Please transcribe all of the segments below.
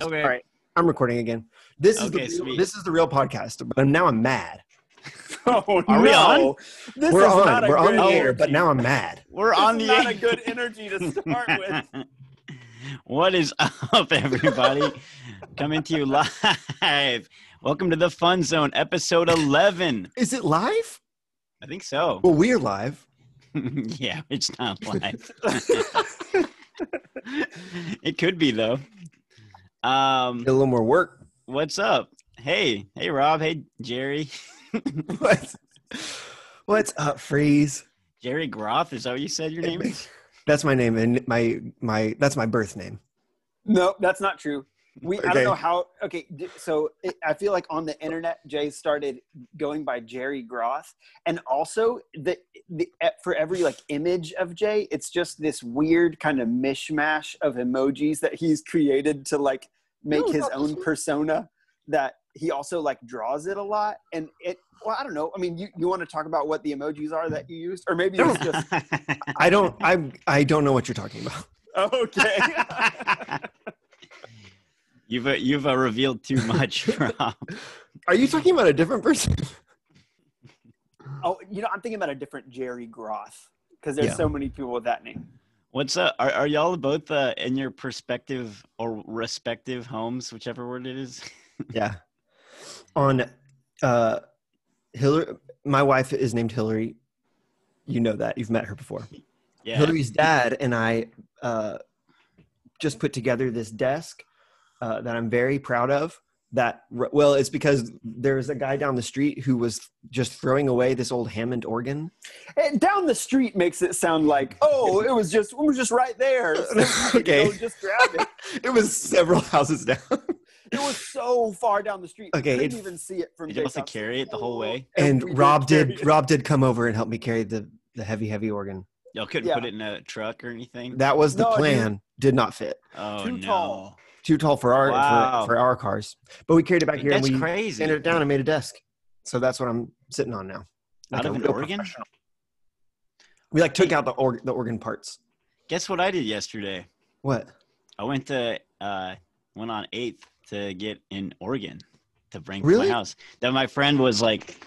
Okay. All right. I'm recording again. This is Okay, the real, sweet. this is the real podcast, but now I'm mad. Oh, Are we no. on? This We're is on. not a We're on good the air, but now I'm mad. We're on is the not air. a good energy to start with. what is up, everybody? Coming to you live. Welcome to the Fun Zone, episode 11. Is it live? I think so. Well, we're live. yeah, it's not live. it could be, though. Um, Get a little more work. what's up? Hey, hey, Rob. Hey, Jerry. What? What's up, Freeze? Jerry Groth. Is that what you said your name is? That's my name and my my that's my birth name. no, that's not true. We I don't know how. Okay, so it, I feel like on the internet, Jay started going by Jerry Groth, and also the, the for every like image of Jay, it's just this weird kind of mishmash of emojis that he's created to like make No, his own persona. That he also like draws it a lot, and it. Well, I don't know. I mean, you, you want to talk about what the emojis are that you used, or maybe it's just I don't I I don't know what you're talking about. okay. you've uh, you've uh, revealed too much, Rob. Are you talking about a different person? Oh, you know, I'm thinking about a different Jerry Groth because there's Yeah. so many people with that name. What's up? Are, are y'all both uh, in your perspective or respective homes, whichever word it is? Yeah. On uh Hillary my wife is named Hillary. You know that. You've met her before. Yeah. Hillary's dad and I uh, just put together this desk uh, that I'm very proud of. That well, it's because there's a guy down the street who was just throwing away this old Hammond organ. And down the street makes it sound like, oh, it was just, it was just right there. Okay. Go just grab it. It was several houses down, It was so far down the street. Okay, couldn't it- even see it from. Did you Jay's have to carry it the whole way? and we did Rob carry did it. Rob did come over and help me carry the the heavy heavy organ. Y'all couldn't Yeah. put it in a truck or anything? That was the No, plan. Did not fit. oh, too no. tall. Too tall for our Wow. for, for our cars. But we carried it back here That's and we crazy. sanded it down and made a desk. So that's what I'm sitting on now. Out a of an organ? We like took out the org, the organ parts. Guess what I did yesterday? What? I went to uh went on eighth to get an organ to bring Really? to my house. That my friend was like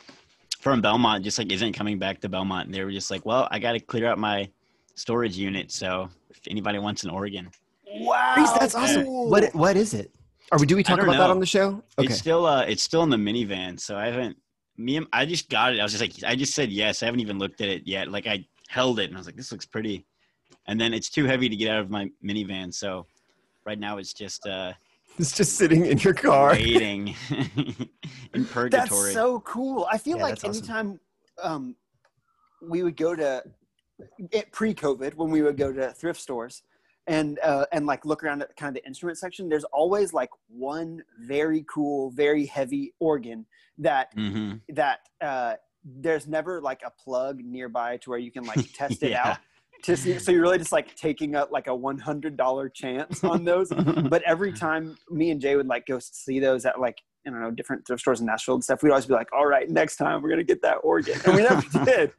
from Belmont, just like isn't coming back to Belmont. And they were just like, Well, I gotta clear out my storage unit, so if anybody wants an organ. Wow. Reese, that's awesome. cool. What what is it? Are we do we talk don't about that on the show? Okay. It's still uh it's still in the minivan, so I haven't me and I just got it. I was just like I just said yes. I haven't even looked at it yet. Like I held it and I was like, this looks pretty. And then it's too heavy to get out of my minivan, so right now it's just uh It's just sitting in your car. waiting in purgatory. That's so cool. I feel Yeah, like that's awesome. anytime um, we would go to it, pre-COVID when we would go to thrift stores and uh, and like look around at kind of the instrument section, there's always like one very cool, very heavy organ that hmm that uh, there's never like a plug nearby to where you can like test it Yeah. out. To see, so you're really just like taking up like a one hundred dollar chance on those but every time me and Jay would like go see those at like I don't know different thrift stores in Nashville and stuff, we'd always be like, "All right, next time we're gonna get that organ," and we never did.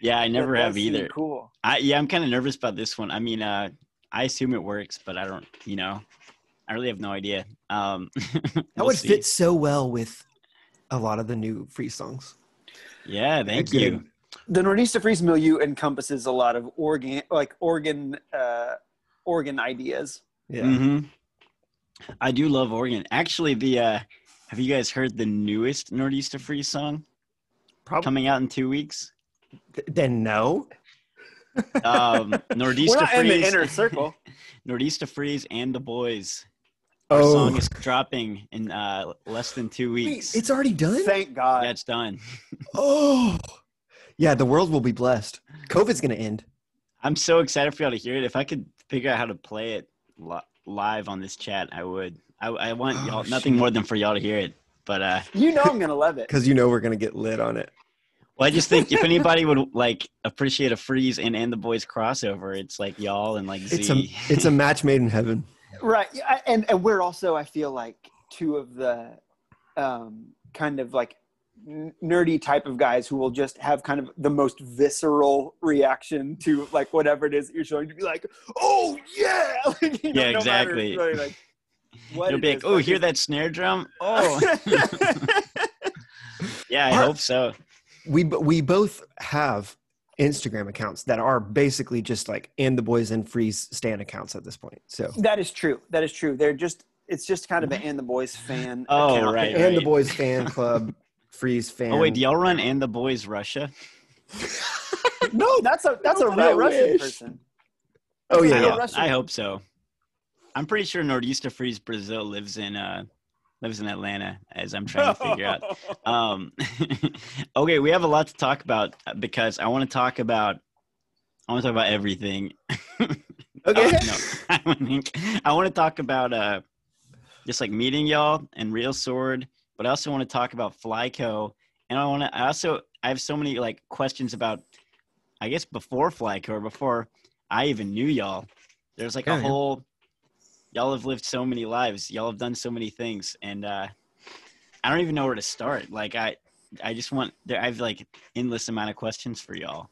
Yeah, I never have either. Cool. I yeah, I'm kind of nervous about this one. I mean, uh, I assume it works, but I don't. You know, I really have no idea. Um, That we'll would see. fit so well with a lot of the new free songs. Yeah, thank Get you. in. The Nordista Freeze milieu encompasses a lot of organ, like organ, uh, organ ideas. Yeah. hmm I do love organ. Actually, the uh, have you guys heard the newest Nordista Freeze song Probably. coming out in two weeks? Then no. Um, We're Nordista not in the Freeze, inner circle. Nordista Freeze, and the Boys. Our Oh, song is dropping in uh, less than two wait, weeks. it's already done. Thank God. yeah, it's done. Oh, yeah. The world will be blessed. COVID's gonna end. I'm so excited for y'all to hear it. If I could figure out how to play it li- live on this chat, I would. I, I want Oh, y'all nothing shoot. more than for y'all to hear it. But uh, you know I'm gonna love it. because you know we're gonna get lit on it. Well, I just think if anybody would like appreciate a freeze and and the boys crossover, it's like y'all and like Z. It's a it's a match made in heaven. right and and we're also i feel like two of the um kind of like nerdy type of guys who will just have kind of the most visceral reaction to like whatever it is that you're showing to be like oh yeah Like, you know, Yeah, no matter exactly. really, like, what It'll be like, oh, hear that snare drum? Oh, yeah, I Har- hope so. We we both have Instagram accounts that are basically just like and the boys and freeze stand accounts at this point. So that is true. That is true. They're just it's just kind of an and the boys fan. Oh, account. right. and the boys fan club, freeze fan. Oh wait, do y'all run and the boys Russia? No, that's a that's a real I Russian wish. person. oh I, yeah, yeah. hope, I hope so. I'm pretty sure Nordista Freeze Brazil lives in uh lives in Atlanta, as I'm trying to figure out. Um, okay, we have a lot to talk about uh, because I want to talk about. I want to talk about everything. Okay. Uh, no, I want to- I want to talk about uh, just like meeting y'all and Real Sword, but I also want to talk about Flyco, and I want to. I also I have so many like questions about. I guess before Flyco or before I even knew y'all, there's like Yeah, a yeah. whole. Y'all have lived so many lives. Y'all have done so many things, and uh, I don't even know where to start. Like I, I just want. There, I have like endless amount of questions for y'all.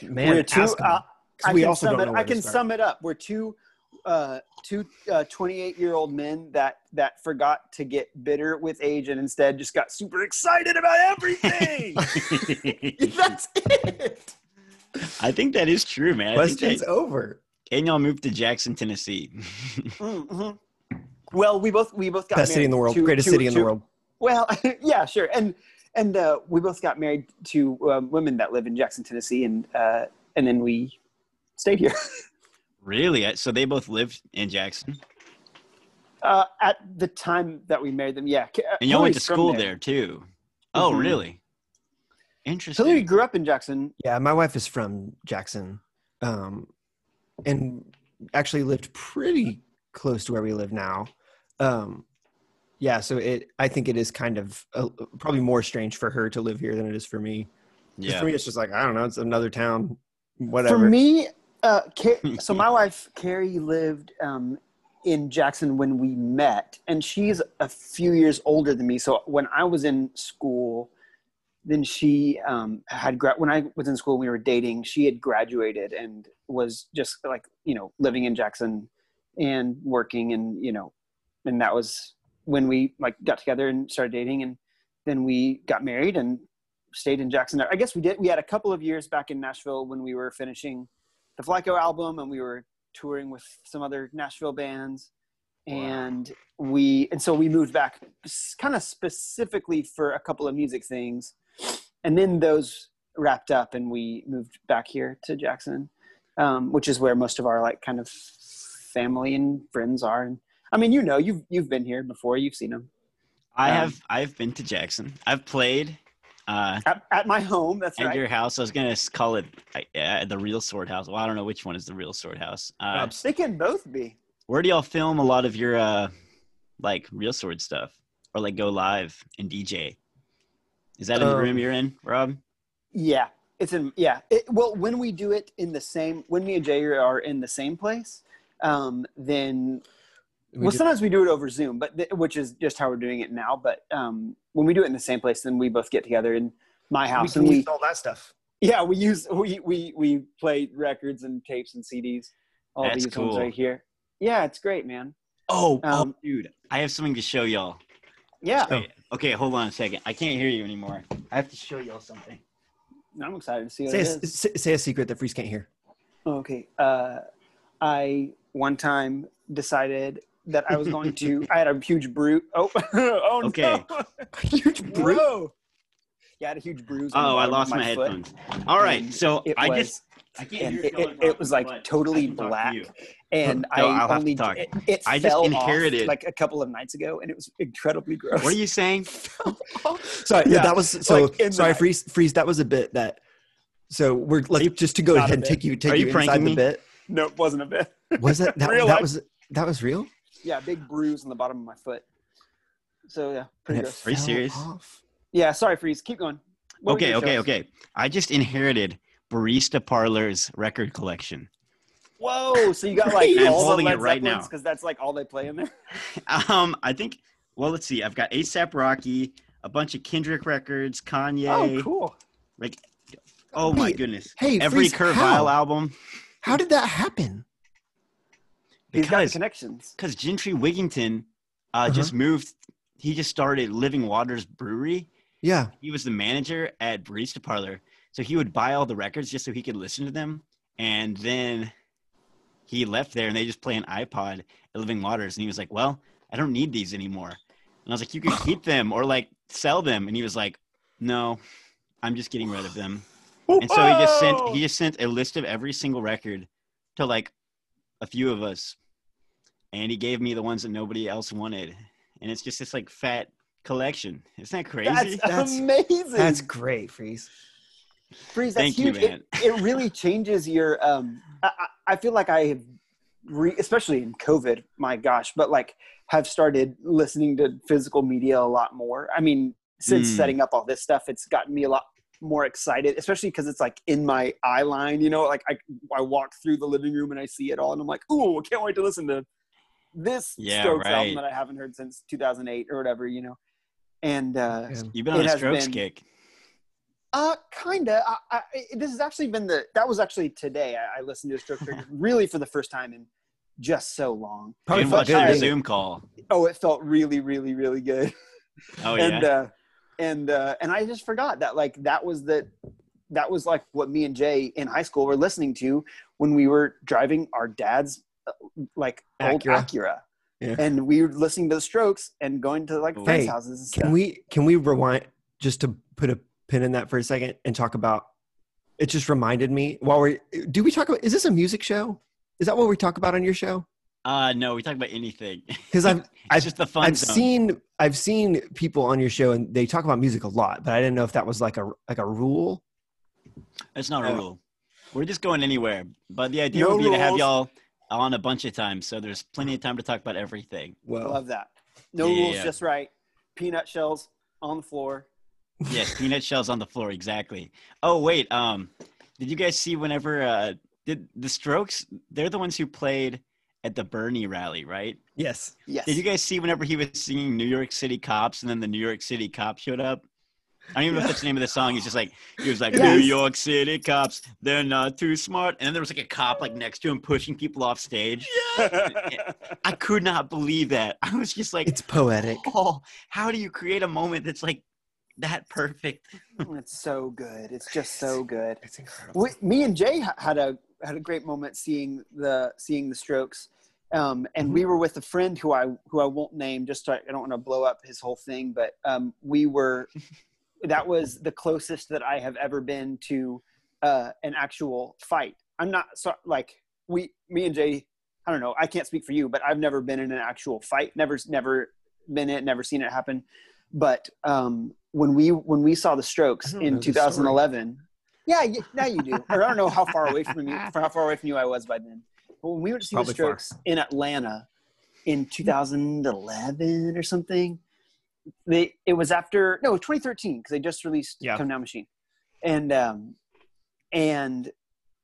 Man, We're two. ask 'em. Uh, 'Cause I we can also sum it. I can sum it up. We're two, uh, two uh, 28 year old men that that forgot to get bitter with age and instead just got super excited about everything. That's it. I think that is true, man. I think Questions that, over. And y'all moved to Jackson, Tennessee. Mhm. Well, we both we both got Best city in the married world. to- Greatest to- city in the world. Well, yeah, sure, and and uh, we both got married to um, women that live in Jackson, Tennessee, and uh, and then we stayed here. really? So they both lived in Jackson, Uh, at the time that we married them, yeah. Uh, and y'all went to school there. too. Oh, Mhm. really? Interesting. Hillary grew up in Jackson. Yeah, my wife is from Jackson, um, and actually lived pretty close to where we live now. Um, yeah, so it I think it is kind of uh, probably more strange for her to live here than it is for me. yeah. For me, it's just like I don't know, it's another town, whatever. For me, uh, so my wife Carrie lived um, in Jackson when we met, and she's a few years older than me. So when I was in school, then she um, had gra- when I was in school, we were dating. She had graduated and was just like you know living in Jackson and working, and you know, and that was when we like got together and started dating, and then we got married and stayed in Jackson. I guess we did. We had a couple of years back in Nashville when we were finishing the Flyco album, and we were touring with some other Nashville bands. And we and so we moved back, kind of specifically for a couple of music things, and then those wrapped up, and we moved back here to Jackson, um, which is where most of our like kind of family and friends are. And I mean, you know, you've you've been here before, you've seen them I um, have. I've been to Jackson. I've played uh, at, at my home. That's at right. your house. I was gonna call it uh, the Real Sword House. Well, I don't know which one is the Real Sword House. Uh, They can both be. Where do y'all film a lot of your uh, like Real Sword stuff, or like go live and DJ? Is that in the Um, room you're in, Rob? Yeah, it's in. Yeah, it, well, when we do it in the same, when me and Jay are in the same place, um, then We well, did- sometimes we do it over Zoom, but th- which is just how we're doing it now. But um, when we do it in the same place, then we both get together in my house can and we, use all that stuff. yeah, we use we we we play records and tapes and CDs. All That's these ones right here. Yeah, it's great, man. Oh, Um, oh, dude, I have something to show y'all. Yeah, Oh. Wait, okay, hold on a second. I can't hear you anymore. I have to show y'all something. I'm excited to see what Say it a, is. say, say a secret that Freeze can't hear. Okay. Uh, I one time decided that I was going to. I had a huge bruise. Oh, oh Okay. no! Huge brute. Whoa. Yeah, I had a huge bruise. Oh, I lost my, foot, headphones. All right, so It I was, just I can't and hear it, y'all it, it was like but totally I to black, you. And No, I'll I have to only talk. it, it I just fell off, inherited- like a couple of nights ago, and it was incredibly gross. What are you saying? Sorry, yeah, Yeah, that was so. like sorry, freeze, freeze. That was a bit that. So we're like you- just to go ahead and take you take Are you, you inside pranking the bit. no, it wasn't a bit. Was that that, that was that was real? Yeah, big bruise on the bottom of my foot. So yeah, pretty And it gross. Are you serious? off? Yeah, sorry, freeze. Keep going. What Okay, okay, show okay. I just inherited Barista Parlor's record collection. Whoa! So you got like I'm all the holding it Led right now. because that's like all they play in there. Um, I think. Well, let's see. I've got ASAP Rocky, a bunch of Kendrick records, Kanye. Oh, cool. Like, oh my goodness. Hey, Every Freeze, Kurt how? Vile album. How did that happen? He's got the Because connections. because Gentry Wigington uh, Uh-huh. just moved. He just started Living Waters Brewery. Yeah. He was the manager at Barista Parlor, so he would buy all the records just so he could listen to them. And then he left there, and they just play an iPod at Living Waters, and he was like, "Well, I don't need these anymore." And I was like, "You can keep them or like sell them," and he was like, "No, I'm just getting rid of them." And so he just sent he just sent a list of every single record to like a few of us, and he gave me the ones that nobody else wanted, and it's just this like fat collection. Isn't that crazy? That's, That's- amazing. That's great, Freeze. Freeze, that's Thank you, huge. man. It, it really changes your. Um, I, I I feel like I have, re, especially in COVID. My gosh, but like have started listening to physical media a lot more. I mean, since Mm. setting up all this stuff, it's gotten me a lot more excited, especially because it's like in my eye line. You know, like I I walk through the living room and I see it all, and I'm like, ooh, I can't wait to listen to this Yeah, Strokes right. album that I haven't heard since 2008 or whatever. You know, and uh, Yeah. You've been on a strokes been- kick. Uh, kinda. I, I, this has actually been the. That was actually today. I, I listened to a stroke record really for the first time in just so long. Probably and felt watch good, your? Zoom call. Oh, it felt really, really, really good. Oh yeah. and uh, and uh, and I just forgot that like that was the that was like what me and Jay in high school were listening to when we were driving our dad's uh, like old Acura. Acura. Yeah. And we were listening to the Strokes and going to like friends' houses and stuff. Can we can we rewind just to put a pin in that for a second and talk about it just reminded me while we do we talk about is this a music show? Is that what we talk about on your show? uh no, we talk about anything. Because I've it's I've- just the fun I've zone. seen I've seen people on your show and they talk about music a lot, but I didn't know if that was like a like a rule. It's not a Uh, rule. We're just going anywhere. But the idea No would be to have y'all on a bunch of times, so there's plenty of time to talk about everything. Well, Love that. No Yeah, rules, just right. Peanut shells on the floor. Yes, peanut shells on the floor, exactly. Oh wait, um, did you guys see whenever uh did the Strokes? They're the ones who played at the Bernie rally, right? yes. Yes. Did you guys see whenever he was singing New York City Cops and then the New York City Cops showed up? I don't even know if that's the name of the song. He's just like he was like Yes. New York City cops, they're not too smart. And then there was like a cop like next to him pushing people off stage. I could not believe that. I was just like, It's poetic. oh, how do you create a moment that's like that perfect? it's so good. It's just so good. It's incredible. We, me and Jay had a had a great moment seeing the seeing the Strokes, um, and we were with a friend who I who I won't name. Just so I, I don't want to blow up his whole thing, but um, we were. That was the closest that I have ever been to uh, an actual fight. I'm not so like we me and Jay. I don't know. I can't speak for you, but I've never been in an actual fight. Never never been it. Never seen it happen. But um, when we when we saw the Strokes I don't know in 2011, yeah, you, now you do. Or I don't know how far away from you, how far away from you I was by then. But when we went to see Probably the far. Strokes in Atlanta in 2011 or something, they it was after no 2013 because they just released Yeah. Comedown Machine, and um, and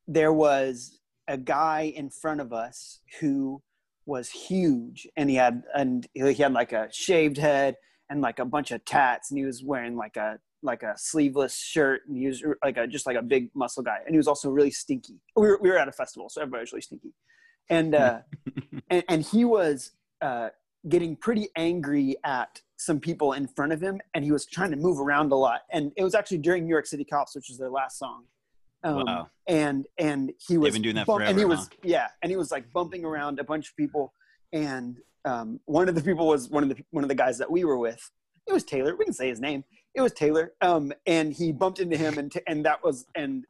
there was a guy in front of us who was huge, and he had and he had like a shaved head and like a bunch of tats, and he was wearing like a like a sleeveless shirt, and he was like a just like a big muscle guy, and he was also really stinky. We were we were at a festival, so everybody was really stinky, and uh, and, and he was uh, getting pretty angry at some people in front of him, and he was trying to move around a lot, and it was actually during New York City Cops, which was their last song. Um, Wow. And and he was been doing that bump- and he forever, was huh? yeah, and he was like bumping around a bunch of people, and um, one of the people was one of the one of the guys that we were with. It was Taylor. We can say his name. It was Taylor. Um, and he bumped into him, and t- and that was and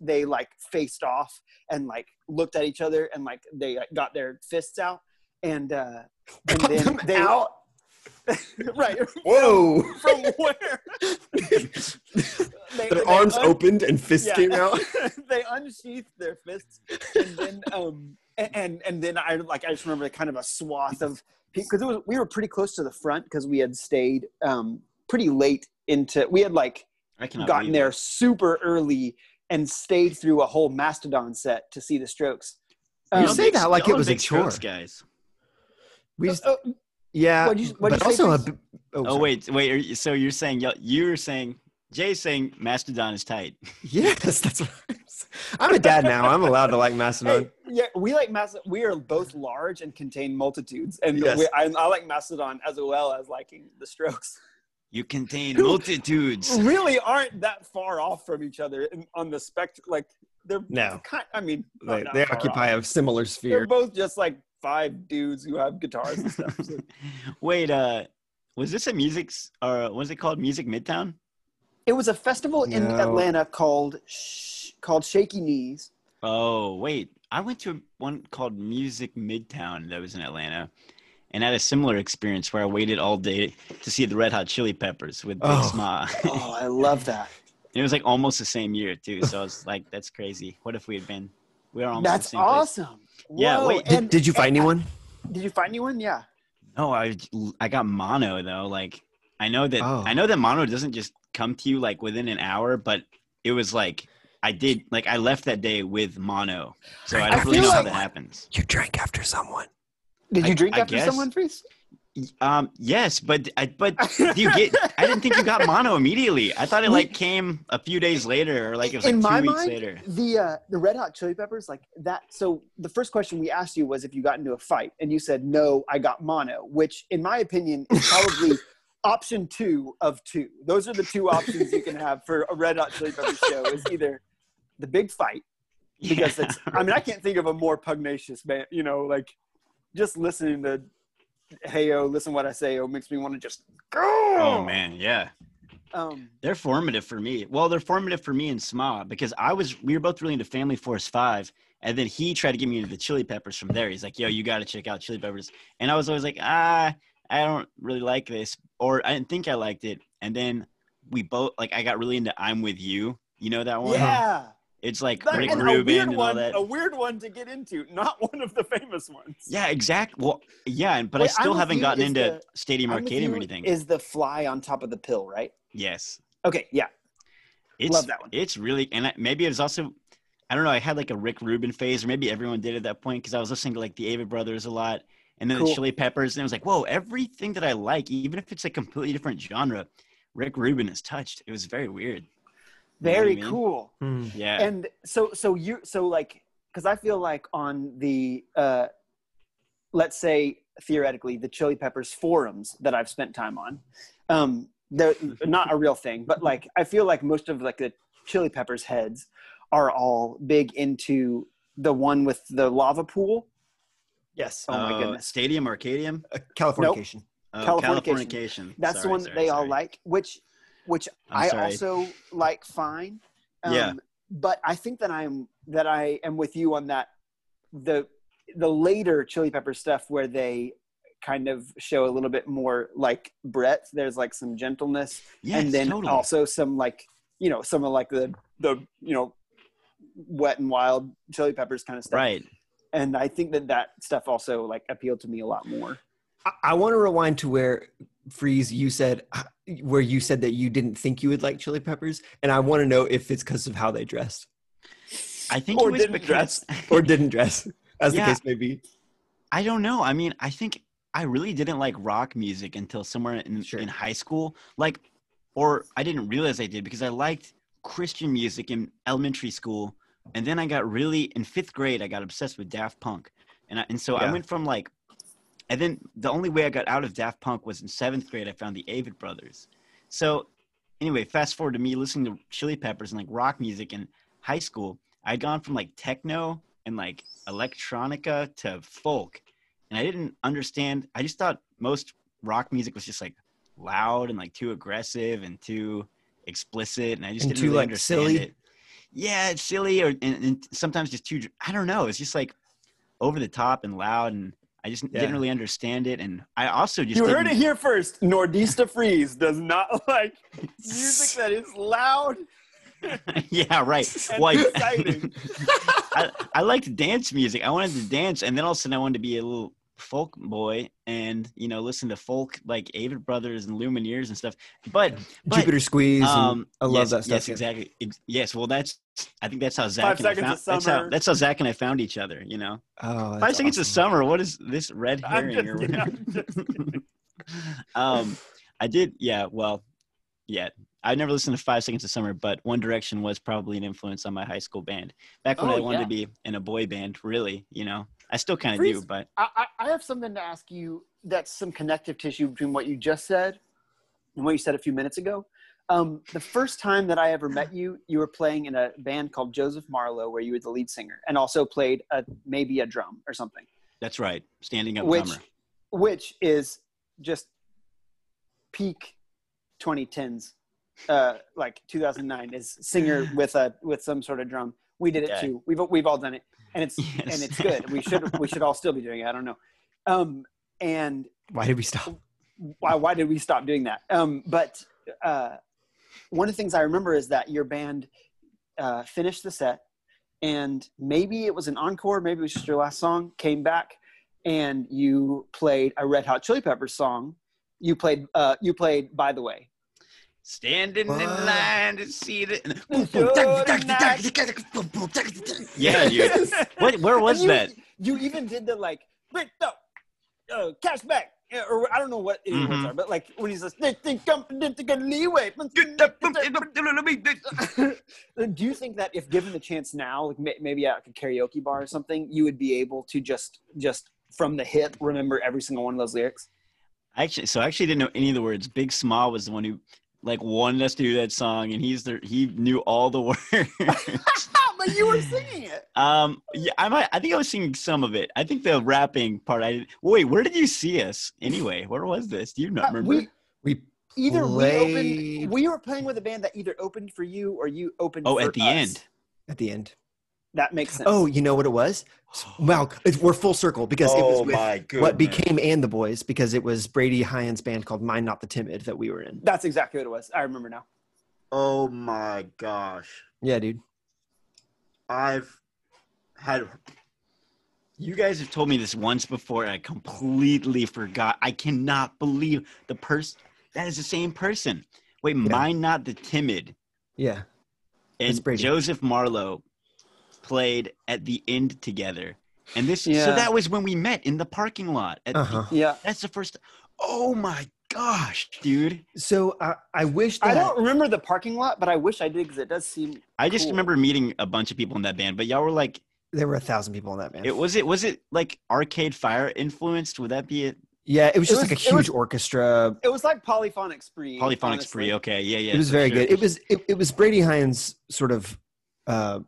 they like faced off and like looked at each other and like they like, got their fists out and uh and Got then they out? right Whoa! from where They- Their they arms un- opened and fists yeah. came out. they unsheathed their fists and then um and and then i like i just remember kind of a swath of because it was we were pretty close to the front because we had stayed um pretty late into we had like I gotten there it. super early and stayed through a whole mastodon set to see the strokes You Um, Y'all say that like it was a big chore. guys. We just, uh, yeah, what'd you- what'd but you say, also a. please? b- Oh wait, wait. Are you, so you're saying y'all- you're saying Jay's saying Mastodon is tight. Yes, that's what I'm. I'm a dad now. I'm allowed to like Mastodon. Hey, yeah, we like Mastodon. We are both large and contain multitudes, and Yes. we, I, I like Mastodon as well as liking the Strokes. You contain multitudes. Really aren't that far off from each other in, on the spectrum. Like they're No. kind. I mean, They, they occupy off. a similar sphere. They're both just like five dudes who have guitars and stuff. So- Wait, uh, was this a music or what was it called? Music Midtown? It was a festival in Atlanta called Sh- called Shaky Knees. Oh, wait. I went to one called Music Midtown that was in Atlanta and had a similar experience where I waited all day to see the Red Hot Chili Peppers with Big Oh. Sma. Oh, I love that. it was like almost the same year too. So I was like, that's crazy. What if we had been we are almost That's the same place. awesome. Yeah, wait, Did, and- did you find and- anyone? Did you find anyone? Yeah. No, I I got mono though. Like I know that Oh. I know that mono doesn't just come to you like within an hour, but it was like I did like I left that day with mono, so I I don't really feel know how that happens. You drank after someone. Did you I- drink I after guess. someone, Freeze? Um, yes, but I but do you get? I didn't think you got mono immediately. I thought it like came a few days later, or like it was like in two my weeks mind, later. the uh, the Red Hot Chili Peppers, like that. So the first question we asked you was if you got into a fight, and you said no, I got mono, which in my opinion is probably option two of two. Those are the two options you can have for a Red Hot Chili Peppers show: is either the big fight because Yeah. it's. I mean, I can't think of a more pugnacious band. You know, like just listening to "Hey Yo, listen what I say," oh, makes me want to just go. Oh man, yeah. Um, They're formative for me. Well, they're formative for me and Sma because I was we were both really into Family Force Five, and then he tried to get me into the Chili Peppers from there. He's like, "Yo, you got to check out Chili Peppers," and I was always like, "Ah, I don't really like this," or I didn't think I liked it. And then we both like I got really into I'm with You. You know that one? yeah. It's like That- Rick and a Rubin weird and one, all that. a weird one to get into, not one of the famous ones. Yeah, exact. Well, yeah, but Wait, I I'm still haven't gotten into the- Stadium I'm Arcadium or anything. Is the fly on top of the pill, right? yes, Okay, yeah. it's Love that one. It's really and I, maybe it was also. I don't know. I had like a Rick Rubin phase, or maybe everyone did at that point because I was listening to like the Avett Brothers a lot, and then Cool. the Chili Peppers, and it was like, whoa, everything that I like, even if it's a completely different genre, Rick Rubin is touched. It was very weird. You know I Very mean? cool. Hmm. Yeah. And so, so you, so like, because I feel like on the, uh, let's say theoretically, the Chili Peppers forums that I've spent time on, um, they're not a real thing, but like, I feel like most of like the Chili Peppers heads are all big into the one with the lava pool. Yes. Oh my Uh, goodness. Stadium Arcadium. Uh, Californication. Oh, Californication. Californication. That's the Sorry, one sorry, they all like, which, which I'm I sorry. also like fine. Yeah. Um, but I think that I'm that I am with you on that. The the later Chili Pepper stuff where they kind of show a little bit more like breadth. There's like some gentleness, Yes, and then totally. also some like you know some of like the the you know wet and wild Chili Peppers kind of stuff. right. And I think that that stuff also like appealed to me a lot more. I, want to rewind to where Freeze, you said where you said that you didn't think you would like Chili Peppers, and I want to know if it's because of how they dressed I think Or it was didn't because, dress. or didn't dress, as Yeah. the case may be. I don't know. I mean, I think I really didn't like rock music until somewhere in, Sure. in high school. Like, or I didn't realize I did because I liked Christian music in elementary school. And then I got really, in fifth grade, I got obsessed with Daft Punk. And, I, and so I went from like, and then the only way I got out of Daft Punk was in seventh grade. I found the Avett Brothers. So anyway, fast forward to me listening to Chili Peppers and like rock music in high school. I'd gone from like techno and like electronica to folk. And I didn't understand. I just thought most rock music was just like loud and like too aggressive and too explicit. And I just And didn't too, really like, understand silly? it. Yeah, it's silly or and, and sometimes just too. I don't know. It's just like over the top and loud, and I just Yeah. didn't really understand it. And I also just you heard it here first. Nordista Freeze does not like music that is loud yeah, right. Well, I- exciting. I, I liked dance music. I wanted to dance, and then all of a sudden I wanted to be a little folk boy and you know listen to folk like Avett Brothers and Lumineers and stuff. But, but Jupiter Squeeze. and um, I love yes, that stuff. Yes, exactly. Ex- Yes, well, that's I think that's how Zach Five and I Seconds found. of That's how Summer. that's how Zach and I found each other. You know, Oh, that's five seconds of summer. What is this red I'm herring just or whatever? I'm just kidding. um, I did. Yeah. Well, yeah. I never listened to Five Seconds of Summer, but One Direction was probably an influence on my high school band. Back when Oh, I wanted yeah. to be in a boy band, really, you know, I still kind of do, but I, I have something to ask you that's some connective tissue between what you just said and what you said a few minutes ago. Um, the first time that I ever met you, you were playing in a band called Joseph Marlowe, where you were the lead singer, and also played a maybe a drum or something, that's right. Standing up which drummer. which is just peak 2010s, uh, like 2009 is singer with a with some sort of drum. We did it Yeah. too. We've we've all done it, and it's Yes. and it's good. We should we should all still be doing it. I don't know. Um, and Why did we stop? why why did we stop doing that? Um, but uh, one of the things I remember is that your band uh, finished the set, and maybe it was an encore, maybe it was just your last song. Came back, and you played a Red Hot Chili Peppers song. You played uh, you played By the Way. Standing in line to see the. Yeah, dude. What? Where was you, that? You even did the like, wait, no, uh, cash back, uh, or I don't know what any words Mhm. are, but like when he says, they think I'm they think I'm leeway. Do you think that if given the chance now, like may- maybe at like a karaoke bar or something, you would be able to just just from the hip remember every single one of those lyrics? Actually, so I actually didn't know any of the words. Big Small was the one who like wanted us to do that song, and he's the he knew all the words. but you were singing it. um, yeah, I might. I think I was singing some of it. I think the rapping part. I did. Wait, where did you see us anyway? Where was this? Do you not Uh, remember? we We either we opened, we were playing with a band that either opened for you or you opened. oh, for at the us. end. at the end. That makes sense. Oh, you know what it was? Wow, it's, we're full circle because it was oh with what became and the boys because it was Brady Hyan's band called Mind Not the Timid that we were in. That's exactly what it was. I remember now. Oh my gosh. Yeah, dude. I've had You guys have told me this once before. And I completely forgot. I cannot believe the person. That is the same person. Wait, mine not the timid. Yeah. That's and Joseph Marlowe played at the end together. And this, Yeah. so that was when we met in the parking lot. At Uh huh. Yeah. that's the first. Oh my gosh, dude! So I, I wish that I don't remember the parking lot, but I wish I did because it does seem. I just Cool. remember meeting a bunch of people in that band, but y'all were like, there were a thousand people in that band. it was it was it like Arcade Fire influenced? Would that be it? yeah, it was It just was- like a it was- huge orchestra. It was like polyphonic spree. Polyphonic honestly. Spree. Okay, yeah, yeah. it was very sure. good. It was it, it was Brady Hines sort of uh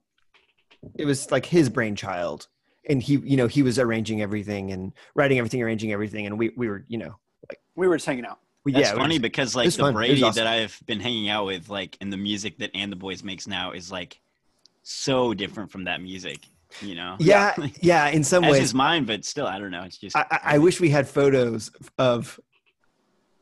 it was like his brainchild. And he, you know, he was arranging everything and writing everything, arranging everything, and we, we were, you know, like We were just hanging out. we, That's yeah, we funny were- because like the fun. Brady awesome. that I've been hanging out with, like, and the music that And the Boys makes now is like so different from that music. You know? yeah, yeah. In some ways, is mine, but still, I don't know. It's just I, I- I wish we had photos of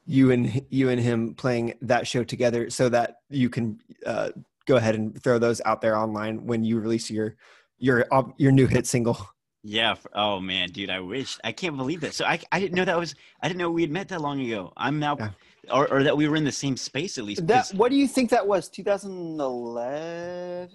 you and you and him playing that show together, so that you can uh, go ahead and throw those out there online when you release your your op- your new hit single. Yeah. Oh man, dude, I wish I can't believe that. So I, I didn't know that was I didn't know we had met that long ago. I'm now, Yeah. or, or that we were in the same space at least. That. 'cause, What do you think that was? 2011.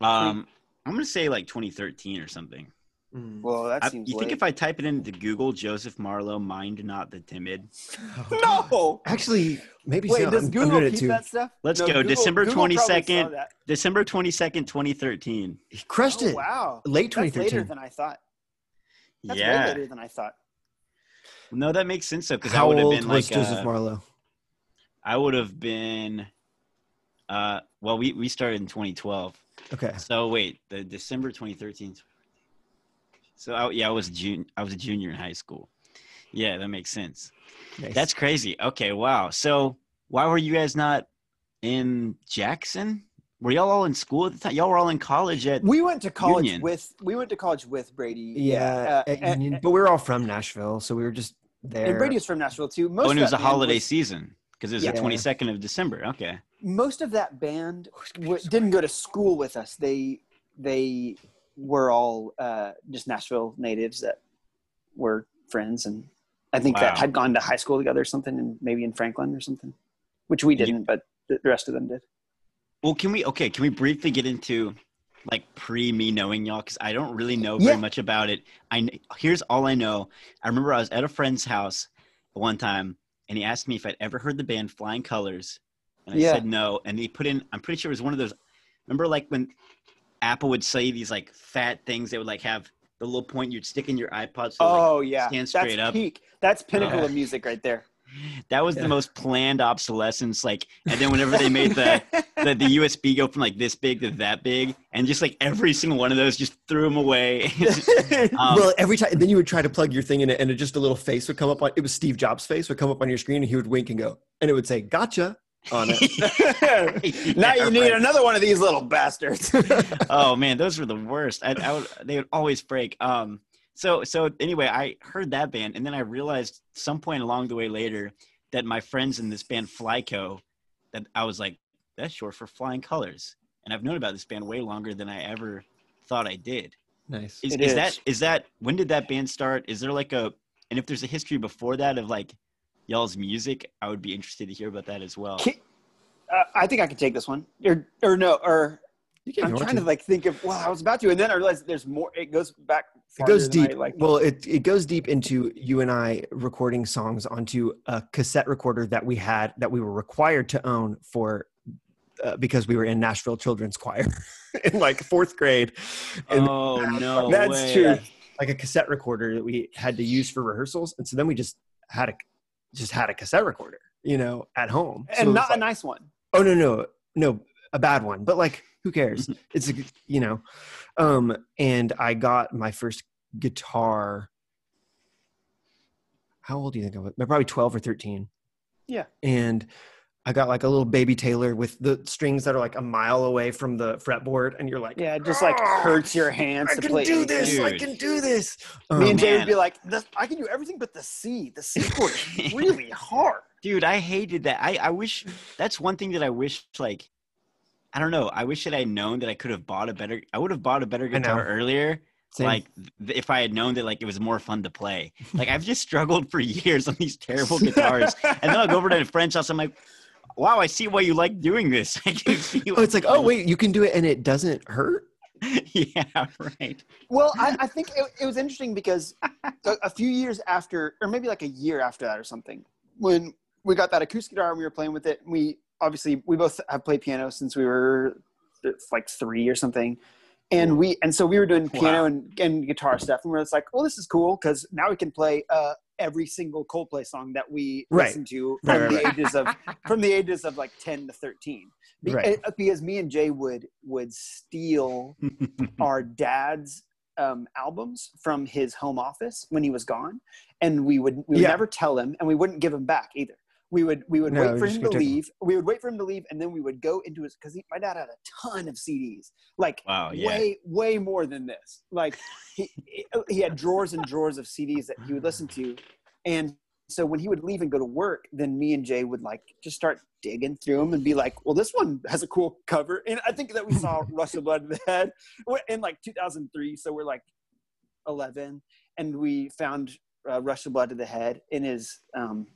um, I'm gonna say like 2013 or something. Well, that I, seems. you think if I type it into Google, Joseph Marlowe, mind not the timid. no. Actually, maybe Wait, so. does I'm, I'm Google it keep too. that stuff? Let's No, go. Google- December Google probably saw 22nd. December 22nd, 2013. He crushed Oh, it. wow. Late That's later than I thought. That's way yeah. later than I thought. No, that makes sense though, because I How would have old been was like Joseph uh, Marlowe? I would have been. Uh, well, we we started in 2012. Okay. So wait, the December 2013. So I, yeah, I was jun- I was a junior in high school. Yeah, that makes sense. Nice. That's crazy. Okay, wow. So why were you guys not in Jackson? Were y'all all in school at the time? Y'all were all in college at. We went to college Union. with we went to college with Brady. yeah, uh, at and, Union, but we were all from Nashville, so we were just there. and Brady was from Nashville too. Most Oh, and of it was a holiday was- season because it was Yeah. the 22nd of December. Okay. most of that band w- didn't go to school with us. They they were all uh, just Nashville natives that were friends, and I think that had gone to high school together or something, and maybe in Franklin or something, which we didn't, but the the rest of them did. Well, can we? Okay, can we briefly get into like pre me knowing y'all because I don't really know very Yeah. much about it. I here's all I know. I remember I was at a friend's house one time, and he asked me if I'd ever heard the band Flying Colors, and I Yeah. said no. And he put in. I'm pretty sure it was one of those. Remember, like when Apple would say these like fat things, they would like have the little point you'd stick in your iPod. So like, Oh yeah, stand that's straight up. peak. That's pinnacle Yeah. of music right there. that was Yeah. the most planned obsolescence. Like, and then whenever they made the the, the USB go from like this big to that big, and just like every single one of those, just threw them away. um, well, every time, then you would try to plug your thing in it, and it just a little face would come up on. It was Steve Jobs' face would come up on your screen, and he would wink and go, and it would say "Gotcha" on it. now Yeah, you need right. another one of these little bastards. oh man, those were the worst. I, I would, they would always break. Um, so so anyway, I heard that band, and then I realized some point along the way later that my friends in this band Flyco, that I was like, that's short for Flying Colors, and I've known about this band way longer than I ever thought I did. nice. Is, It is is. that is that when did that band start? Is there like a and if there's a history before that of like y'all's music, I would be interested to hear about that as well. Ki- uh, I think I could take this one, or or no, or You can I'm ignore trying it. to like think of. Well, I was about to, and then I realized there's more. It goes back. It goes farther deep. I, like well, it it goes deep into you and I recording songs onto a cassette recorder that we had that we were required to own for uh, because we were in Nashville Children's Choir in like fourth grade. And oh no, That's way. true. like a cassette recorder that we had to use for rehearsals, and so then we just had a just had a cassette recorder, you know, at home. So and not like- a nice one. Oh no, no, no, a bad one. But like, who cares? it's a, you know, um, and I got my first guitar. How old do you think I was? Probably twelve or thirteen. Yeah. And I got like a little baby Taylor with the strings that are like a mile away from the fretboard, and you're like, Yeah, it just like hurts your hands I to can play. do this. I can do this. Me and Um, Jay would be like, I can do everything but the C. The C chord is really hard. Dude, I hated that. I, I wish that's one thing that I wish like I don't know. I wish that I'd known that I could have bought a better I would have bought a better guitar earlier. same. Like if I had known that like it was more fun to play. Like I've just struggled for years on these terrible guitars. and then I'll go over to a friend's house. I'm like, wow, I see why you like doing this. I can see oh, it's like, oh wait, you can do it, and it doesn't hurt. yeah, right. Well, I, I think it, it was interesting because a, a few years after, or maybe like a year after that or something, when we got that acoustic guitar and we were playing with it, we obviously we both have played piano since we were like three or something, and we and so we were doing piano Wow. and, and guitar stuff, and we are just like, well, this is cool because now we can play uh, every single Coldplay song that we Right. listen to from right, the ages of from the ages of like ten to thirteen. Be- Right. uh, Because me and Jay would would steal our dad's um, albums from his home office when he was gone, and we would we would Yeah. never tell him, and we wouldn't give him back either. We would we would No, wait for him to gonna leave. We would wait for him to leave, and then we would go into his because my dad had a ton of CDs, like Wow, yeah. way way more than this. Like he he had drawers and drawers of CDs that he would listen to, and so when he would leave and go to work, then me and Jay would like just start digging through them and be like, "Well, this one has a cool cover." And I think that we saw Rush of Blood to the Head in like 2003, so we're like 11, and we found uh, Rush of Blood to the Head in his um,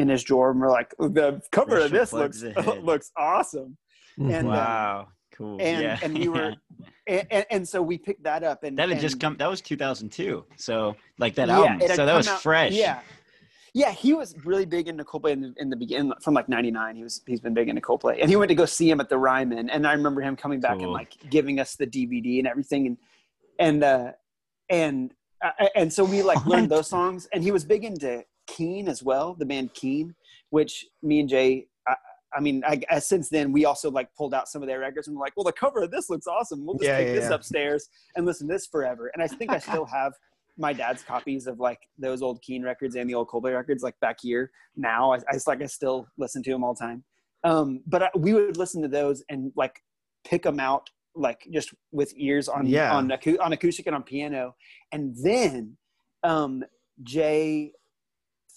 in his drawer, and we're like, "The cover Rush of of this looks to looks awesome." And, um, wow. Cool. and- yeah. and we were- And, and, and so we picked that up, and that had just come that was 2002. So like that Yeah, album. So that was out- fresh. Yeah, yeah, he was really big into Coldplay in the, in the beginning, from like '99. He was he's been big into Coldplay, and he went to go see him at the Ryman, and I remember him coming back and like giving us the DVD and everything, and and uh, and uh, and so we like learned those songs, and he was big into Keane as well, the band Keane, which me and Jay. I, I mean, I, guess since then we also like pulled out some of their records and we're like, well, the cover of this looks awesome. We'll just Yeah, take yeah, this yeah. upstairs and listen to this forever. And I think I still have my dad's copies of like those old Keane records and the old Coldplay records like back here now. I, I just, like I still listen to them all the time. Um, but I, we would listen to those and like pick them out like just with ears on Yeah. on on acoustic and on piano, and then um, Jay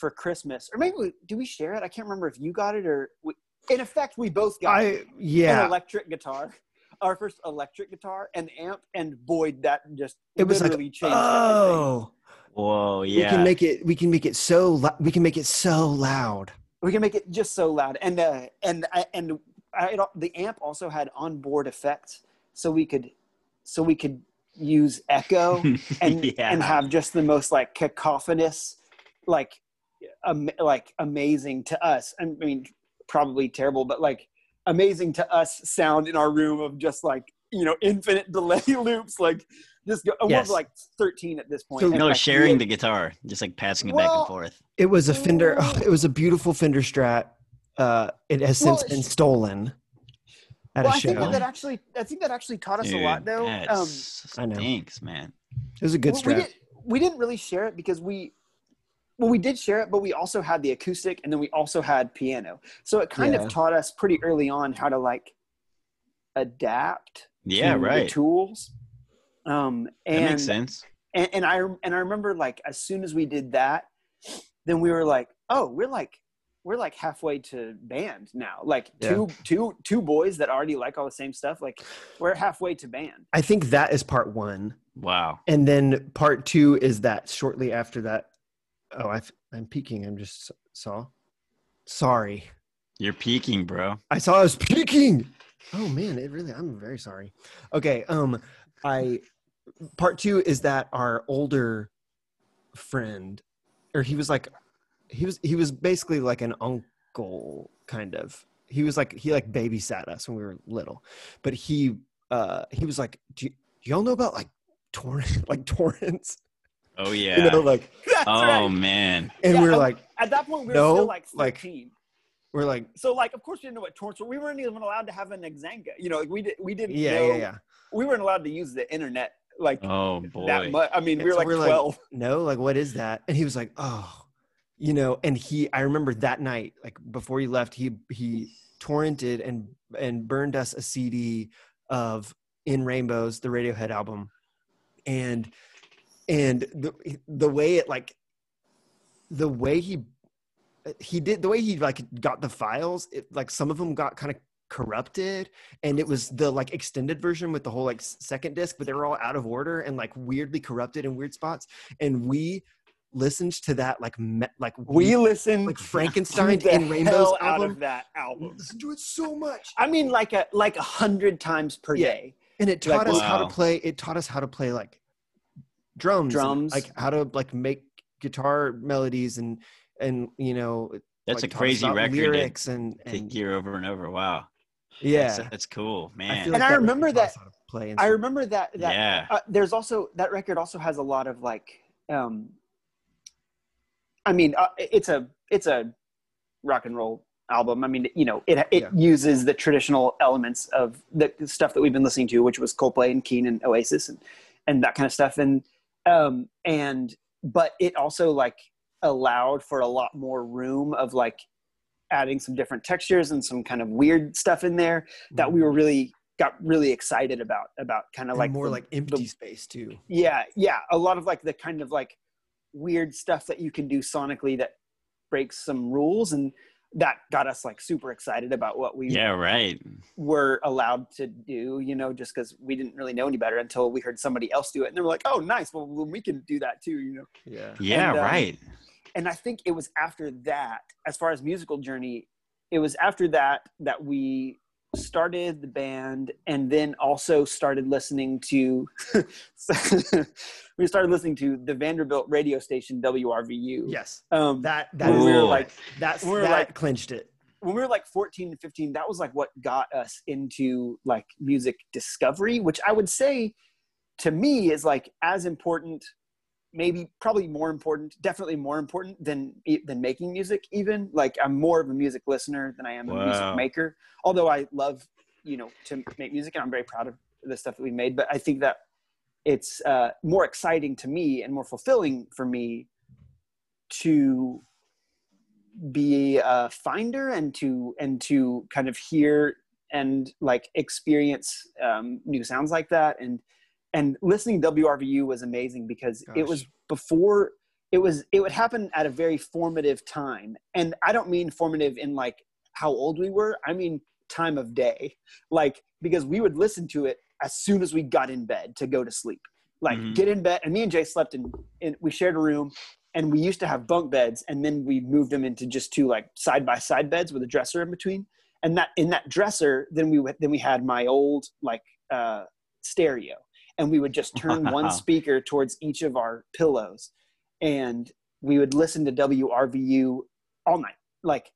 for Christmas or maybe we, do we share it? I can't remember if you got it or we, in effect we both got I an yeah. electric guitar. Our first electric guitar and amp, and boy, that just It was like, literally changed everything. Oh, Whoa, we can make it. We can make it so. We can make it so loud. we can make it just so loud and uh and I, and I, it, al- the amp also had onboard effects so we could so we could use echo and yeah. and have just the most like cacophonous like um, like amazing to us i mean probably terrible but like amazing to us sound in our room of just like you know infinite delay loops like just go Yes. we're like 13 at this point So- and, No, sharing we- the guitar, just like passing it back and forth. It was a Fender. Ooh. it was a beautiful Fender Strat. Uh, it has Well, since been it's- stolen at well, a I think show. that, that actually I think that actually taught us a lot though that um I know. stinks, man. it was a good well, we, did, we didn't really share it because we well we did share it but we also had the acoustic and then we also had piano so it kind Yeah. of taught us pretty early on how to like adapt Yeah, to the right. tools um That and makes sense. and, and I and I remember like as soon as we did that, then we were like, oh, we're like we're like halfway to band now. Like Yeah. two two two boys that already like all the same stuff. Like we're halfway to band. I think that is part one, Wow. and then part two is that shortly after that. Oh, i I'm peeking. I'm just saw. Sorry, You're peeking, bro. I saw I was peeking. Oh man, it really. I'm very sorry. Okay. Um, I part two is that our older friend, or he was like, he was he was basically like an uncle kind of. He was like he like babysat us when we were little, but he uh he was like, do, you, do y'all know about like torrent like torrents? Oh yeah. You know, like, oh right. man. and Yeah, we were um, like, At that point, we were No, still like like- 13. we're like, so like, of course, we didn't know what torrents were. We weren't even allowed to have an Xanga. You know, like we did. We didn't. yeah, know, yeah, yeah. We weren't allowed to use the internet like Oh boy. that much. I mean, we And were so like we're 12. no, like what is that? And he was like, oh, you know. And he, I remember that night, like before he left, he he torrented and and burned us a CD of In Rainbows, the Radiohead album, and and the the way it like the way he he did the way he like got the files it like some of them got kind of corrupted and it was the like extended version with the whole like second disc but they were all out of order and like weirdly corrupted in weird spots and we listened to that like me- like We listened like Frankenstein the in Rainbows hell out album of that album. listened to it so much I mean, like a like a hundred times per Yeah. day. and it Like, taught us how to play it taught us how to play like drums and, Drums. like how to like make guitar melodies and and you know That's like, a crazy about record to, lyrics and, to and hear over and over. Wow. yeah That's, that's cool, I man. And I remember that- how to play I remember that that yeah. uh, there's also that record also has a lot of like um I mean uh, it's a it's a rock and roll album. I mean, you know, it it Yeah. uses the traditional elements of the stuff that we've been listening to, which was Coldplay and Keane and Oasis and and that kind of stuff and um and but it also like allowed for a lot more room of like adding some different textures and some kind of weird stuff in there that we were really got really excited about about kind of And like more the- like empty space too. yeah yeah a lot of like the kind of like weird stuff that you can do sonically that breaks some rules and that got us like super excited about what we Yeah, right. were allowed to do you know just because we didn't really know any better until we heard somebody else do it and they were like oh nice well we can do that too you know Yeah. Yeah, And, um, right. and I think it was after that, as far as musical journey, it was after that that we started the band and then also started listening to we started listening to the Vanderbilt radio station WRVU. Yes. Um That that we were like that's we were that like- clinched it. when we were like 14 and 15, that was like what got us into like music discovery, which I would say to me is like as important maybe probably more important definitely more important than than making music even. Like i'm more of a music listener than i am a music maker. Although i love you know to make music and i'm very proud of the stuff that we made but i think that it's uh, more exciting to me and more fulfilling for me to be a finder and to and to kind of hear and like experience um, new sounds like that. And and listening to WRVU was amazing because it was before it was it would happen at a very formative time. And I don't mean formative in like how old we were. I mean time of day. Like because we would listen to it as soon as we got in bed to go to sleep. Like Mhm. get in bed and me and Jay slept in, in we shared a room and we used to have bunk beds and then we moved them into just two like side by side beds with a dresser in between. And that in that dresser then we then we had my old like uh stereo and we would just turn Wow. one speaker towards each of our pillows and we would listen to WRVU all night like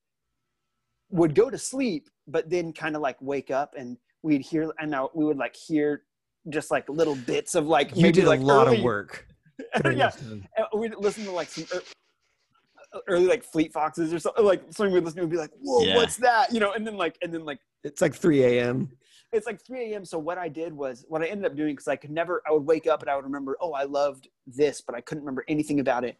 would go to sleep, but then kind of like wake up and we'd hear and now we would like hear just like little bits of like You maybe did a lot early, of work. yeah, this time. and we'd listen to like some ear- early like Fleet Foxes or something. Like something we'd listen to and be like, "Whoa, Yeah. what's that?" You know, and then like and then like It's like 3 a.m. it's like 3 a.m. So what I did was what I ended up doing because I could never I would wake up and I would remember oh I loved this but I couldn't remember anything about it.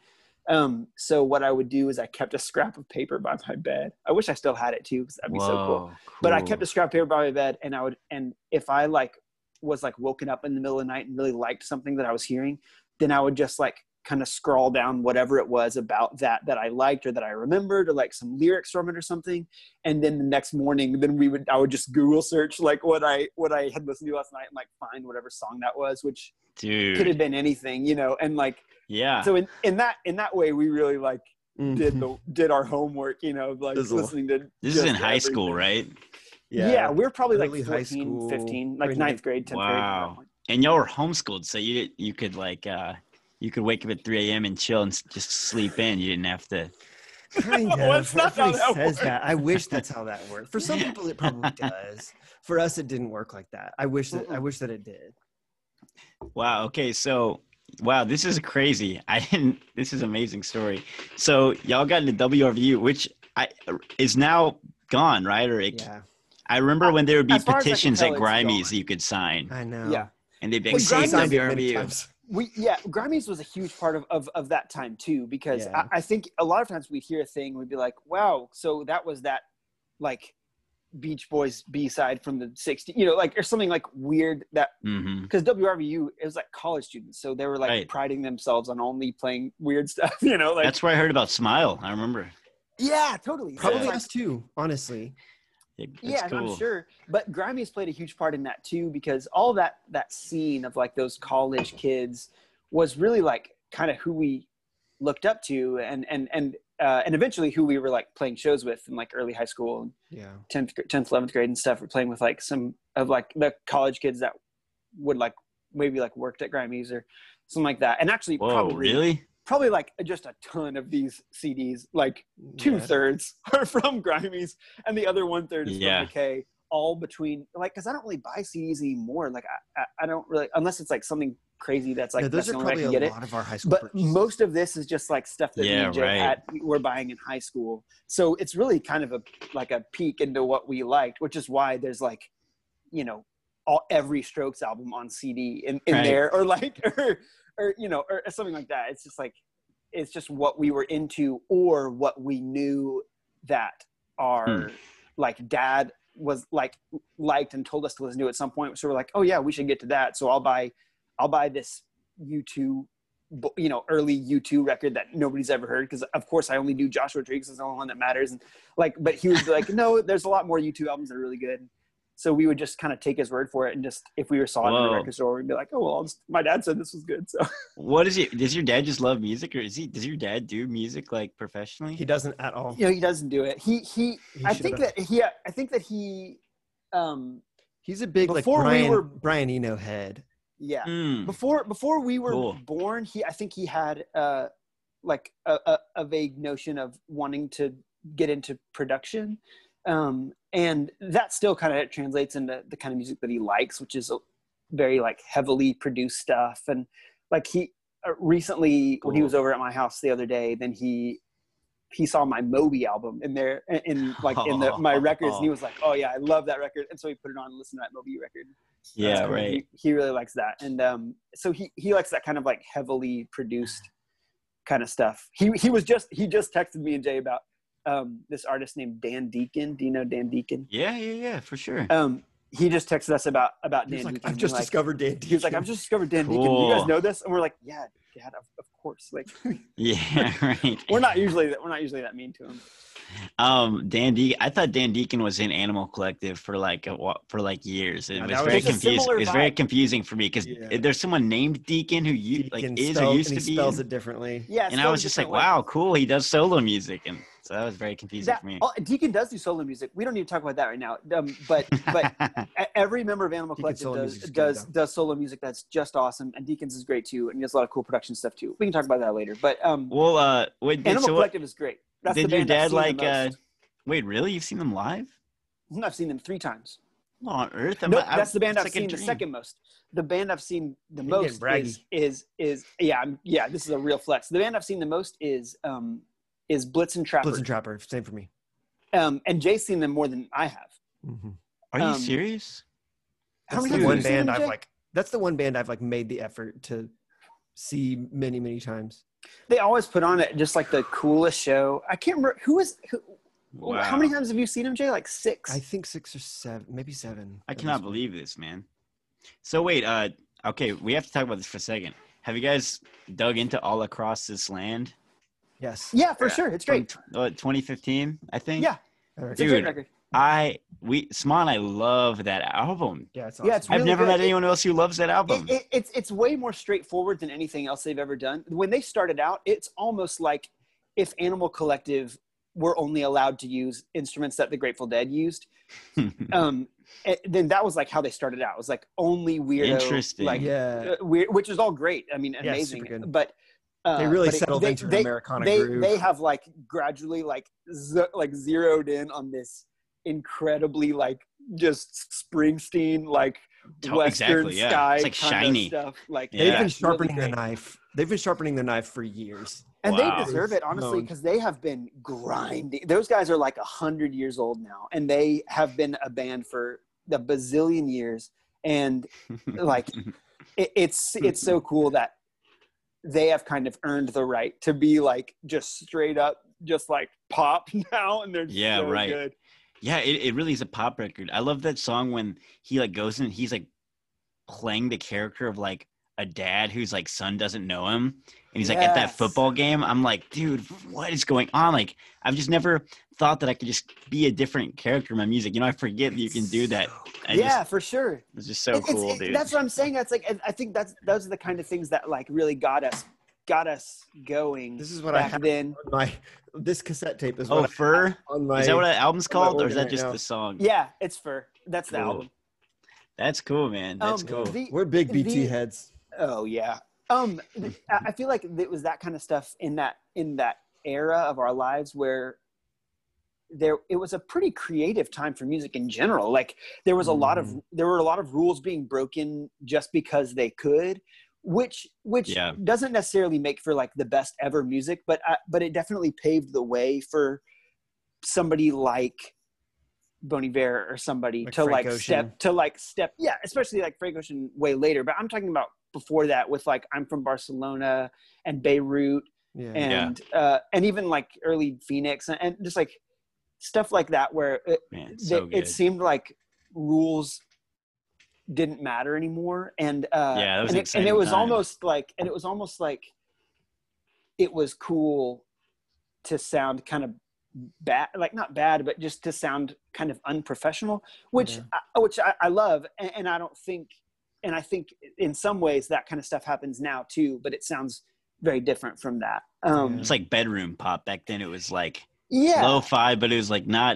Um, so what I would do is I kept a scrap of paper by my bed. I wish I still had it too because that'd be so cool. Whoa, But I kept a scrap of paper by my bed and I would and if I like was like woken up in the middle of the night and really liked something that I was hearing, then I would just like kind of scroll down whatever it was about that that I liked or that I remembered or like some lyrics from it or something. And then the next morning, then we would I would just Google search like what I what I had listened to last night and like find whatever song that was, which dude. could have been anything, you know. And like yeah. so in, in that in that way we really like did Mhm. the did our homework, you know, like Sizzle. listening to this is in just high school, right? Yeah. Yeah, we were probably like Early 14, high school, 15, like ninth grade, 10th grade. Wow. And y'all were homeschooled, so you you could like uh you could wake up at 3 a.m. and chill and just sleep in. You didn't have to. Kind of. Well, it's not how Everybody that says works. that. I wish that's how that worked. For some people, it probably does. For us, it didn't work like that. I wish that. I wish that it did. Wow. Okay. So, wow, this is crazy. I didn't. This is an amazing story. So y'all got into WRVU, which I is now gone, right? Or it, Yeah, I remember when there would be As far as I can petitions tell, at it's Grimey's gone. you could sign, I know. Yeah. and they'd be Well, like, "Save Grimey's- signed WRVU." Times. We yeah, Grimey's was a huge part of, of, of that time too because Yeah. I, I think a lot of times we'd hear a thing we'd be like, wow, so that was that like Beach Boys B side from the '60s, you know, like or something like weird that mm-hmm. because WRVU it was like college students, so they were like Right. priding themselves on only playing weird stuff, you know, like That's where I heard about Smile. I remember. yeah, totally. Probably it's like- us too. Honestly, It- That's yeah, cool. I'm sure. But Grimey's played a huge part in that too, because all that that scene of like those college kids was really like kind of who we looked up to, and and and uh, and eventually who we were like playing shows with in like early high school and yeah. tenth, tenth, eleventh grade and stuff. We're playing with like some of like the college kids that would like maybe like worked at Grimey's or something like that. And actually, Whoa, probably really? Probably like just a ton of these CDs, like two Yeah. thirds are from Grimey's and the other one third is Yeah. from McKay. All between like, because I don't really buy CDs anymore. Like, I, I, I don't really unless it's like something crazy that's like yeah, that's those the are only way I probably can a get it. lot of our high school. But purchases. most of this is just like stuff that me Yeah, and Jay right. had, were buying in high school. So it's really kind of a like a peek into what we liked, which is why there's like, you know, all every Strokes album on CD in, in Right. there, or like, or or you know, or something like that. It's just like, it's just what we were into, or what we knew that our Hmm. like dad was like liked and told us to listen to at some point. So we're like, oh yeah, we should get to that. So I'll buy, I'll buy this U2, you know, early U2 record that nobody's ever heard because of course I only do Joshua Tree is the only one that matters. And like, but he was like, no, there's a lot more U2 albums that are really good. So we would just kind of take his word for it, and just if we were saw it in Whoa. the record store, we'd be like, "Oh well, just, my dad said this was good." So What is it? Does your dad just love music, or is he? Does your dad do music like professionally? he doesn't at all. you know, he doesn't do it. He he. He I think have. that he. I think that he. Um. He's a big like Before we Brian were- Brian Eno head. Yeah. Hmm. before before we were Cool. born he i think he had uh like a, a, a vague notion of wanting to get into production um and that still kind of translates into the kind of music that he likes which is a very like heavily produced stuff and like he uh, recently when he was over at my house the other day then he he saw my Moby album in there in, like in the my records and he was like oh yeah i love that record and so he put it on and listened to that Moby record Yeah, cool. right. He, he really likes that, and um, so he he likes that kind of like heavily produced kind of stuff. He he was just he just texted me and Jay about um this artist named Dan Deacon. Do you know Dan Deacon? Yeah, yeah, yeah, for sure. Um, he just texted us about about He's Dan like, Deacon. I've just like, discovered Dan. He was like, I've just discovered Dan Deacon. You guys know this? And we're like, yeah, Dad, of, of course. Like, Yeah, right. we're not usually we're not usually that mean to him. Um, Dan Deacon. I thought Dan Deacon was in Animal Collective for like a, for like years. It Yeah, was was very confusing. similar It was very confusing for me because Yeah. there's someone named Deacon who you He like can is spell- or used and to he be. spells in- it differently. Yeah, and I was just like, way. wow, cool. He does solo music, and so that was very confusing That, for me. oh, Deacon does do solo music. We don't need to talk about that right now. Um, but but every member of Animal Collective solo does good, does does solo music that's just awesome, and Deacons is great too, and he does a lot of cool production stuff too. We can talk about that later. But um, well, uh, what, did, Animal so Collective is great. That's did your band I've dad seen like, uh. Wait, really? You've seen them live? I've seen them three times. What on earth? No, I- that's the band I've like seen the second most. The band I've seen the You're most is, is is yeah I'm, yeah. This is a real flex. The band I've seen the most is um is Blitzen Trapper. Blitzen Trapper, same for me. um, and Jay's seen them more than I have. Mhm. Are you um, serious? How That's many the times one band I've Jay? like. That's the one band I've like made the effort to see many, many times. They always put on it just like the coolest show. I can't remember who is who. How many times have you seen them, Jay? Like six. I think six or seven, maybe seven. I cannot believe this, man. So wait, uh, okay, we have to talk about this for a second. Have you guys dug into all across this land? Yes. yeah, for sure. It's great. From, uh, 2015, I think. Yeah, All right. it's a great Dude. record. I we Small and I love that album. Yeah, it's Yeah, it's awesome. I've never good. met anyone else who loves that album. It, it, it's it's way more straightforward than anything else they've ever done. When they started out, it's almost like if Animal Collective were only allowed to use instruments that the Grateful Dead used. Um, eh, then that was like how they started out. It was like only weirdo, Interesting. like yeah. uh, weird, which is all great. I mean, amazing. super good. But uh, They really but it- settled they- into an Americana they, groove. They have like gradually like z- like zeroed in on this incredibly like just Springsteen like Western exactly, yeah. sky It's like kind of shiny. stuff. Like Yeah. They've been it's really sharpening the knife. They've been sharpening the knife for years. and Wow. they deserve it honestly because they have been grinding. Those guys are like a hundred years old now, and they have been a band for a bazillion years. And like it, it's it's so cool that they have kind of earned the right to be like just straight up just like pop now and they're Yeah, so right. good Yeah, it, it really is a pop record. I love that song when he like goes in, he's like playing the character of like a dad whose like son doesn't know him, and he's like at that football game. I'm like, dude, what is going on? Like, I've just never thought that I could just be a different character in my music. You know, I forget that you can do that. I yeah just, for sure it's just so It- it's- cool, it- dude. that's what i'm saying that's like I- i think that's those are the kind of things that like really got us got us going This is what I back have then on my this cassette tape is oh, what Furr. on my Is that what that album's called, or is that just now. the song? yeah it's for that's the album That's cool, man. That's Um, cool. the- We're big BT the- heads. Oh yeah. Um, I I feel like it was that kind of stuff in that in that era of our lives where there it was a pretty creative time for music in general. Like there was a lot of there were a lot of rules being broken just because they could, which which Yeah. doesn't necessarily make for like the best ever music, but uh, but it definitely paved the way for somebody like Bon Iver or somebody Like to Frank like Ocean. step to like step yeah especially like Frank Ocean way later but I'm talking about before that with like I'm from Barcelona and Beirut Yeah. and uh and even like early Phoenix and, and just like stuff like that where it, Man, they- so good. it seemed like rules didn't matter anymore and uh Yeah, that was and, an it, and it was time. almost like and it was almost like it was cool to sound kind of bad like not bad but just to sound kind of unprofessional which Yeah. I, which I, I love and, and i don't think and i think in some ways that kind of stuff happens now too but it sounds very different from that um It's like bedroom pop. Back then, it was like yeah lo-fi, but it was like not.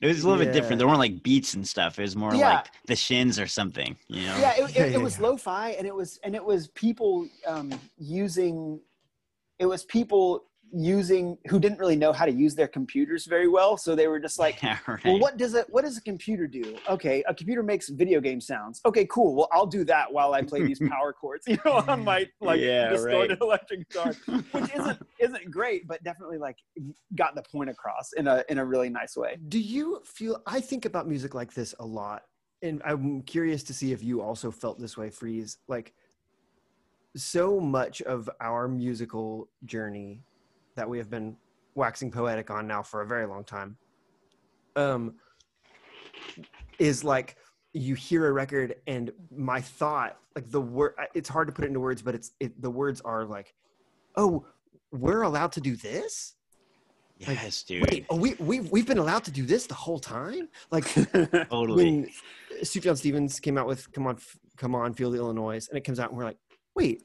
It was a little bit different. There weren't like beats and stuff. It was more Yeah. like the shins or something. You know? yeah, it, it, it was lo-fi and it was and it was people um, using it was people using who didn't really know how to use their computers very well so they were just like Yeah, right. well what does it what does a computer do okay a computer makes video game sounds okay cool well i'll do that while i play these power chords you know on my like Yeah, distorted electric guitar which isn't isn't great but definitely like got the point across in a in a really nice way Do you feel? I think about music like this a lot, and I'm curious to see if you also felt this way. Freeze, like so much of our musical journey that we have been waxing poetic on now for a very long time, um, is like you hear a record and my thought, like the word, it's hard to put it into words, but it's it, the words are like, oh, we're allowed to do this. yes, dude. Wait, oh, we we've we've been allowed to do this the whole time. Like totally. when Sufjan Stevens came out with "Come on, Come on, Feel the Illinois," and it comes out, and we're like, wait,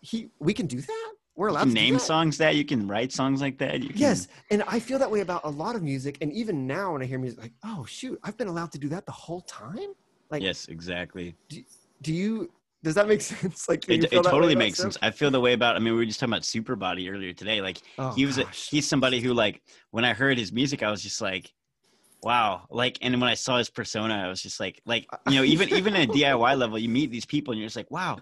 he we can do that. We're You allowed to name songs that you can write songs like that. Can, Yes, and I feel that way about a lot of music, and even now when I hear music, like, oh shoot, I've been allowed to do that the whole time. Like, Yes, exactly. do do you Does that make sense? Like It, it totally makes sense. I feel the way about. I mean, we were just talking about Superbody earlier today. Like Oh, he was, a, he's somebody who like when I heard his music, I was just like, wow. Like, and when I saw his persona, I was just like, like you know, even even at a DIY level, you meet these people and you're just like, wow.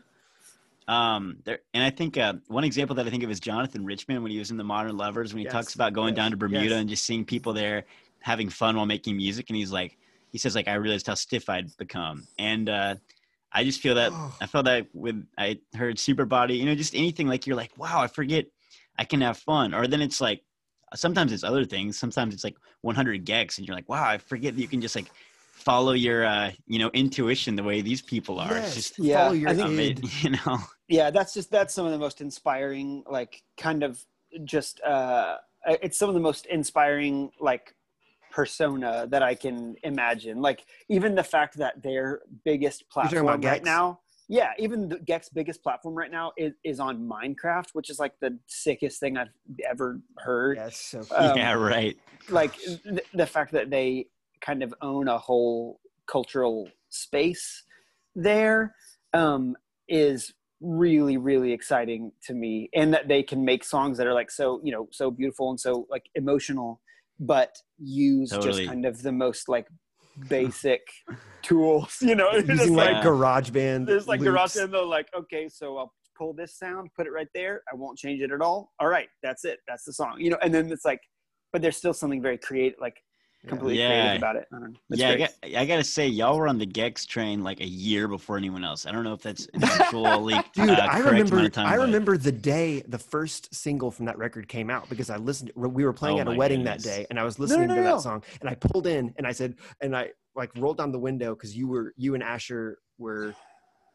Um, there, and I think uh, one example that I think of is Jonathan Richman when he was in the Modern Lovers when he Yes, talks about going yes, down to Bermuda yes. and just seeing people there having fun while making music, and he's like, he says like, I realized how stiff I'd become, and uh, I just feel that Oh. I felt that with I heard Superbody, you know, just anything like you're like, wow, I forget I can have fun. Or then it's like sometimes it's other things. Sometimes it's like 100 gecs, and you're like, wow, I forget that you can just like follow your uh, you know intuition the way these people are. Yes, just Yeah, follow your I think- it, you know. Yeah that's just that's some of the most inspiring like kind of just uh it's some of the most inspiring like persona that i can imagine like even the fact that their biggest platform about right Gecs? now yeah even the gecs biggest platform right now is, is on minecraft which is like the sickest thing i've ever heard Yes, so Um, yeah, right. like th- the fact that they kind of own a whole cultural space there um, is really really exciting to me and that they can make songs that are like so you know so beautiful and so like emotional but use Totally. just kind of the most like basic tools you know It's using just like like- garage band there's like loops. garage and they're like okay so i'll pull this sound put it right there i won't change it at all all right that's it that's the song you know and then it's like but there's still something very creative like Yeah. Completely Yeah. creative about it I don't know. Yeah, I, got, I gotta say, y'all were on the Gecs train like a year before anyone else. I don't know if that's an actual like, Dude, uh, I correct remember. time, I but- remember the day the first single from that record came out because I listened. We were playing Oh at a wedding goodness. that day, and I was no, listening no, to no. that song. And I pulled in, and I said, and I like rolled down the window because you were you and Asher were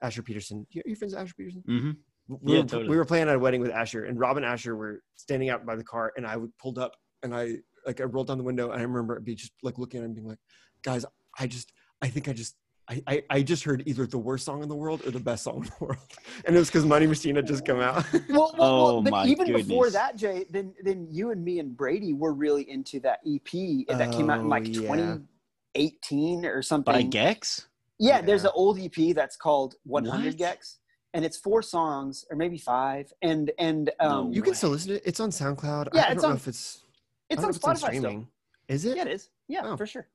Asher Peterson. You, you friends with Asher Peterson? Mhm. We, Yeah, were, totally. we were playing at a wedding with Asher, and Rob and Asher were standing out by the car, and I pulled up, and I like I rolled down the window, and I remember it be just like looking at him, being like, "Guys, I just, I think I just." I, I, I just heard either the worst song in the world or the best song in the world, and it was because Money Machine had just come out. well, well, Oh, well but my even before that jay then then you and me and brady were really into that ep that came out in Oh, like yeah. 2018 or something by Gecs. yeah, there's an old ep that's called 100 What? gecs and it's four songs or maybe five and and um You can still listen to it. It's on SoundCloud. Yeah, I, I it's don't on- know if it's. It's on don't know if spotify still. streaming. Is it? yeah it is yeah Oh. for sure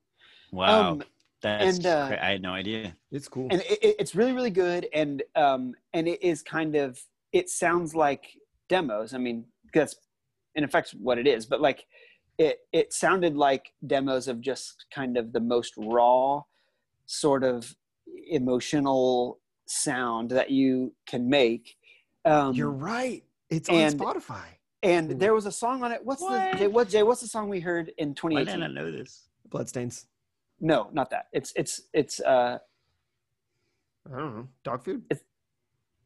Wow, um that's and, uh, cra- I had no idea. It's cool. and it, it- it's really really good and um and it is kind of it sounds like demos i mean that's in effect what it is but like it it sounded like demos of just kind of the most raw sort of emotional sound that you can make um You're right. It's and- on Spotify. And there was a song on it what's What? the Jay, what jay what's the song we heard in Why did I 2018 not know this? Bloodstains. no not that it's it's it's uh I don't know. Dog food.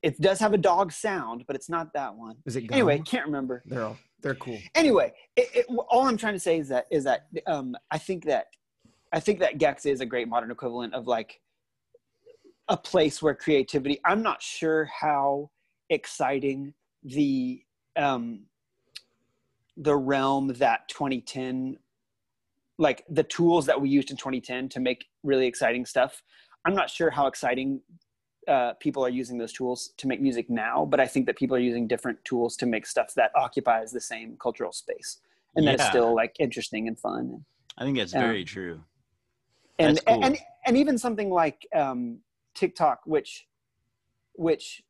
it does have a dog sound but it's not that one Is it? Gum? anyway can't remember they're all they're cool. anyway, it, it, all I'm trying to say is that is that um, I think that I think that Gecs is a great modern equivalent of like a place where creativity. I'm not sure how exciting the um, the realm that 2010, like the tools that we used in 2010 to make really exciting stuff. I'm not sure how exciting uh, people are using those tools to make music now, but I think that people are using different tools to make stuff that occupies the same cultural space and that is still like interesting and fun. I think that's Yeah. very true. And cool. and and even something like um, TikTok, which which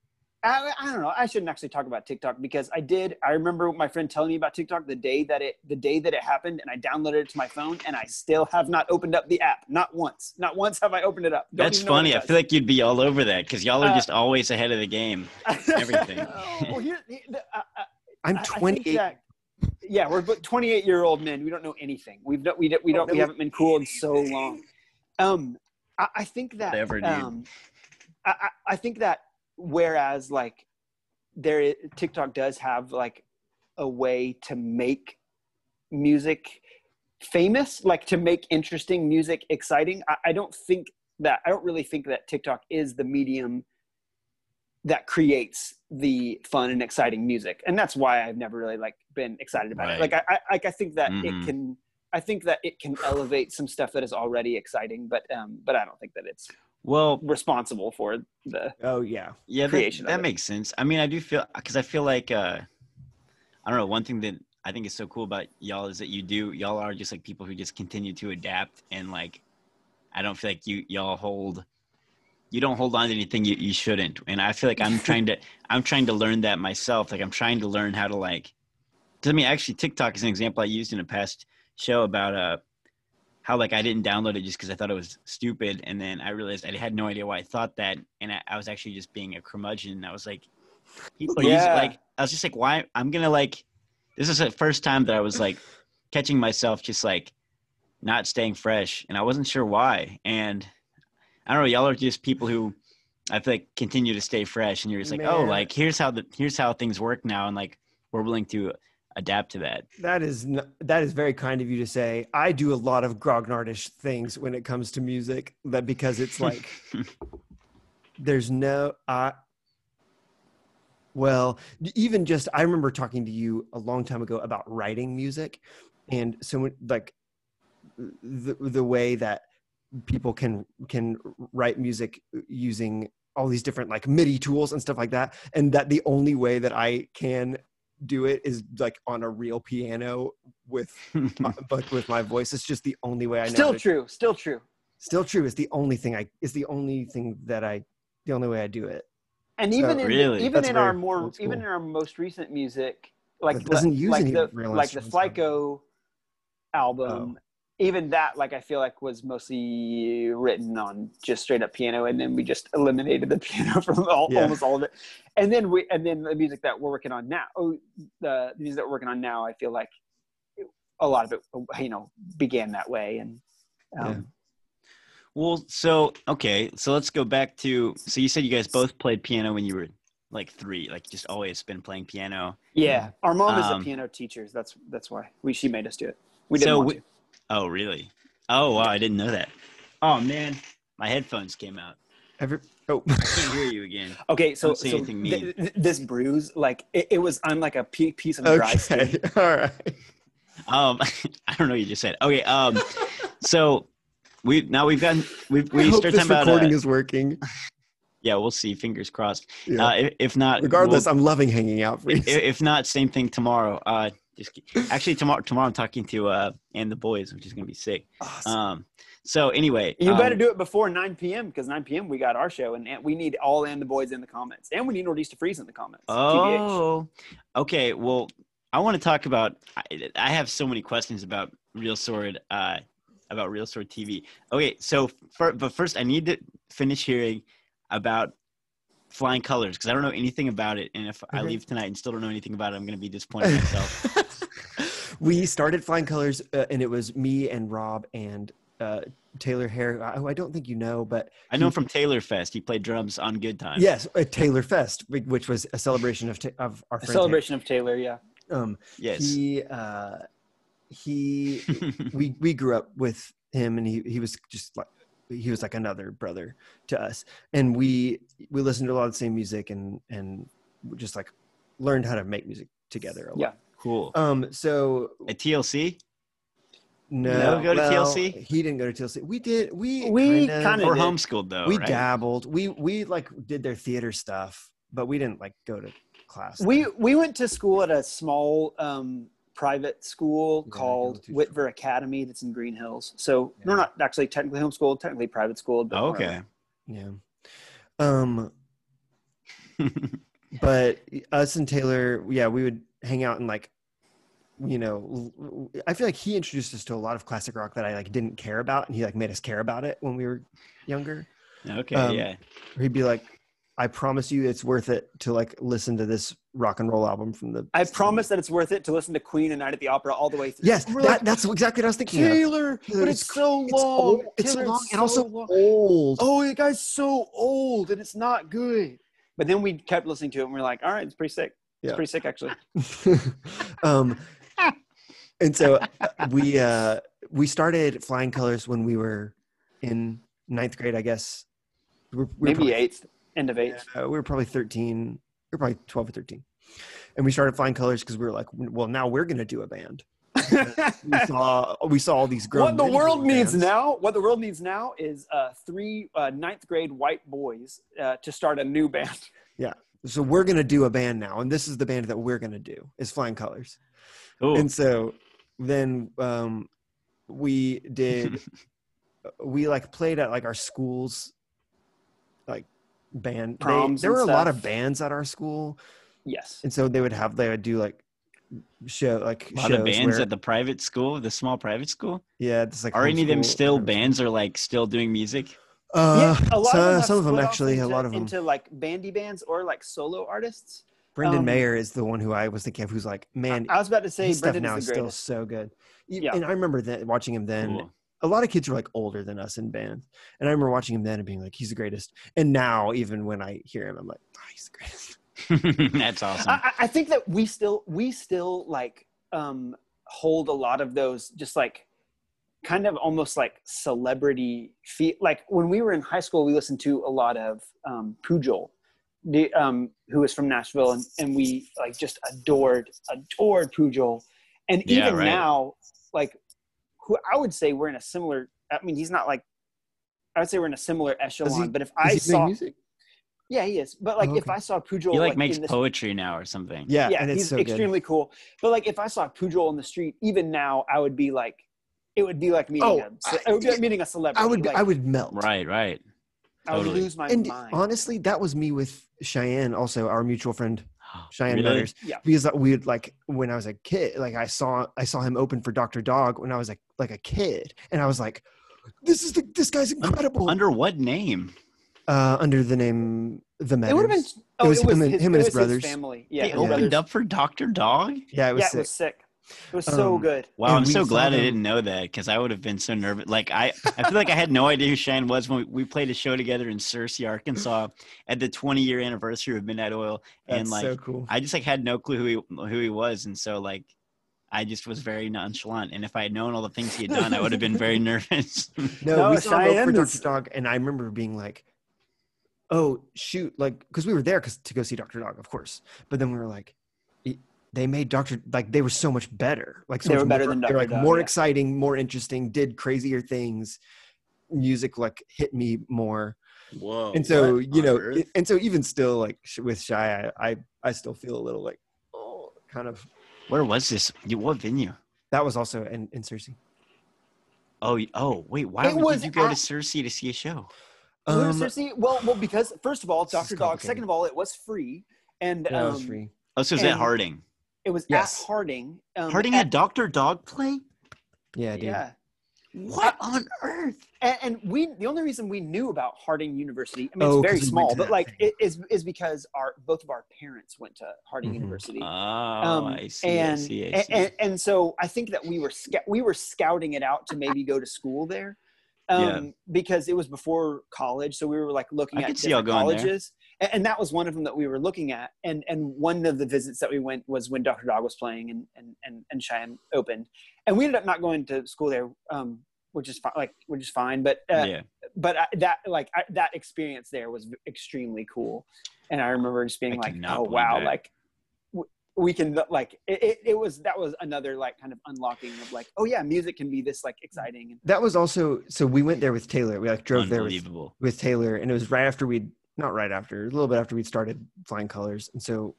I, I don't know. I shouldn't actually talk about TikTok because I did. I remember my friend telling me about TikTok the day that it the day that it happened, and I downloaded it to my phone, and I still have not opened up the app. Not once. Not once have I opened it up. Don't That's even know what funny. I feel like you'd be all over that because y'all are Uh, just always ahead of the game. everything. well, here, the- I- I- I'm I- I 28. that- yeah, we're but 28 year old men. We don't know anything. We've not, we don't, we Oh, don't that we haven't been cool in so long. Um, I, I think that Whatever, dude. um, I, I I think that whereas like there TikTok does have like a way to make music famous, like to make interesting music exciting. I, I don't think that I don't really think that TikTok is the medium that creates the fun and exciting music and that's why i've never really like been excited about Right. it like i I- like i think that Mhm. it can i think that it can elevate some stuff that is already exciting but um but i don't think that it's Well, responsible for the Oh yeah. yeah, that, creation of that makes sense. I mean, I do feel because I feel like uh, I don't know. One thing that I think is so cool about y'all is that you do y'all are just like people who just continue to adapt and like I don't feel like you y'all hold you don't hold on to anything you, you shouldn't. And I feel like I'm trying to I'm trying to learn that myself. Like I'm trying to learn how to like. 'cause I mean, actually, TikTok is an example I used in a past show about uh how like I didn't download it just because I thought it was stupid, and then I realized I had no idea why I thought that, and I, I was actually just being a curmudgeon. I was like, people Yeah. like I was just like, why I'm gonna like. This is the first time that I was like catching myself just like not staying fresh, and I wasn't sure why. And I don't know, y'all are just people who I feel like continue to stay fresh, and you're just like, oh, like here's how the here's how things work now, and like we're willing to adapt to that. That is n- that is very kind of you to say. I do a lot of grognardish things when it comes to music. That because it's like there's no uh well even just i remember talking to you a long time ago about writing music and so like the, the way that people can can write music using all these different like midi tools and stuff like that and that the only way that i can do it is like on a real piano with my, but with my voice it's just the only way i know how still to- true, still true. still true it's the only thing i it's the only thing that i the only way i do it And even in Really? even That's in very our more old even in our most recent music, like doesn't use like any the real like the instruments, huh? Flyco album. Even that, like I feel like was mostly written on just straight up piano, and then we just eliminated the piano from all, Yeah. almost all of it. And then we and then the music that we're working on now, oh, the, music that we're working on now, I feel like a lot of it, you know, began that way. And um, Well, so okay, so let's go back to. So you said you guys both played piano when you were like three, like just always been playing piano. yeah, our mom is Um, a piano teacher. That's that's why we she made us do it. We didn't So want to. Oh, really? Oh, wow, I didn't know that. Oh man, my headphones came out. Every oh, I can't hear you again. Okay, so, Don't say so th- th- this bruise, like it, it was on like a piece of dry skin. okay, all right. Um, I don't know what you just said. Okay, um, so we now we've gotten we've I we hope started this talking about. recording Uh, is working. yeah, we'll see. Fingers crossed. Yeah. Uh, if, if not, Regardless, we'll- I'm loving hanging out for you. i- if not, same thing tomorrow. Uh, just ki- actually tomorrow. Tomorrow I'm talking to uh and the boys, which is gonna be sick. Awesome. Um, so anyway, You um, better do it before 9 p.m. because 9 p.m. we got our show, and, and we need all and the boys in the comments, and we need Northeast to freeze in the comments. TBH. Oh, okay. Well, I want to talk about. I, I have so many questions about Real Sword. Uh, about Real Sword TV. Okay, so for, but first, I need to finish hearing about Flying Colors because I don't know anything about it, and if I leave tonight and still don't know anything about it, I'm going to be disappointed in myself. we started Flying Colors, uh, and it was me and Rob and uh, Taylor Hare. I, I don't think you know, but I know him from Taylor Fest. He played drums on Good Times. yes, uh, Taylor Fest, which was a celebration of ta- of our A friend celebration of Taylor, yeah. Um, Yes. he uh, he we we grew up with him and he he was just like he was like another brother to us and we we listened to a lot of the same music and and just like learned how to make music together a Yeah. cool. um so At TLC no go to well, TLC? he didn't go to TLC we did we We kinda, kinda did. homeschooled though, we right? dabbled we we like did their theater stuff but we didn't like go to class We we went to school at a small um, private school Yeah, called go to- Whitver Academy that's in Green Hills. So Yeah. we're not actually technically homeschooled, technically private school. But whatever. okay. yeah um but us and Taylor, yeah, we would hang out and like, you know, I feel like he introduced us to a lot of classic rock that I like didn't care about, and he like made us care about it when we were younger. okay. Um, yeah. He'd be like, "I promise you, it's worth it to like listen to this rock and roll album from the." I promise that it's worth it to listen to Queen and Night at the Opera all the way through. Yes, that, like, that's exactly what I was thinking. of. Taylor, Taylor, but it's it's, so It's long. old, it's so Taylor, long and also long. old. Oh, the guy's so old and it's not good. But then we kept listening to it and we're like, all right, it's pretty sick. It's Yeah. pretty sick actually. um, and so we uh, we started flying colors when we were in ninth grade, I guess. We were, we were Maybe probably, eighth, end of eighth. uh, we were probably thirteen. We were probably twelve or thirteen, and we started flying colors because we were like, well, now we're gonna do a band. we saw we saw all these grown. what the world doing needs bands. now, what the world needs now is uh, three uh, ninth grade white boys uh, to start a new band. Yeah, so we're gonna do a band now, and this is the band that we're gonna do is Flying Colors. Cool. And so then um, we did we like played at like our schools like band they- Proms there and were a lot of bands at our school Yes. and so they would have they would do like show like a lot shows of bands where, at the private school, the small private school. yeah it's like Are any of them still bands or like still doing music? uh, yeah, a lot so- of them, some of them split off actually a lot of them into like bandy bands or like solo artists. brendan um, mayer is the one who i was thinking of who's like man I was about to say his stuff now is is the still so good Yeah. and i remember that watching him then Cool. A lot of kids were like older than us in bands. And I remember watching him then and being like, he's the greatest. And now, even when I hear him, I'm like, oh, he's the greatest. That's awesome. I, I- I think that we still we still like um, hold a lot of those just like kind of almost like celebrity feel like when we were in high school we listened to a lot of um, Pujol the, um, who was from Nashville and, and we like just adored adored Pujol and Yeah, even right. now like who I would say we're in a similar I mean he's not like I would say we're in a similar echelon he- but if I saw music? yeah he is but like Oh, if. I saw Pujol he like like, makes in this poetry now or something. Yeah, yeah, and it's he's so good. extremely cool. But like, if I saw Pujol on the street, even now, I would be like, it would be like meeting Oh, a, ce- I- it would be like meeting a celebrity. I would, like, I would melt. Right, right. I would lose my And mind. honestly, that was me with Cheyenne, also our mutual friend Cheyenne Really? Butters. Yeah. Because we would like when I was a kid, like I saw I saw him open for Dr. Dog when I was like like a kid, and I was like, this is the this guy's incredible. Under what name? uh, under the name the it would have been. Oh, it was was, him and- his, him and his was brothers. family. Yeah, they his yeah. opened brothers. up for Doctor Dog. Yeah, it was Yeah, sick. it was sick. It was so Um, good. Wow, And I'm so saw glad I didn't know that because I would have been so nervous. Like I, I feel like I had no idea who Shane was when we, we played a show together in Searcy, Arkansas, at the 20 year anniversary of Midnight Oil, That's and like so cool. I just like had no clue who he who he was, and so like I just was very nonchalant. And if I had known all the things he had done, I would have been very nervous. No, No, we saw him for Dr. Dog, and I remember being like, "Oh shoot!" Like because we were there because to go see Dr. Dog, of course. But then we were like, "E- they made Dr. Like they were so much better. Like so They were better more- than They were Dr. like Dog, more yeah. exciting, more interesting, did crazier things. Music like hit me more, Whoa. and so what you know, it- and so even still like sh- with Shy, I, I I still feel a little like oh kind of. Where was this? You- What venue? That was also in in Searcy. Oh, oh, wait. Why It would was you go to at- Searcy to see a show? Who Um, Searcy? well, well, because first of all, This Doctor Dog. Second of all, it was free, and that was um, free. Oh, so it was at Harding. It was Yes. at Harding. Um, Harding at- had Doctor Dog play. Yeah, dude. yeah. What on earth? and, and we the only reason we knew about Harding University, I mean, Oh, it's very small, but that like thing. it is is because our both of our parents went to Harding Mhm. University. Oh, Um, I see. and, I see. I and, see. and and so I think that we were sca- we were scouting it out to maybe go to school there, um, Yeah. because it was before college, so we were like looking I at see y'all different going there. colleges, and, and that was one of them that we were looking at, and and one of the visits that we went was when Dr. Dog was playing and and and, and Cheyenne opened, and we ended up not going to school there, um, which is fine, like which is fine, but uh, yeah. but I, that like I, that experience there was extremely cool and i remember just being I like cannot oh wow that. like w- we can like it, it, it was that was another like kind of unlocking of like oh yeah music can be this like exciting That was also so we went there with Taylor. We like drove there with, with Taylor, and it was right after we'd not right after, a little bit after we'd started flying colors, and so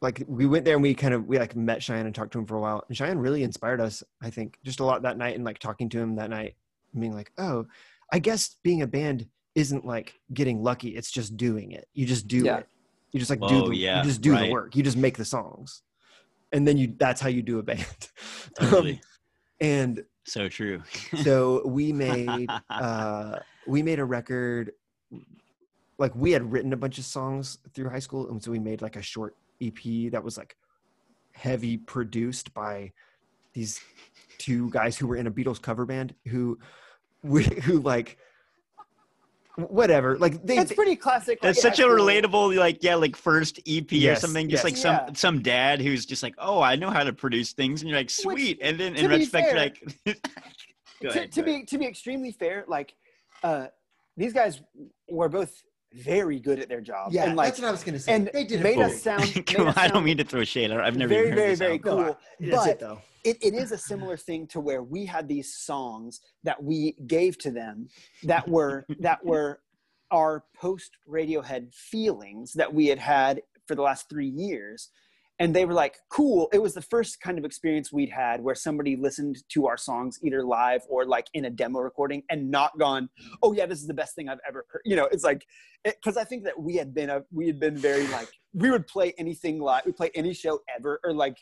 like we went there and we kind of we like met Cheyenne and talked to him for a while, and Cheyenne really inspired us. I think just a lot that night, and like talking to him that night, and being like, oh, I guess being a band isn't like getting lucky; it's just doing it. You just do Yeah. it. You just like Whoa, do the yeah, you just do the work. You just make the songs, and then you that's how you do a band. Um, and so true. so we made uh we made a record like we had written a bunch of songs through high school and so we made like a short ep that was like heavy produced by these two guys who were in a beatles cover band who who like whatever like they, it's pretty classic That's like, such a relatable, like yeah, like first EP or something. Just yes. like some Yeah. some dad who's just like, oh, I know how to produce things, and you're like, Which, sweet. and then to in be retrospect, you're fair- like, to, ahead, to be to be extremely fair like uh these guys were both very good at their job. Yeah, and like that's what I was gonna say. and they did made it us very- sound. made Come on, us I don't mean to throw shade. I don't- I've never very, even heard very, this very album. cool. No, That's but it though. it, it is a similar thing to where we had these songs that we gave to them that were that were our post radiohead feelings that we had had for the last three years and they were like cool. It was the first kind of experience we'd had where somebody listened to our songs either live or like in a demo recording and not gone oh yeah this is the best thing i've ever heard. You know it's like because i think that we had been a we had been very like we would play anything live we play any show ever or like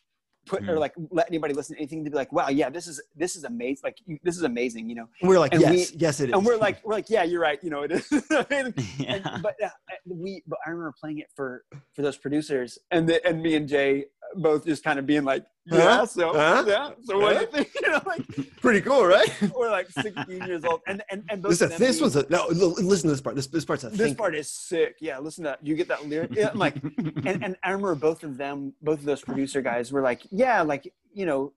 put or Mhm. like let anybody listen to anything to be like wow yeah this is this is amazing like you, this is amazing you know And we're like, and yes, yes, it is. and we're like we're like yeah you're right you know it is And- yeah. but uh, we but i remember playing it for for those producers and the, and me and jay both just kind of being like yeah Huh? so Huh? yeah so what do you think you know like pretty cool, right? we're like 16 years old and and, and both This, this was a no. Listen to this part. This this part's a this thinker. part is sick yeah listen to that you get that lyric yeah I'm like and, and I remember both of them, both of those producer guys were like, yeah, like, you know,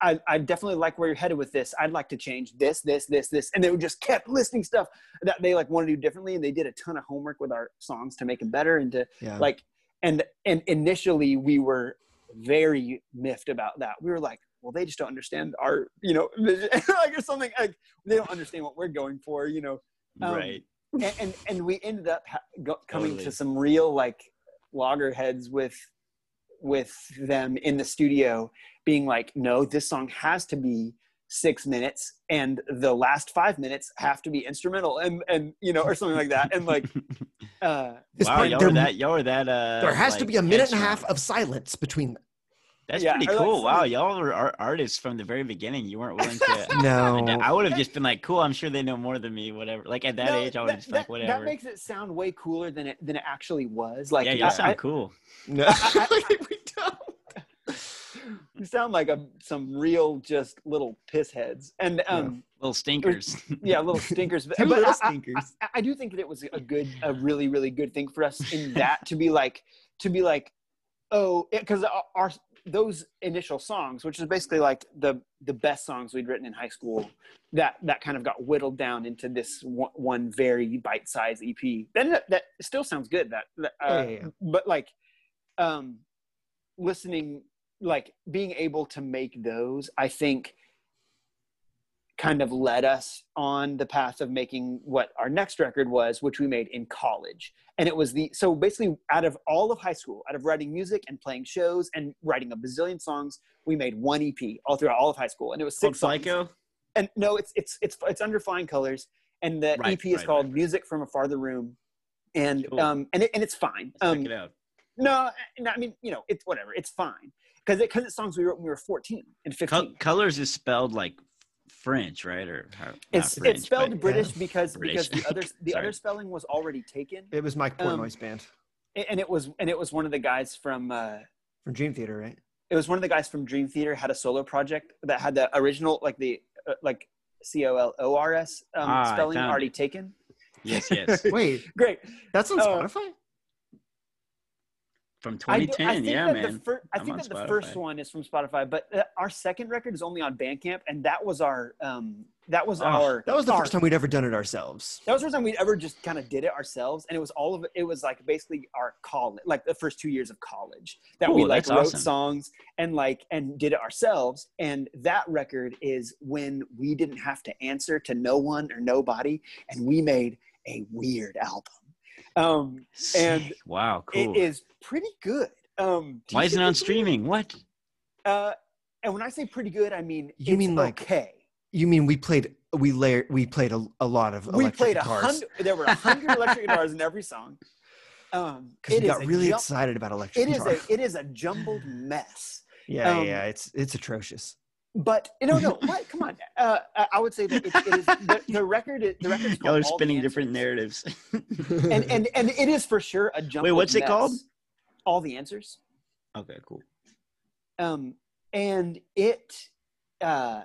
I, I definitely like where you're headed with this. I'd like to change this, this, this, this. And they would just kept listing stuff that they like want to do differently. And they did a ton of homework with our songs to make them better and to Yeah. like, and, and initially we were very miffed about that. We were like, well, they just don't understand our, you know, vision, like or something like they don't understand what we're going for, you know? um, right. and, and and we ended up ha- go, coming Totally. to some real like loggerheads with with them in the studio being like no this song has to be six minutes and the last five minutes have to be instrumental and and you know or something like that and like uh wow, part- y'all there- were that. Y'all were that. Uh, there has to be a minute and a half of silence between them. That's Yeah, pretty or like cool. wow, something- y'all were art- artists from the very beginning. You weren't willing to. No, I would have just been like, cool. I'm sure they know more than me. Whatever. Like at that no, age, I would have just been like, whatever. that makes it sound way cooler than it than it actually was like yeah, I- y'all sound I- cool. no, I- we don't. You sound like a some real just little piss heads and um Little stinkers. yeah, little stinkers. But, but little I- I- stinkers. I, I do think that it was a good, a really, really good thing for us in that to be like, to be like, oh, because our, those initial songs, which is basically like the the best songs we'd written in high school, that that kind of got whittled down into this one, one very bite sized EP. Then that, that still sounds good. That, that uh, Yeah, yeah, yeah. but like, um, listening, like being able to make those, I think kind of led us on the path of making what our next record was, which we made in college. And it was the so basically out of all of high school, out of writing music and playing shows and writing a bazillion songs, we made one EP all throughout all of high school, and it was Called six songs. Psycho. And no, it's it's it's it's under Flying Colors, and the Right, EP is right, called right. Music from a Farther Room, and Cool. um and it, and it's fine. Um, it out. no, no, I mean you know it's whatever, it's fine because it because it's songs we wrote when we were fourteen and Col- fifteen. colors is spelled like French, right? Or how, It's French, it's spelled but- British because British. because the other the other spelling was already taken, It was Mike Um, Portnoy's band and it was and it was one of the guys from uh, from Dream Theater, right? it was one of the guys from Dream Theater had a solo project that had the original like the uh, like C O L O R S um, Ah, spelling already it. taken. Yes, yes. Wait, Great. that's on Uh, Spotify. From I, do- 2010. I think yeah, that man. The fir- I I'm think on that the first one is from Spotify, but uh, our second record is only on Bandcamp, and that was our um, that was Oh, our That was the our- first time we'd ever done it ourselves. That was the first time we'd ever just kind of did it ourselves, and it was all of it. It was like basically our college, like the first two years of college, that we like wrote awesome. songs and like and did it ourselves. And that record is when we didn't have to answer to no one or nobody, and we made a weird album. Um, and wow, cool. It is pretty good. Um, Why isn't it on it's weird. streaming? What? Uh, and when I say pretty good, I mean You it's mean like okay. You mean we played we layer we played a, a lot of We electric played a guitars hundred. There were a hundred electric guitars in every song. Um, because we got really jum- excited about electric It is guitar. a it is a jumbled mess. yeah, um, yeah, it's it's atrocious. But no, no, what? Come on. Uh, I would say that it, it is the, the record. The record Y'all are spinning different narratives. and and and it is for sure a jump. Wait, what's it mess. called? All the answers. okay, cool. um, and it uh,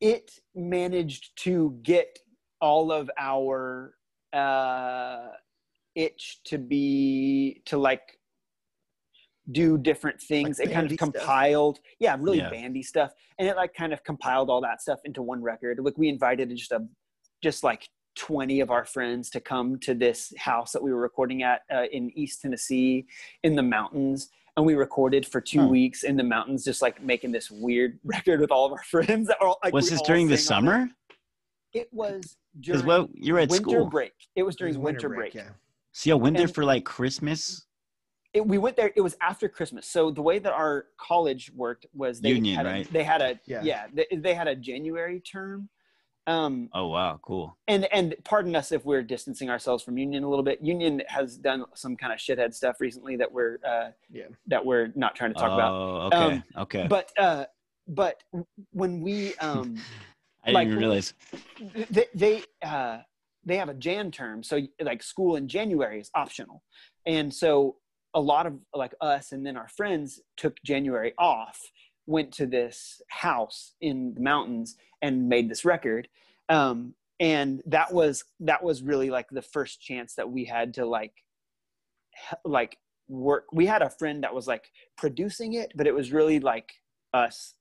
it managed to get all of our uh, itch to be to like do different things. Like it kind of bandy stuff? compiled, yeah, really Yeah. bandy stuff, and it like kind of compiled all that stuff into one record. Like we invited just a just like 20 of our friends to come to this house that we were recording at uh, in East Tennessee in the mountains. And we recorded for two Huh. weeks in the mountains, just like making this weird record with all of our friends. That were all, like, Was this during the sang on it. summer? It was Because during well, you were at winter school. break. It was It during was winter, break. Yeah. See, I went there And- for like Christmas. It, we went there. It was after Christmas. So the way that our college worked was they Union, had a, right? They had a Yeah. yeah. they, they had a January term. Um, Oh wow, cool. and and pardon us if we're distancing ourselves from Union a little bit. Union has done some kind of shithead stuff recently that we're uh, Yeah. that we're not trying to talk about. Oh, okay, Um, okay. But uh, but when we um, I didn't even realize. they they uh, they have a Jan term, so like school in January is optional, and so a lot of like us and then our friends took January off, went to this house in the mountains and made this record, um, and that was that was really like the first chance that we had to like like work. We had a friend that was like producing it, but it was really like us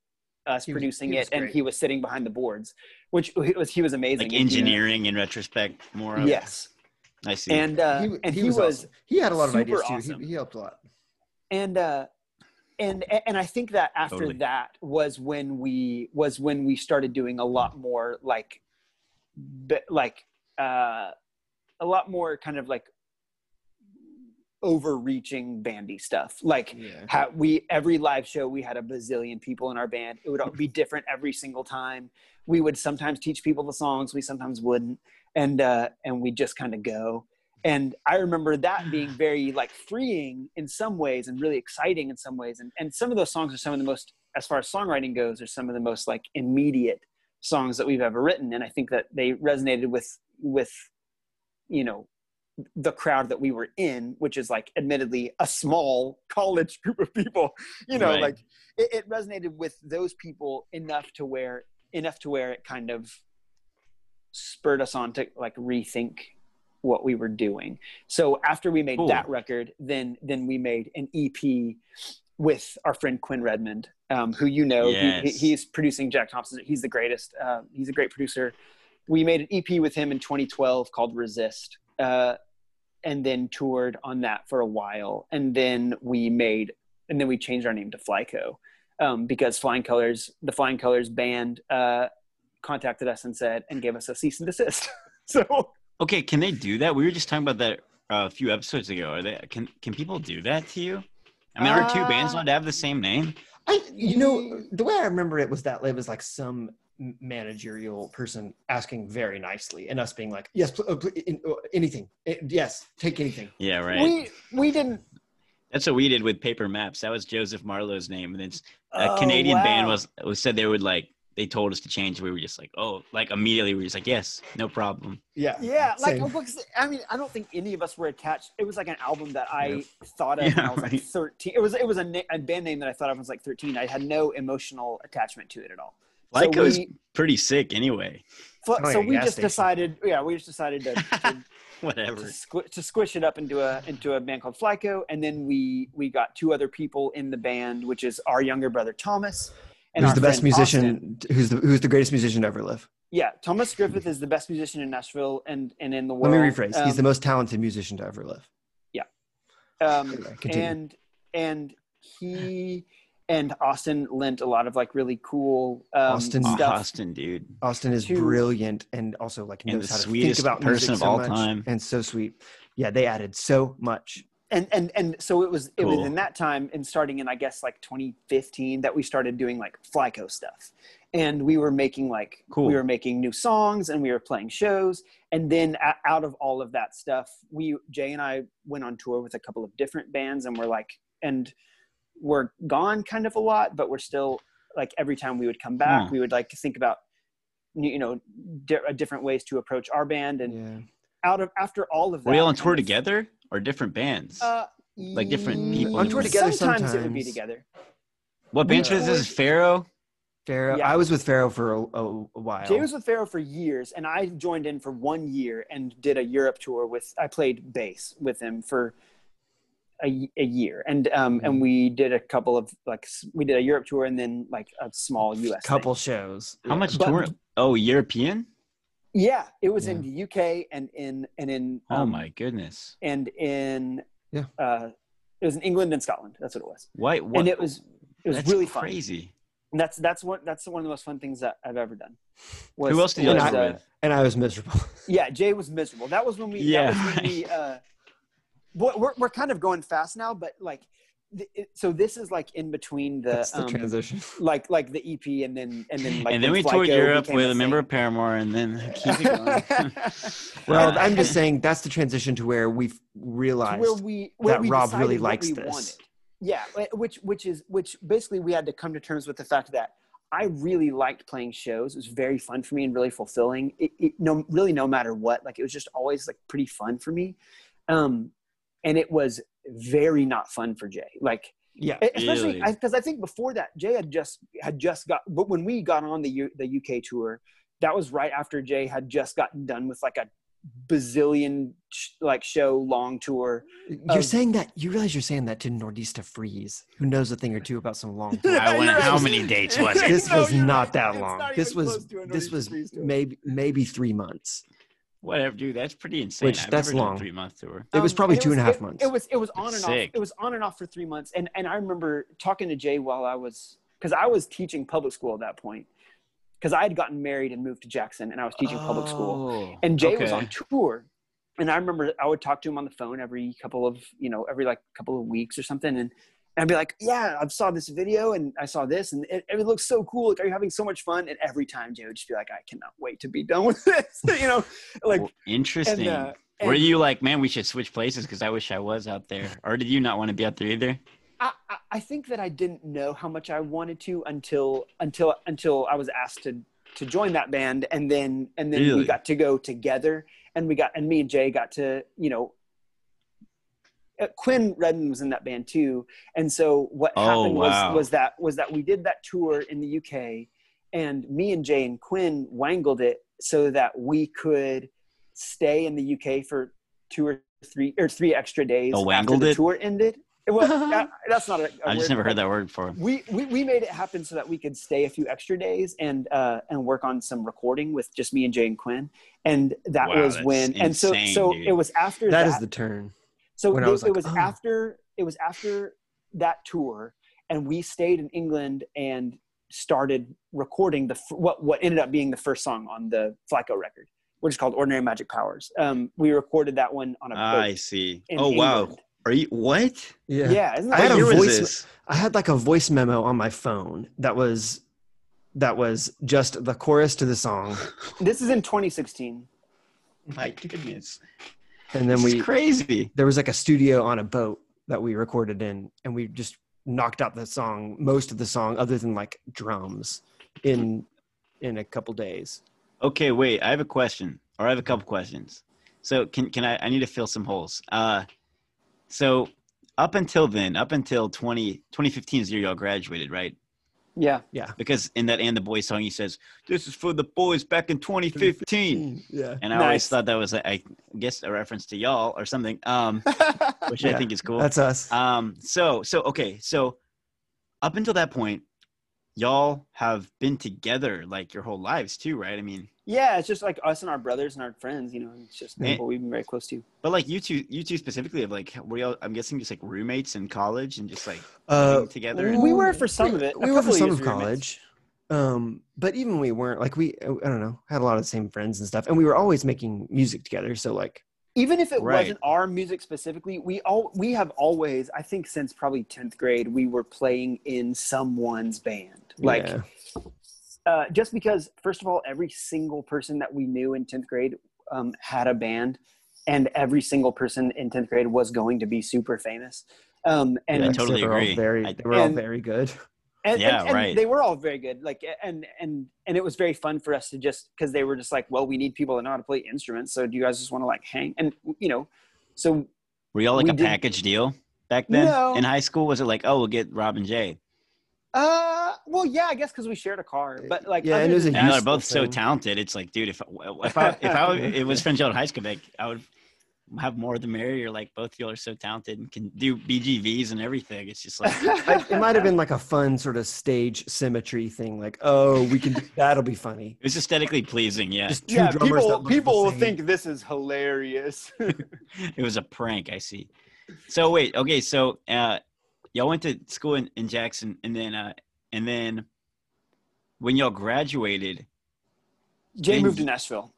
us He producing he was it and he was sitting behind the boards which he was he was amazing Like And, you know, engineering in retrospect, more. Of. yes I see. and uh he, and he, he, was, was, awesome. he had a lot of ideas too. awesome. He, he helped a lot. and uh and and i think that after Totally. that was when we was when we started doing a lot more like bi- like uh a lot more kind of like overreaching bandy stuff. Like Yeah. how we every live show we had a bazillion people in our band. It would be different every single time. We would sometimes teach people the songs we sometimes wouldn't. And uh and we just kind of go. And i remember that being very like freeing in some ways and really exciting in some ways. And and some of those songs are some of the most as far as songwriting goes are some of the most like immediate songs that we've ever written. And i think that they resonated with with you know the crowd that we were in which is like admittedly a small college group of people you know Right. like it, it resonated with those people enough to where enough to where it kind of spurred us on to like rethink what we were doing. So after we made Cool. that record then then we made an ep with our friend quinn redmond um, who you know he- he, he's producing jack thompson. He's the greatest uh, he's a great producer. We made an ep with him in 2012 called resist. Uh, and then toured on that for a while and then we made and then we changed our name to flyco um, because flying colors the flying colors band uh, contacted us and said and gave us a cease and desist so okay, can they do that? We were just talking about that uh, a few episodes ago. Are they? Can can people do that to you? I mean, are two bands Uh, allowed to have the same name? I, you know, the way I remember it was that it was like some managerial person asking very nicely, and us being like, "Yes, pl- uh, pl- in- uh, anything, Eh, yes, take anything." Yeah, right. we we didn't That's what we did with Paper Maps. That was Joseph Marlowe's name, and then a Oh, Canadian band was was said they would like. They told us to change. We were just like, oh, like immediately we were just like, yes, no problem. Yeah, Yeah, like Same. I mean, I don't think any of us were attached. It was like an album that I thought of when I was like thirteen. It was it was a, na- a band name that I thought of when I was like thirteen. I had no emotional attachment to it at all. So Flyco is pretty sick anyway. Fu- like so we just station. decided, yeah, we just decided to, to, Whatever. to, squ- to squish it up into a into a band called Flyco, and then we we got two other people in the band, which is our younger brother Thomas. And who's the best friend Austin. musician? Who's the who's the greatest musician to ever live? Yeah, Thomas Griffith is the best musician in Nashville and and in the world. Let me rephrase. He's Um, the most talented musician to ever live. Yeah, um, Anyway, and and he and Austin lent a lot of like really cool um, Austin- stuff. Austin, dude. Austin is to- brilliant and also like And knows the how to think sweetest about person music of so all much time. and so sweet. Yeah, they added so much. and and and so it was it was in that time and starting in I guess like 2015 that we started doing like Flyco stuff, and we were making like Cool. we were making new songs and we were playing shows, and then out of all of that stuff, we Jay and I went on tour with a couple of different bands, and we're like and we're gone kind of a lot, but we're still like every time we would come back, Huh. we would like to think about you know di- uh, different ways to approach our band, and Yeah. out of after all of that, Were you all on tour of- together or different bands? uh, Like different people On tour together Sometimes it would be together. what band was this? Is Farro? Farro. Yeah. I was with Farro for a, a, a while. Jay was with Farro for years, and I joined in for one year and did a Europe tour with. I played bass with him for a, a year, and um Mm-hmm. and we did a couple of like we did a Europe tour and then like a small U.S. thing. couple shows. How much But- tour? Oh, European. Yeah, it was Yeah. in the UK and in and in Oh um, my goodness. and in Yeah. uh, it was in England and Scotland. That's what it was, Why? What? and it was it was that's really fun. crazy. And that's that's what that's one of the most fun things that I've ever done. Was, Who else did you And like I- uh, with? And I was miserable. Yeah, Jay was miserable. That was when we. Yeah, That was when we. Uh, boy, we're we're kind of going fast now, but like, th- it, so this is like in between the, the um, transition. like like the EP and then and then like and then when we toured Europe with a member of Paramore, and then keep it going. Well, I'm just saying that's the transition to where we've realized where we where that we Rob really decided what likes we this. wanted. Yeah, which which is which basically we had to come to terms with the fact that I really liked playing shows. It was very fun for me and really fulfilling. It, it no really no matter what, like it was just always like pretty fun for me. Um, and it was very not fun for Jay. Like yeah, especially Really? because I, think before that Jay had just had just got but when we got on the U, the UK tour that was right after Jay had just gotten done with like a bazillion sh- like show long tour you're saying that you realize you're saying that to Nordista Freeze, who knows a thing or two about some long. tour. I wonder You're how many dates was it? this No, was not right. that It's long. not This was close to a this was maybe maybe three months. Whatever, dude. That's pretty insane. Which- I've that's never done a long. three month tour. It was Um, probably and two and a was- half it- months. It was it was on and off. It was on and off for three months. And and I remember talking to Jay while I was because I was teaching public school at that point because I had gotten married and moved to Jackson and I was teaching public school. Oh, And Jay was on tour. And I remember I would talk to him on the phone every couple of, you know, every like couple of weeks or something. And, and I'd be like, yeah, I saw this video and I saw this and it, it looks so cool. Like, are you having so much fun? And every time Jay would just be like, I cannot wait to be done with this. you know, like, Well, interesting. and, uh, Were and- you like, man, we should switch places because I wish I was out there, or did you not want to be out there either? I, I- I think that I didn't know how much I wanted to until until until I was asked to to join that band, and then and then Really? we got to go together, and we got and me and Jay got to you know. Uh, Quinn Redmond was in that band too, and so what Oh, happened wow. was was that was that we did that tour in the UK, and me and Jay and Quinn wangled it so that we could stay in the UK for two or three or three extra days Oh, after the it? tour ended. Well, that, that's not a, a I just word, never heard that word before. we, we we made it happen so that we could stay a few extra days and uh and work on some recording with just me and Jay and Quinn and that Wow, was that's when and so so dude. it was after that that, is the turn. So when I it, was it was oh. after it was after that tour and we stayed in England and started recording the what what ended up being the first song on the Flyco record which is called Ordinary Magic Powers um we recorded that one on a boat I see. in Oh wow. Are you what? Yeah. yeah isn't I had a voice- this? I had like a voice memo on my phone that was that was just the chorus to the song, this is in 2016 My goodness. And then This we crazy. there was like a studio on a boat that we recorded in, and we just knocked out the song, most of the song, other than like drums, in in a couple days. Okay, wait. I have a question, or I have a couple questions. So can can I? I need to fill some holes. Uh, so up until then, up until 20, 2015 is the year y'all graduated, right? Yeah Yeah. Because in that and the boys song, he says, "This is for the boys back in 2015," Yeah. and I always thought that was, a, I guess, a reference to y'all or something, um, which I think is cool. That's us. Um, so so okay, so up until that point, y'all have been together like your whole lives too, right? I mean, Yeah, it's just like us and our brothers and our friends, you know, it's just Eh. people we've been very close to. but like you two, you two specifically, of like were y'all? I'm guessing just like roommates in college and just like Uh, living together. We were for some of it. We were for some of college. Um, but even we weren't like we I don't know had a lot of the same friends and stuff, and we were always making music together. So like Even if it Right. wasn't our music specifically, we all we have always, I think since probably 10th grade, we were playing in someone's band. Like yeah. uh, just because first of all, every single person that we knew in 10th grade um, had a band and every single person in 10th grade was going to be super famous. Um, and I totally they were all agree. very, I- they were all very good. And, Yeah, and, and right. they were all very good like and and and it was very fun for us to just because they were just like well we need people that know how to play instruments so do you guys just want to like hang and you know so Were y'all like we a did- package deal back then No. in high school? Was it like, oh, we'll get Rob and Jay? uh well yeah i guess because we shared a car but like Yeah, and it was a And they're useful both so talented. It's like, dude, if if I if I it was friends y'all in high school, like I would have more the merrier. Like both of y'all are so talented and can do BGVs and everything. It's just like it might have been like a fun sort of stage symmetry thing. Like, oh, we can do that'll be funny. it's aesthetically pleasing. Yeah, Just two yeah, drummers people people will think this is hilarious. it was a prank. I see. So wait, okay, so uh, y'all went to school in, in Jackson, and then uh, and then when y'all graduated, Jay moved to Nashville.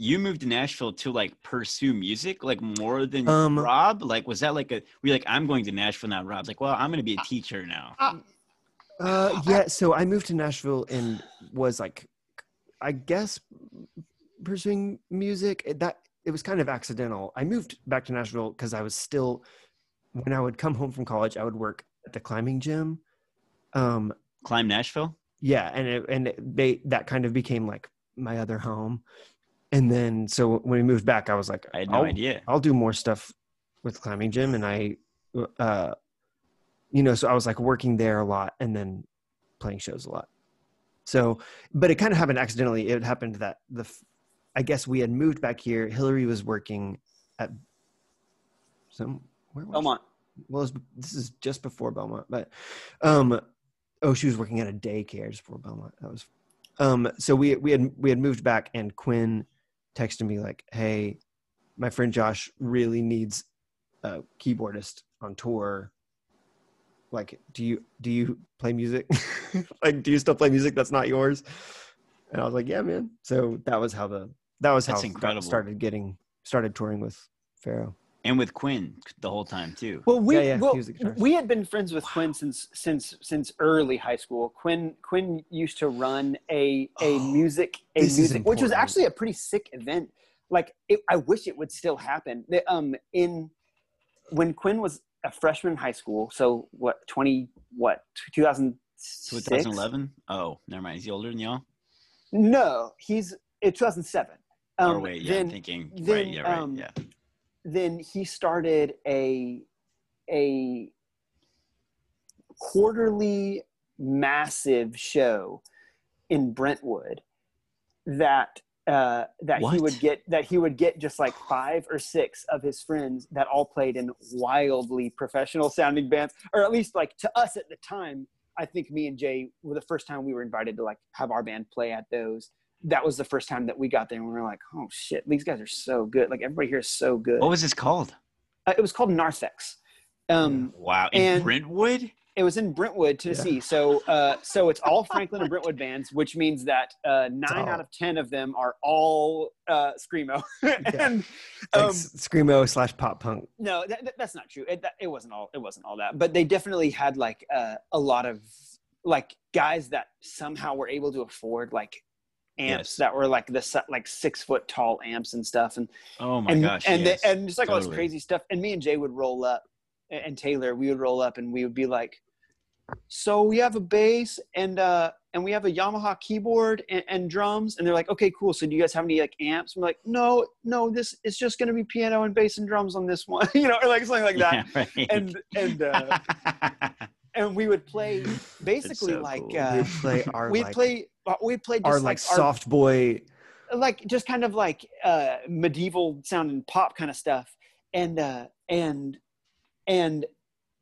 You moved to Nashville to like pursue music, like more than Um, Rob. Like, was that like a? We like, I'm going to Nashville now. Rob's like, well, I'm going to be a teacher now. Uh, yeah. So I moved to Nashville and was like, I guess, pursuing music. It- That it was kind of accidental. I moved back to Nashville because I was still, when I would come home from college, I would work at the climbing gym. Um, Climb Nashville. yeah, and it, and it- they that kind of became like my other home. And then so when we moved back, I was like, I had no I'll- idea. I'll do more stuff with climbing gym and I uh you know so I was like working there a lot and then playing shows a lot. So but it kind of happened accidentally. It happened that the I guess we had moved back here. Hillary was working at some where was Belmont. well, was, this is just before Belmont, but um, oh, she was working at a daycare just before Belmont. That was um. So we we had we had moved back, and Quinn texted me like, "Hey, my friend Josh really needs a keyboardist on tour. Like, do you do you play music? like, do you still play music that's not yours?" And I was like, "Yeah, man." So that was how the that was That's how I incredible. started getting started touring with Farro. And with Quinn the whole time too. Well, we Yeah, yeah, well, he was the guitarist. we had been friends with Quinn since since since early high school. Quinn Quinn used to run a a Oh, music a music, which was actually a pretty sick event. Like it, I wish it would still happen. The, um, in when Quinn was a freshman in high school, so what twenty what two thousand 2011. Oh, never mind. Is he older than y'all? No, he's in two thousand seven. Um, or wait, yeah, then, I'm thinking. right, yeah, right, um, yeah. Then he started a a quarterly massive show in Brentwood that uh, that he would get that he would get just like five or six of his friends that all played in wildly professional sounding bands, or at least like to us at the time. I think me and Jay were the first time we were invited to like have our band play at those. That was the first time that we got there, and we were like, "Oh shit, these guys are so good! Like everybody here is so good." What was this called? Uh, it was called Narthex. Um, Wow, in and- Brentwood. It was in Brentwood, Tennessee. So, uh, so it's all Franklin and Brentwood bands, which means that uh, nine out of ten of them are all uh, screamo. and Like um, screamo slash pop punk. no, that, that- that's not true. It, that, it wasn't all. It wasn't all that. But they definitely had like uh, a lot of like guys that somehow were able to afford like amps Yes. that were like the like six foot tall amps and stuff. And Oh my and gosh. and yes. the, and just like all this crazy stuff. And me and Jay would roll up, and Taylor, we would roll up, and we would be like, "So we have a bass and uh and we have a Yamaha keyboard and, and drums." And they're like, "Okay, cool. So do you guys have any like amps?" I'm like, "No, no. This is just gonna be piano and bass and drums on this one, you know, or like something like that." Yeah, right. And and uh, and we would play basically so like cool. uh, We'd play our we'd like, play uh, we'd just our like, like our soft boy. like just kind of like uh medieval sounding pop kind of stuff. And uh and and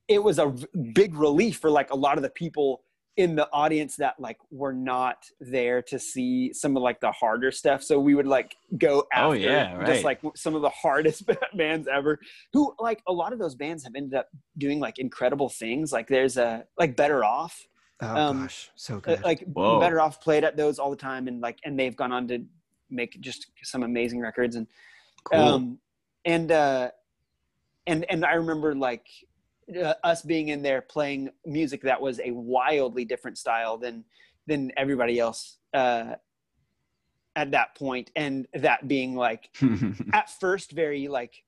it was a big relief for like a lot of the people in the audience that like were not there to see some of like the harder stuff. So we would like go after Oh, yeah, just like some of the hardest bands ever who like a lot of those bands have ended up doing like incredible things. Like there's a like better off Oh Um, gosh, so uh, good. like Whoa. better off played at those all the time and like and they've gone on to make just some amazing records and Cool. um and uh and and i remember like uh, us being in there playing music that was a wildly different style than than everybody else uh at that point and that being like at first very like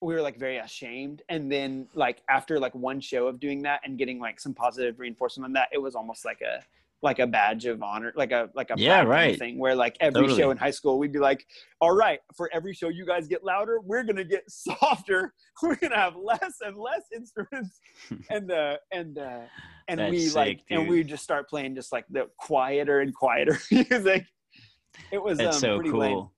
we were like very ashamed and then like after like one show of doing that and getting like some positive reinforcement on that it was almost like a like a badge of honor like a like a Yeah, pride kind of right. thing where like every Totally. show in high school we'd be like all right for every show you guys get louder we're gonna get softer we're gonna have less and less instruments and uh and uh and That's we like sick, and we just start playing just like the quieter and quieter music it was That's um, so pretty cool. lame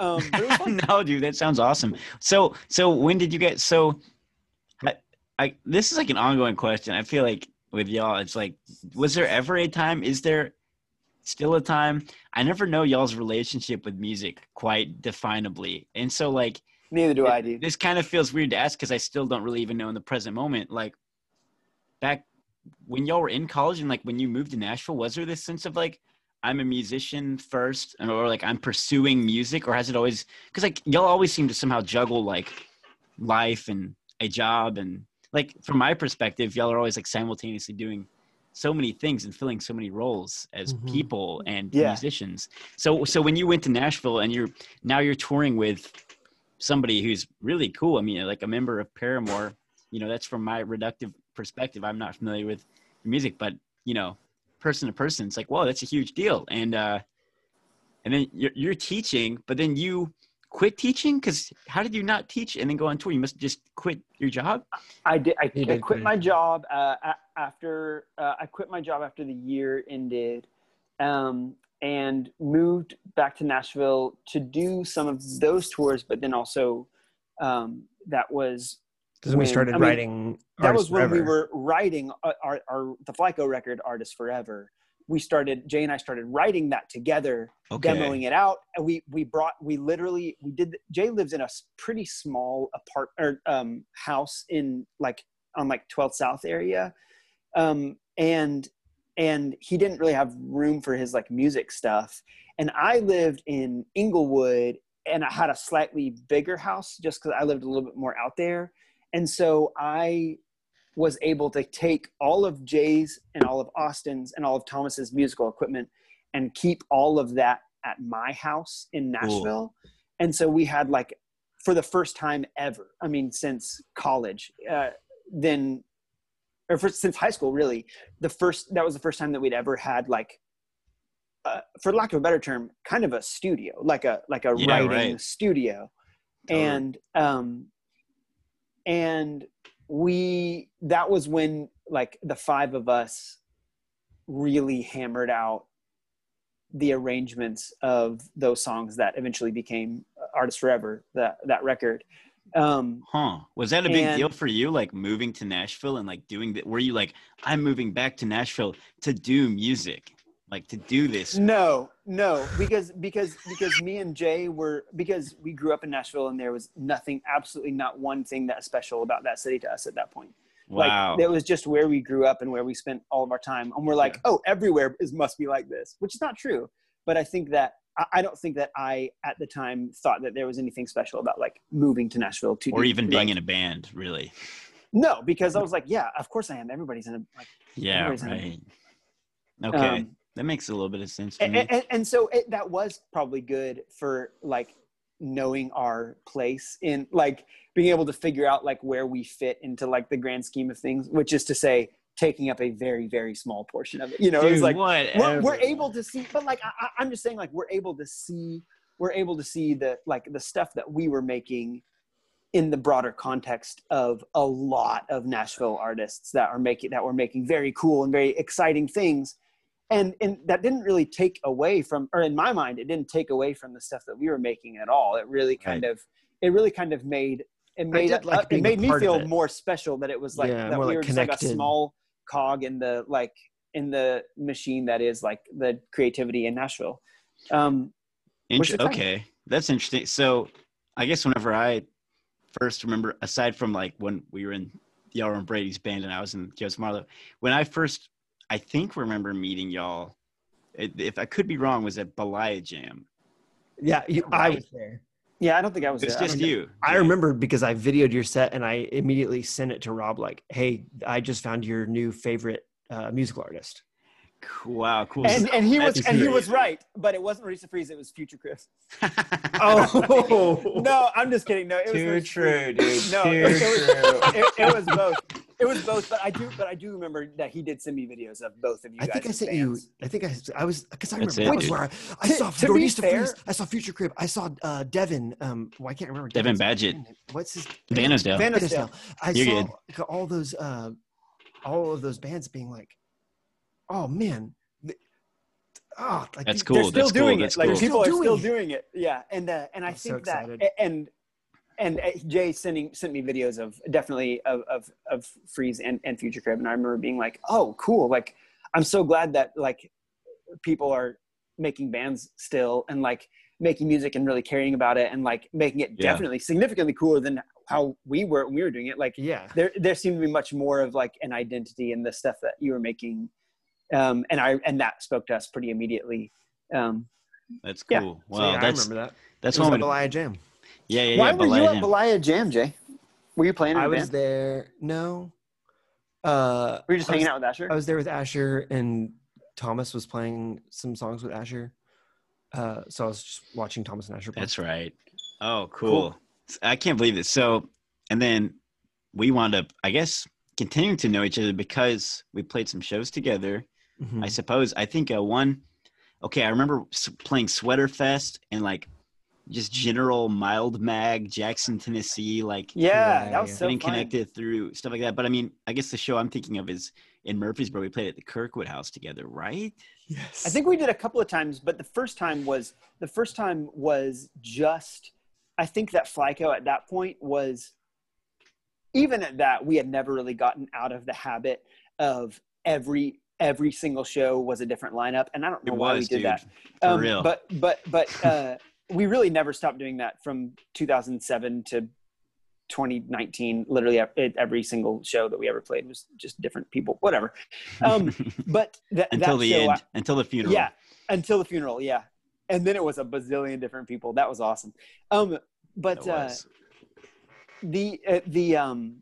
Um, it no, dude, that sounds awesome. So, so when did you get so? I, I this is like an ongoing question. I feel like with y'all, it's like, was there ever a time? Is there still a time? I never know y'all's relationship with music quite definably, and so like Neither do I, dude. this kind of feels weird to ask because I still don't really even know in the present moment. Like back when y'all were in college and like when you moved to Nashville, was there this sense of like I'm a musician first, or like I'm pursuing music, or has it always? Because like y'all always seem to somehow juggle like life and a job, and like from my perspective, y'all are always like simultaneously doing so many things and filling so many roles as Mhm. people and Yeah. musicians. So so when you went to Nashville and you're now you're touring with somebody who's really cool. I mean, like a member of Paramore. You know, that's from my reductive perspective. I'm not familiar with music, but you know, person to person, it's like, whoa, that's a huge deal. And uh, and then you're, you're teaching, but then you quit teaching because how did you not teach and then go on tour? You must just quit your job. I did. I, You I quit quit. my job uh, after uh, I quit my job after the year ended, um, and moved back to Nashville to do some of those tours. But then also, um, that was Because we started I mean, writing. that Artists was when we were writing our, our, our the Flyco record, "Artist Forever." We started. Jay and I started writing that together demoing it out and we we brought we literally we did jay lives in a pretty small apart or um house in like on like 12th south area um and and he didn't really have room for his like music stuff and i lived in inglewood and i had a slightly bigger house just because i lived a little bit more out there and so i was able to take all of jay's and all of austin's and all of thomas's musical equipment and keep all of that at my house in Nashville. And so we had like for the first time ever, I mean, since college, uh, then or for, since high school, really, the first that was the first time that we'd ever had like, uh, for lack of a better term, kind of a studio, like a like a Yeah, writing right. studio, Totally. and um, and we that was when like the five of us really hammered out the arrangements of those songs that eventually became Artist Forever, that that record. Um, Huh. Was that a big And- deal for you, like moving to Nashville and like doing that? Were you like, I'm moving back to Nashville to do music, like to do this? no, no, because because because me and Jay were because we grew up in Nashville and there was nothing, absolutely not one thing that special about that city to us at that point. Wow. Like it was just where we grew up and where we spent all of our time. And we're like, oh, everywhere is must be like this, which is not true. But I think that I- don't think that I at the time thought that there was anything special about like moving to Nashville to or do, even being like- in a band, really. no, because I was like, yeah, of course I am. Everybody's in a like, Yeah, right. Okay. um, that makes a little bit of sense to and, me. and, and so it, that was probably good for like knowing our place in like being able to figure out like where we fit into like the grand scheme of things, which is to say taking up a very very small portion of it. You know, it's like we're, we're able to see but like I- i'm just saying like we're able to see we're able to see the like the stuff that we were making in the broader context of a lot of nashville artists that are making that were making very cool and very exciting things and and that didn't really take away from or in my mind it didn't take away from the stuff that we were making at all. It really kind of it really kind of made it made did like uh, it made me feel more special that it was like Yeah, that we like were just like a small cog in the like in the machine that is like the creativity in Nashville. Um, Int- okay, that's interesting. So, I guess whenever I first remember, aside from like when we were in y'all were Brady's band and I was in Joe's Marlowe, when I first, I think remember meeting y'all. If I could be wrong, was at Belia Jam. Yeah, you, I Right. was there. yeah, I don't think I was. It's there. Just don't- you. I remember because I videoed your set and I immediately sent it to Rob like, "Hey, I just found your new favorite uh, musical artist." Wow, cool. And, and he was and he was right, but it wasn't Marisa Freeze. It was Future Crib. Oh, No, I'm just kidding. No, it Too Marisa true, Freese. dude. No, Too it, it was, true. it, it was both. It was both, but I do, but I do remember that he did send me videos of both of you. I think I guys' sent you. I think I, I was because I That's remember it, that was dude. where I, I To- saw to be fair- Freeze. I saw Future Crib. I saw uh, Devin. Um, well, I can't remember Devin Badgett. What's his Vanosdale. Van- Vanisdale. I You're saw good. all those uh, all of those bands being like, "Oh man, oh, like That's cool. they're still that's cool, doing that's it. Like cool. people Still are still doing doing it. Yeah, and uh, and I I'm so think that and and uh, Jay sending sent me videos of definitely of of, of Freeze and and Future Crib, and I remember being like, oh, cool. Like I'm so glad that like people are making bands still and like making music and really caring about it and like making it Yeah. definitely significantly cooler than how we were when we were doing it. Like yeah. there there seemed to be much more of like an identity in the stuff that you were making um and i and that spoke to us pretty immediately um That's Yeah. cool. So, Well, yeah, I remember that. that's It was one. at would- Belia Jam. Yeah, yeah, why yeah. were you Belia at Jam. Belia Jam, Jay? Were you playing in a I was band? there. No. Uh, Were you just I was- hanging out with Asher? I was there with Asher, and Thomas was playing some songs with Asher. Uh, so I was just watching Thomas and Asher play. That's right. Oh, cool. I can't believe it. So, and then we wound up, I guess, continuing to know each other because we played some shows together. Mhm. I suppose. I think uh, one. Okay, I remember playing Sweater Fest and like just general mild mag Jackson, Tennessee, like yeah, Yeah, that was yeah. so getting fun. connected through stuff like that. But I mean, I guess the show I'm thinking of is in Murfreesboro. We played at the Kirkwood House together, right? Yes. I think we did a couple of times, but the first time was the first time was just. I think that Flyco at that point was, even at that, we had never really gotten out of the habit of every every single show was a different lineup, and I don't know It why was, we did dude. that. For Um, real. But but but uh, we really never stopped doing that from 2007 to 2019. Literally every single show that we ever played was just different people. Whatever. Um, but that, until the end, I- until the funeral. yeah, until the funeral. Yeah, and then it was a bazillion different people. That was awesome. Um, but It uh, the uh, the um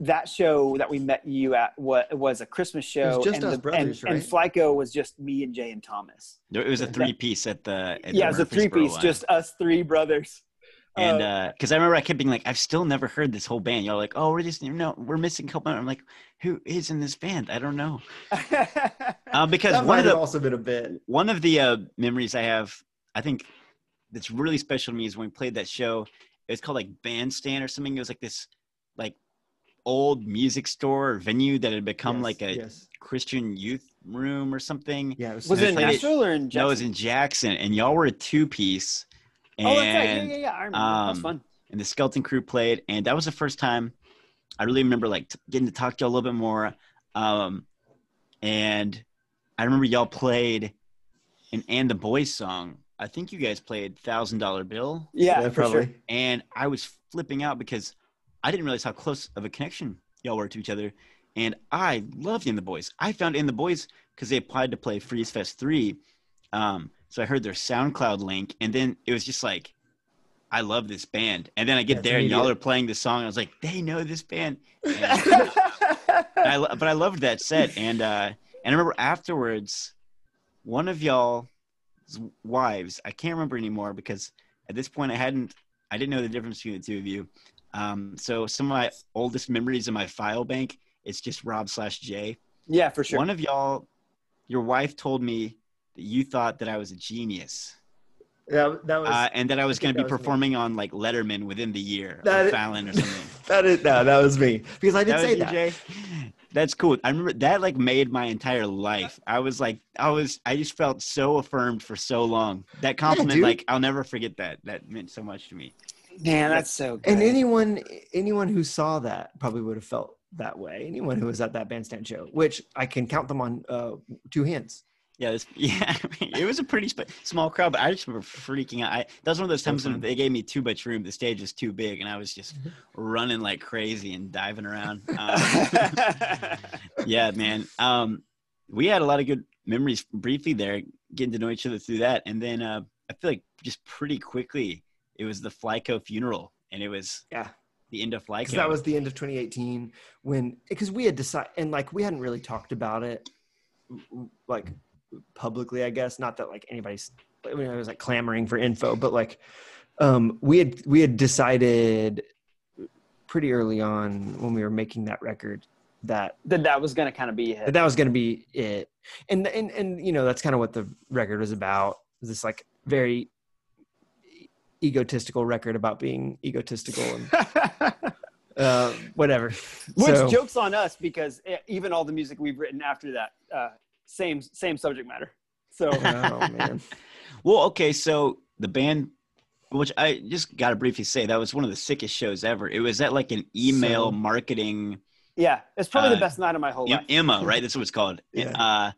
that show that we met you at what was a Christmas show. just and us the, brothers, and, and Flyco was just me and Jay and Thomas. There- it was a three piece at the. At yeah, the it was a three piece, one. just us three brothers. And Uh, because I remember I kept being like, I've still never heard this whole band. Y'all like, oh, we're just no, we're missing a couple. I'm like, who is in this band? I don't know. Uh, because that one might of have the also been a bit. one of the uh, memories I have, I think that's really special to me is when we played that show. It was called like Bandstand or something. It was like this like old music store or venue that had become Yes, like a yes. Christian youth room or something. Yeah, it was, was it in we it- Nashville or in Jackson? No, it was in Jackson, and y'all were a two piece. And oh, that's right. Yeah, yeah, yeah. I remember. that was um, fun. and the skeleton crew played and that was the first time i really remember like t- getting to talk to y'all a little bit more um and i remember y'all played an and the boys song i think you guys played thousand dollar bill Yeah, yeah, for probably. sure. and i was flipping out because i didn't realize how close of a connection y'all were to each other and i loved in the boys. I found in the boys because they applied to play freeze fest 3 um, so i heard their soundcloud link and then it was just like i love this band. And then i get That's there and y'all are playing this song i was like they know this band. And I, but i loved that set. And uh, and i remember afterwards one of y'all's wives i can't remember anymore because at this point i hadn't i didn't know the difference between the two of you um, so some of my oldest memories in my file bank it's just rob slash jay yeah, for sure. one of y'all your wife told me that you thought that i was a genius Yeah, that was uh, and that i was going to be was me. performing on like letterman within the year That or is- fallon or something that is no, that was me because I did That say that. Jay? That's cool. I remember that like made my entire life. I was like, I was, I just felt so affirmed for so long. That compliment, dude. like, I'll never forget that. That meant so much to me. Man, that's so good. And anyone anyone who saw that probably would have felt that way. Anyone who was at that bandstand show, which I can count them on uh, two hands. Yeah, this, yeah. it was a pretty sp- small crowd, but I just remember freaking out. I, that was one of those So times when they gave me too much room. The stage was too big, and I was just running like crazy and diving around. Um, yeah, man. Um, we had a lot of good memories briefly there, getting to know each other through that, and then uh, I feel like just pretty quickly it was the Flyco funeral, and it was Yeah. the end of Flyco. that was the end of 2018 when because we had decided and like we hadn't really talked about it like publicly i guess not that like anybody's I mean, I was like clamoring for info but like um we had we had decided pretty early on when we were making that record that that that was going to kind of be that it. that was going to be it and and and you know that's kind of what the record was about this like very egotistical record about being egotistical and uh whatever Which So- jokes on us because e- even all the music we've written after that, uh, same same subject matter. So Oh man. Well, okay, so the band, which I just got to briefly say, that was one of the sickest shows ever. It was at like an email So- marketing yeah, it's probably Uh, the best night of my whole I- life. Emma, right? That's what it's called. Yeah. Uh,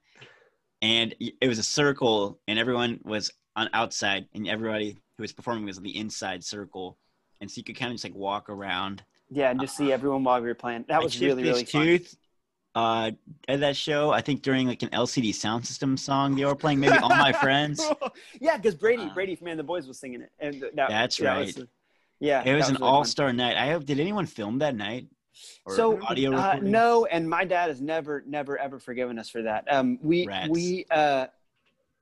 and it was a circle, and everyone was on outside, and everybody who was performing was on the inside circle, and so you could kind of just like walk around. Yeah, and just see everyone while we were playing. That I was really really fun. tooth uh, at that show. I think during like an LCD Soundsystem song they were playing, maybe "All My Friends." yeah, because Brady, Uh, Brady from Man the Boys was singing it, and that, That's that right. Was, yeah, It was that an really all-star night. I hope. Did anyone film that night? Or so audio uh, recording? no and my dad has never never ever forgiven us for that um we Rats. we uh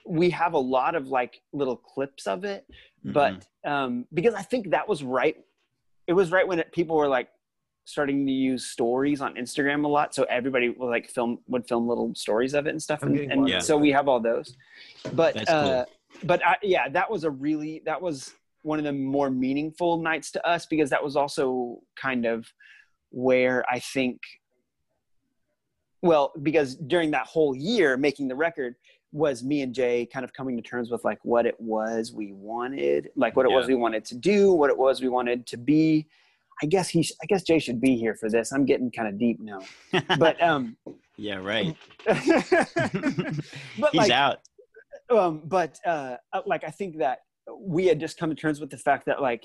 we have a lot of like little clips of it Mhm. but um because i think that was right it was right when it, people were like starting to use stories on instagram a lot so everybody would like film would film little stories of it and stuff I'm and, getting and. Yeah. so we have all those but That's cool. uh but I, yeah that was a really that was one of the more meaningful nights to us because that was also kind of where i think well because during that whole year making the record was me and jay kind of coming to terms with like what it was we wanted like what it was we wanted to do what it was we wanted to be i guess he sh- i guess jay should be here for this i'm getting kind of deep now but um yeah, right. but He's like out. um but uh uh, like i think that we had just come to terms with the fact that like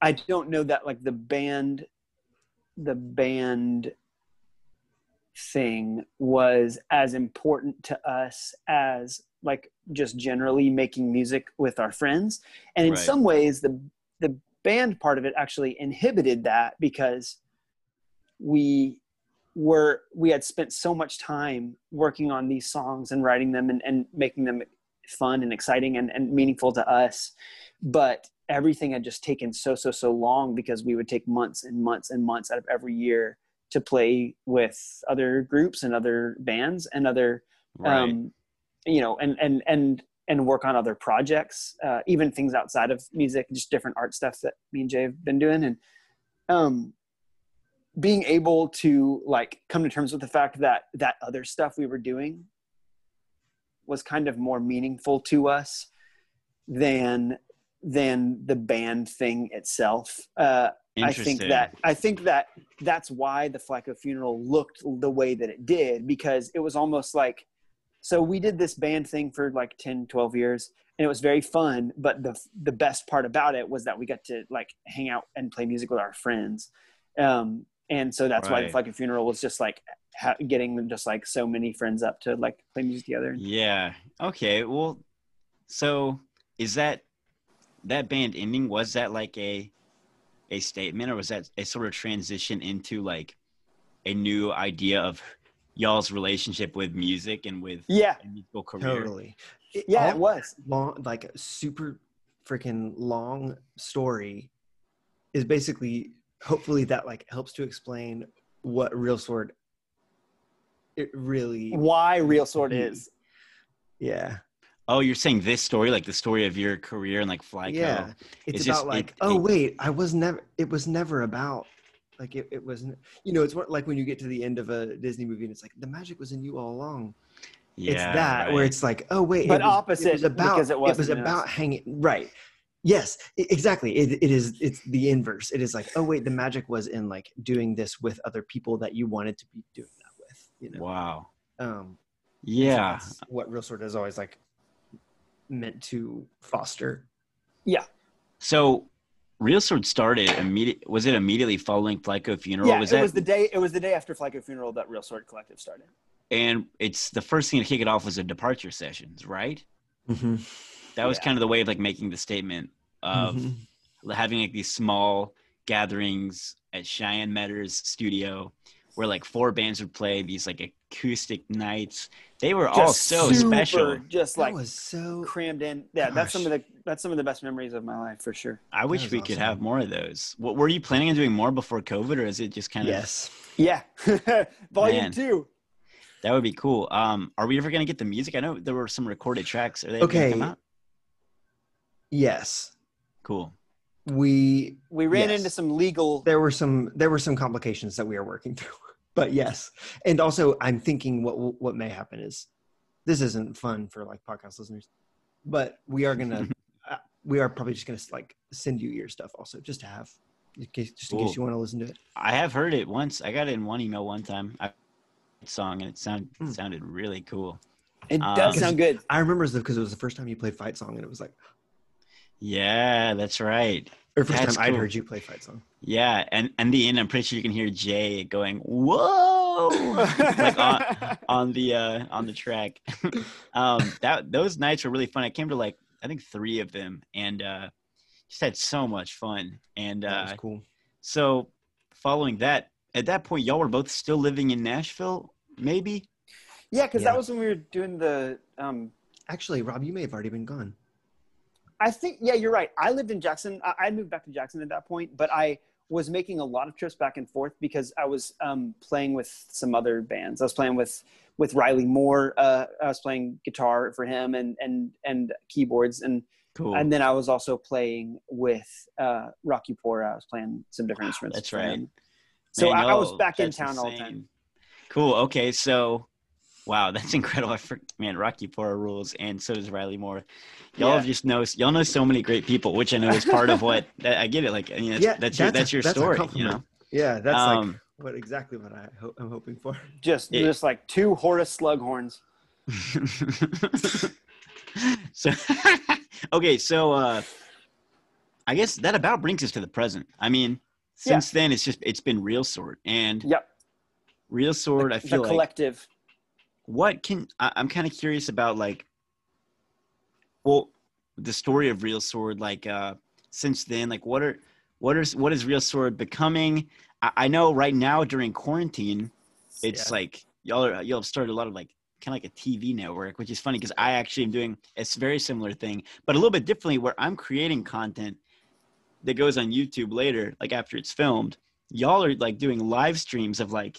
i don't know that like the band the band thing was as important to us as like just generally making music with our friends and in Right. some ways the the band part of it actually inhibited that because we were we had spent so much time working on these songs and writing them and, and making them fun and exciting and, and meaningful to us but everything had just taken so so so long because we would take months and months and months out of every year to play with other groups and other bands and other Right. um, you know and and and and work on other projects uh, even things outside of music just different art stuff that me and jay have been doing and um being able to like come to terms with the fact that that other stuff we were doing was kind of more meaningful to us than than the band thing itself uh I think that I think that that's why the Flyco funeral looked the way that it did because it was almost like so we did this band thing for like 10 12 years and it was very fun but the the best part about it was that we got to like hang out and play music with our friends um and so that's why the Right. Flyco funeral was just like ha- getting just like so many friends up to like play music together Yeah. Okay. Well, so is that that band ending? Was that like a a statement, or was that a sort of transition into like a new idea of y'all's relationship with music and with yeah. musical career? Totally. It- yeah all it was. long, like a super freaking long story is basically hopefully that like helps to explain what real sword it really why real sword is. Yeah Oh, you're saying this story, like the story of your career and like Flyco. yeah it's, It's about just- like it- oh it- wait i was never it was never about like it, it wasn't you know it's what like when you get to the end of a disney movie and it's like the magic was in you all along Yeah, it's that where it's like oh wait But it was, opposite, it was about because it it was wasn't in about us. hanging right yes exactly it, it is it's the inverse it is like oh wait the magic was in like doing this with other people that you wanted to be doing that with you know wow. um so Yeah. that's what real sword is always like meant to foster Yeah. So, Real Sword started immediate. Was it immediately following Flyco funeral? yeah was it that was the day it was the day after Flyco funeral that real sword collective started and it's the first thing to kick it off was a departure sessions, right? mm-hmm. That was Yeah. kind of the way of like making the statement of Mm-hmm. having like these small gatherings at Cheyenne Metters studio where like four bands would play these like acoustic nights. They were all so super, special. just like that like was so crammed in yeah that's some of the that's some of the best memories of my life for sure I wish was we could have more of those. What were you planning on doing more before COVID, or is it just kind of yes yeah volume Man. two that would be cool? Um, are we ever gonna get the music? I know there were some recorded tracks. Are they Okay. come out? yes Cool. we we ran Yes. into some legal there were some there were some complications that we are working through but yes and also i'm thinking what what may happen is this isn't fun for like podcast listeners, but we are gonna uh, we are probably just gonna like send you your stuff also just to have in case just in Cool. case you want to listen to it. I have heard it once. I got it in one email one time. I song and it sound, Hmm. sounded really cool. It Um, does sound good. I remember because it was the first time you played Fight Song, and it was like, Yeah, that's right. Or first That's time I'd heard you play Fight Song. Yeah, and and the end, I'm pretty sure you can hear Jay going "Whoa" like on, on the uh, on the track. um, that those nights were really fun. I came to like I think three of them, and uh, just had so much fun. And That uh, was cool. so, following that, at that point, y'all were both still living in Nashville, maybe. yeah, because Yeah. that was when we were doing the. Um, Actually, Rob, you may have already been gone. I think yeah, you're right. I lived in Jackson. I, I moved back to Jackson at that point, but I was making a lot of trips back and forth because I was um, playing with some other bands. I was playing with with Riley Moore. Uh, I was playing guitar for him and and and keyboards and Cool. and then I was also playing with uh, Rocky Pora. I was playing some different instruments. that's right. So Man, I, I was back in town all the time. Cool. Okay, so wow, that's incredible. I for, man, Rocky Pora rules, and so does Riley Moore. Y'all Yeah. have just know y'all know so many great people, which I know is part of what that, I get it. Like, I mean, that's, Yeah, that's your that's a- that's your that's a story, you know. Yeah, that's like Um, what exactly what I ho- I'm hoping for. Just It- just like two Horace Slughorns. so okay, so uh, I guess that about brings us to the present. I mean, since then it's just it's been Real Sword and Yep. Real Sword. I the feel like collective. What can I, i'm kind of curious about like well the story of real sword like uh since then like what are what is what is real sword becoming i, I know right now during quarantine it's Yeah. like y'all are y'all have started a lot of like kind of like a tv network which is funny because i actually am doing a very similar thing but a little bit differently where i'm creating content that goes on youtube later like after it's filmed y'all are like doing live streams of like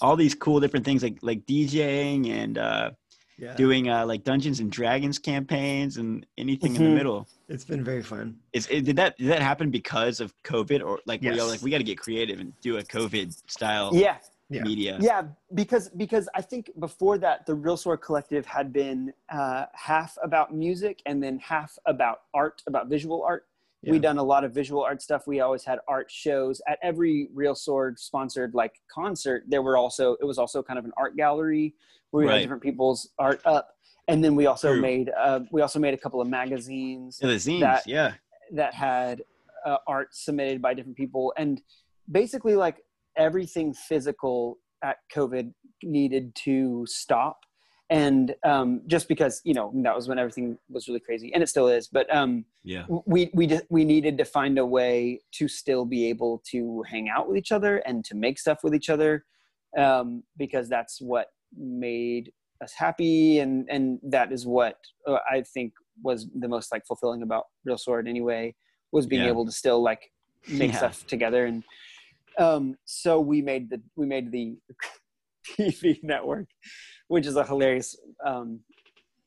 all these cool different things like like DJing and uh, Yeah, doing uh, like Dungeons and Dragons campaigns and anything in the Mhm. middle. it's been very fun. Is it, did that did that happen because of COVID or like were y'all like we got to get creative and do a COVID style Yeah, Yeah. media? yeah because because i think before that the real sword collective had been uh, half about music and then half about art about visual art Yeah. we done a lot of visual art stuff we always had art shows at every real sword sponsored like concert there were also it was also kind of an art gallery where we Right. had different people's art up and then we also True. made uh, we also made a couple of magazines Yeah, the zines, That- yeah. that had uh, art submitted by different people and basically like everything physical at covid needed to stop and um, just because you know that was when everything was really crazy and it still is but um, Yeah. we we just we needed to find a way to still be able to hang out with each other and to make stuff with each other um, because that's what made us happy and and that is what uh, I think was the most like fulfilling about Real Sword anyway was being Yeah. able to still like make Yeah. stuff together and um so we made the we made the TV network which is a hilarious um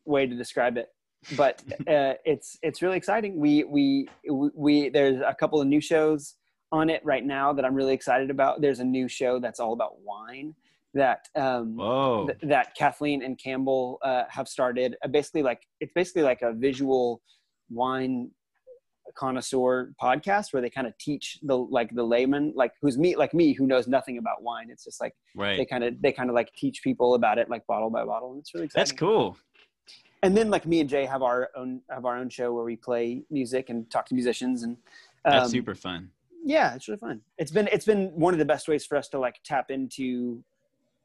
way to describe it but uh, it's it's really exciting. We we we there's a couple of new shows on it right now that I'm really excited about. There's a new show that's all about wine that um, th- that Kathleen and Campbell uh, have started. Uh, basically, like it's basically like a visual wine connoisseur podcast where they kind of teach the like the layman like who's me like me who knows nothing about wine. It's just like they kind of they kind of like teach people about it like bottle by bottle, and it's really exciting That's cool. and then like me and Jay have our own have our own show where we play music and talk to musicians and That's um, super fun. yeah it's really fun it's been it's been one of the best ways for us to like tap into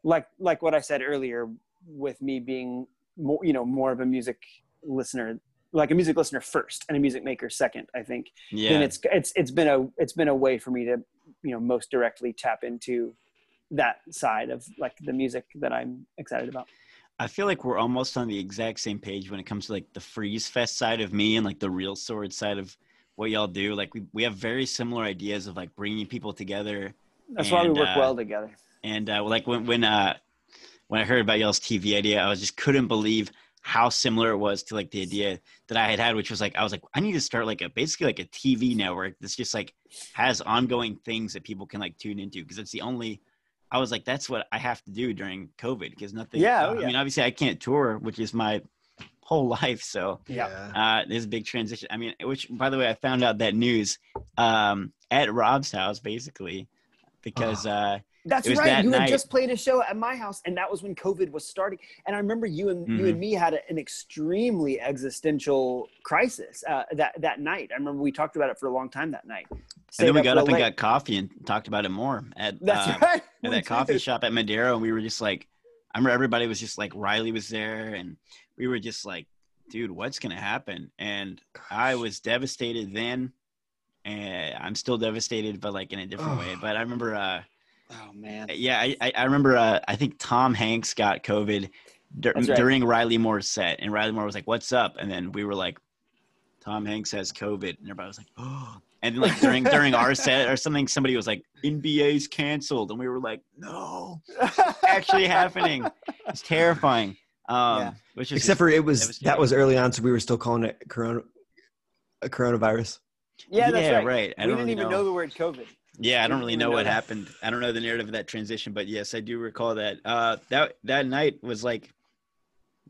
like like what I said earlier with me being more you know more of a music listener like a music listener first and a music maker second I think Yeah. then it's it's it's been a it's been a way for me to you know most directly tap into that side of like the music that I'm excited about I feel like we're almost on the exact same page when it comes to like the freeze fest side of me and like the real sword side of what y'all do. Like we, we have very similar ideas of like bringing people together. that's why we work uh, well together And uh, like when when uh when I heard about y'all's TV idea, I was just couldn't believe how similar it was to like the idea that I had had, which was like I was like I need to start like a basically like a TV network that's just like has ongoing things that people can like tune into because it's the only I was like, that's what I have to do during COVID because nothing. Yeah, oh, I mean, obviously, I can't tour, which is my whole life. So Yeah. uh, there's a big transition. I mean, which by the way, I found out that news um, at Rob's house, basically, because uh, That's right. that You had just played a show at my house, and that was when COVID was starting. And I remember you and you Mm-hmm. and me had a, an extremely existential crisis uh, that that night. I remember we talked about it for a long time that night. and then we got up and got coffee and talked about it more at That's uh, right. at that coffee shop at Madero, and we were just like, I remember everybody was just like, Riley was there, and we were just like, dude, what's gonna happen? And I was devastated then, and I'm still devastated, but like in a different way. But I remember, uh, Oh man. yeah, I, I, I remember, uh, I think Tom Hanks got COVID dur- right. during Riley Moore's set, and Riley Moore was like, "What's up?" And then we were like, "Tom Hanks has COVID," and everybody was like, "Oh." And then, like during during our set or something, somebody was like, "NBA's canceled," and we were like, "No." actually happening. It's terrifying. Um, Yeah. which is Except for it was devastating. that was early on, so we were still calling it corona, a coronavirus. yeah, that's Yeah, right. right. I we don't didn't really even know. know. the word COVID. Yeah, I don't really know what happened. I don't know the narrative of that transition, but yes, I do recall that. Uh, that that night was like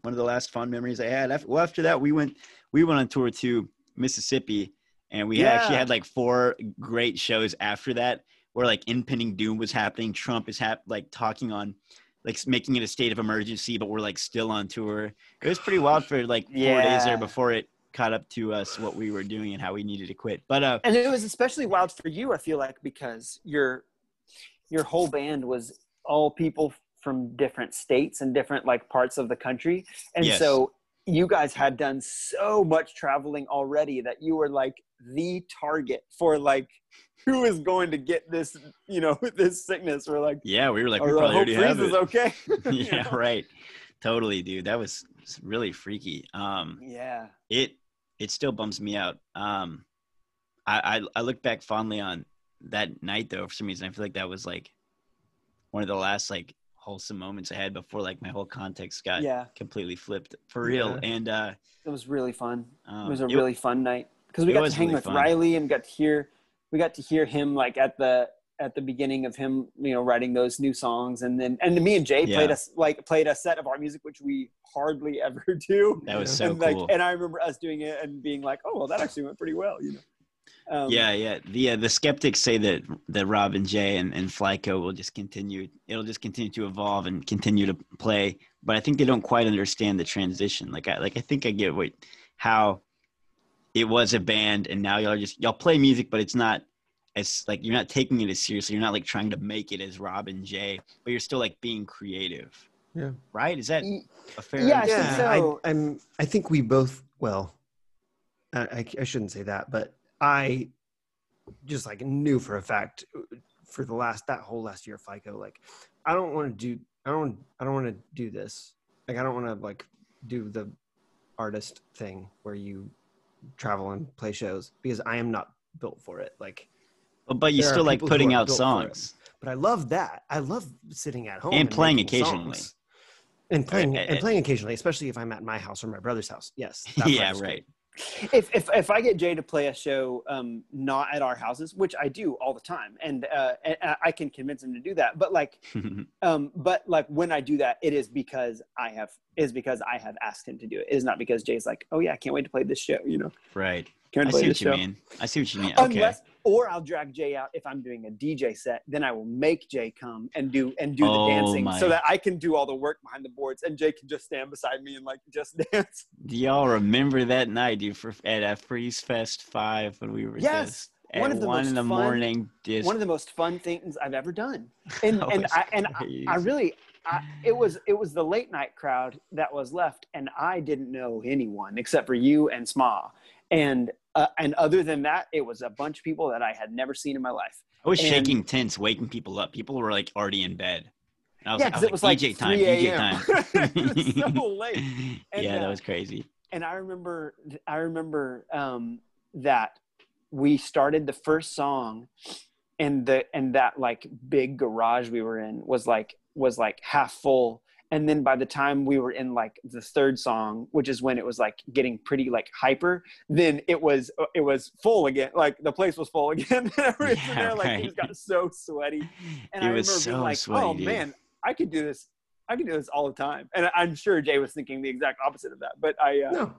one of the last fond memories I had. After, well, after that, we went we went on tour to Mississippi, and we actually had like four great shows after that, where like impending doom was happening. Trump is hap- like talking on. Like making it a state of emergency, but we're like still on tour. It was pretty wild for like four days there before it caught up to us what we were doing and how we needed to quit. But uh, And it was especially wild for you, I feel like, because your your whole band was all people from different states and different like parts of the country. And Yes. so you guys had done so much traveling already that you were like the target for like who is going to get this, you know, this sickness or like yeah, we were like, we probably hope already have it. okay. Yeah, know? right. Totally, dude. That was really freaky. Um, Yeah. it it still bums me out. Um, I, I I look back fondly on that night though. For some reason, I feel like that was like one of the last like wholesome moments I had before like my whole context got Yeah. completely flipped for real. Yeah. And uh, It was really fun. um, it was a it- really fun night because we got to hang really with fun. Riley and got to hear we got to hear him like at the at the beginning of him you know writing those new songs and then and me and Jay played us like played a set of our music which we hardly ever do that was so and like cool. and I remember us doing it and being like oh well that actually went pretty well you know um, yeah, yeah. The uh, the skeptics say that that Rob and Jay and, and Flyco will just continue. It'll just continue to evolve and continue to play. But I think they don't quite understand the transition. Like I like I think I get what how it was a band and now y'all just y'all play music, but it's not as like you're not taking it as seriously. You're not like trying to make it as Robin and Jay, but you're still like being creative. Yeah. Right? Is that a fair? Yeah, I think yeah, so. I, I'm. I think we both. Well, I, I, I shouldn't say that, but I just like knew for a fact uh, for the last that whole last year of Flyco, like I don't want to do. I don't. I don't want to do this. Like I don't want to like do the artist thing where you travel and play shows because I am not built for it. Like, But, but you There are still like putting out built for it. songs. but I love that. I love sitting at home And playing occasionally. songs. And playing Uh, uh, and playing occasionally, especially if I'm at my house or my brother's house. Yes. that yeah, right. if, if if I get Jay to play a show um, not at our houses, which I do all the time, and, uh, and I can convince him to do that, but like um, but like when I do that, it is because I have is because I have asked him to do it. It is not because Jay's like, oh yeah, I can't wait to play this show. You know, right. can't I see what you show. mean. I see what you mean. Okay. Unless, or I'll drag Jay out if I'm doing a DJ set. Then I will make Jay come and do and do Oh, the dancing my. so that I can do all the work behind the boards, and Jay can just stand beside me and like just dance. Do y'all remember that night, dude, for at a Freeze Fest Five when we were Yes, just one at of the one in the fun- morning? Just One of the most fun things I've ever done, and and I and I, I really. I, it was it was the late night crowd that was left, and I didn't know anyone except for you and Sma, and uh, and other than that, it was a bunch of people that I had never seen in my life. I was and- shaking tents, waking people up. People were like already in bed. And I was Yeah, like, I 'cause it was like DJ time, 3 DJ time. It was so late. And, yeah, that uh, was crazy. and I remember I remember um, that we started the first song and the and that like big garage we were in was like was like half full and then by the time we were in like the third song which is when it was like getting pretty like hyper then it was it was full again like the place was full again and everyone Yeah, there like right. he just got so sweaty and It i was remember so being like sweaty, oh dude. man i could do this i could do this all the time and i'm sure jay was thinking the exact opposite of that but i uh, No.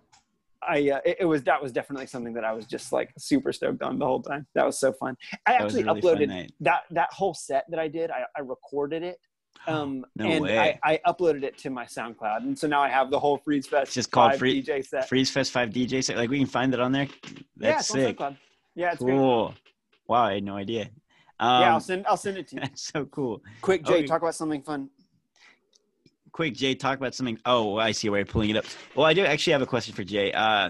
I uh, it, it was that was definitely something that I was just like super stoked on the whole time. That was so fun. I That actually really uploaded night. that that whole set that I did. I, I recorded it, um, No and way. I, I uploaded it to my SoundCloud, and so now I have the whole Freeze Fest It's just called Free- DJ set. Freeze Fest Five DJ set. Like we can find that on there. yeah, That's on sick. SoundCloud. Yeah, it's great. Cool. Wow, I had no idea. Um, yeah, I'll send I'll send it to you. that's so cool. Quick, Jay, Okay. talk about something fun. quick, Jay, talk about something. Oh, I see where you're pulling it up. Well, I do actually have a question for Jay. Uh,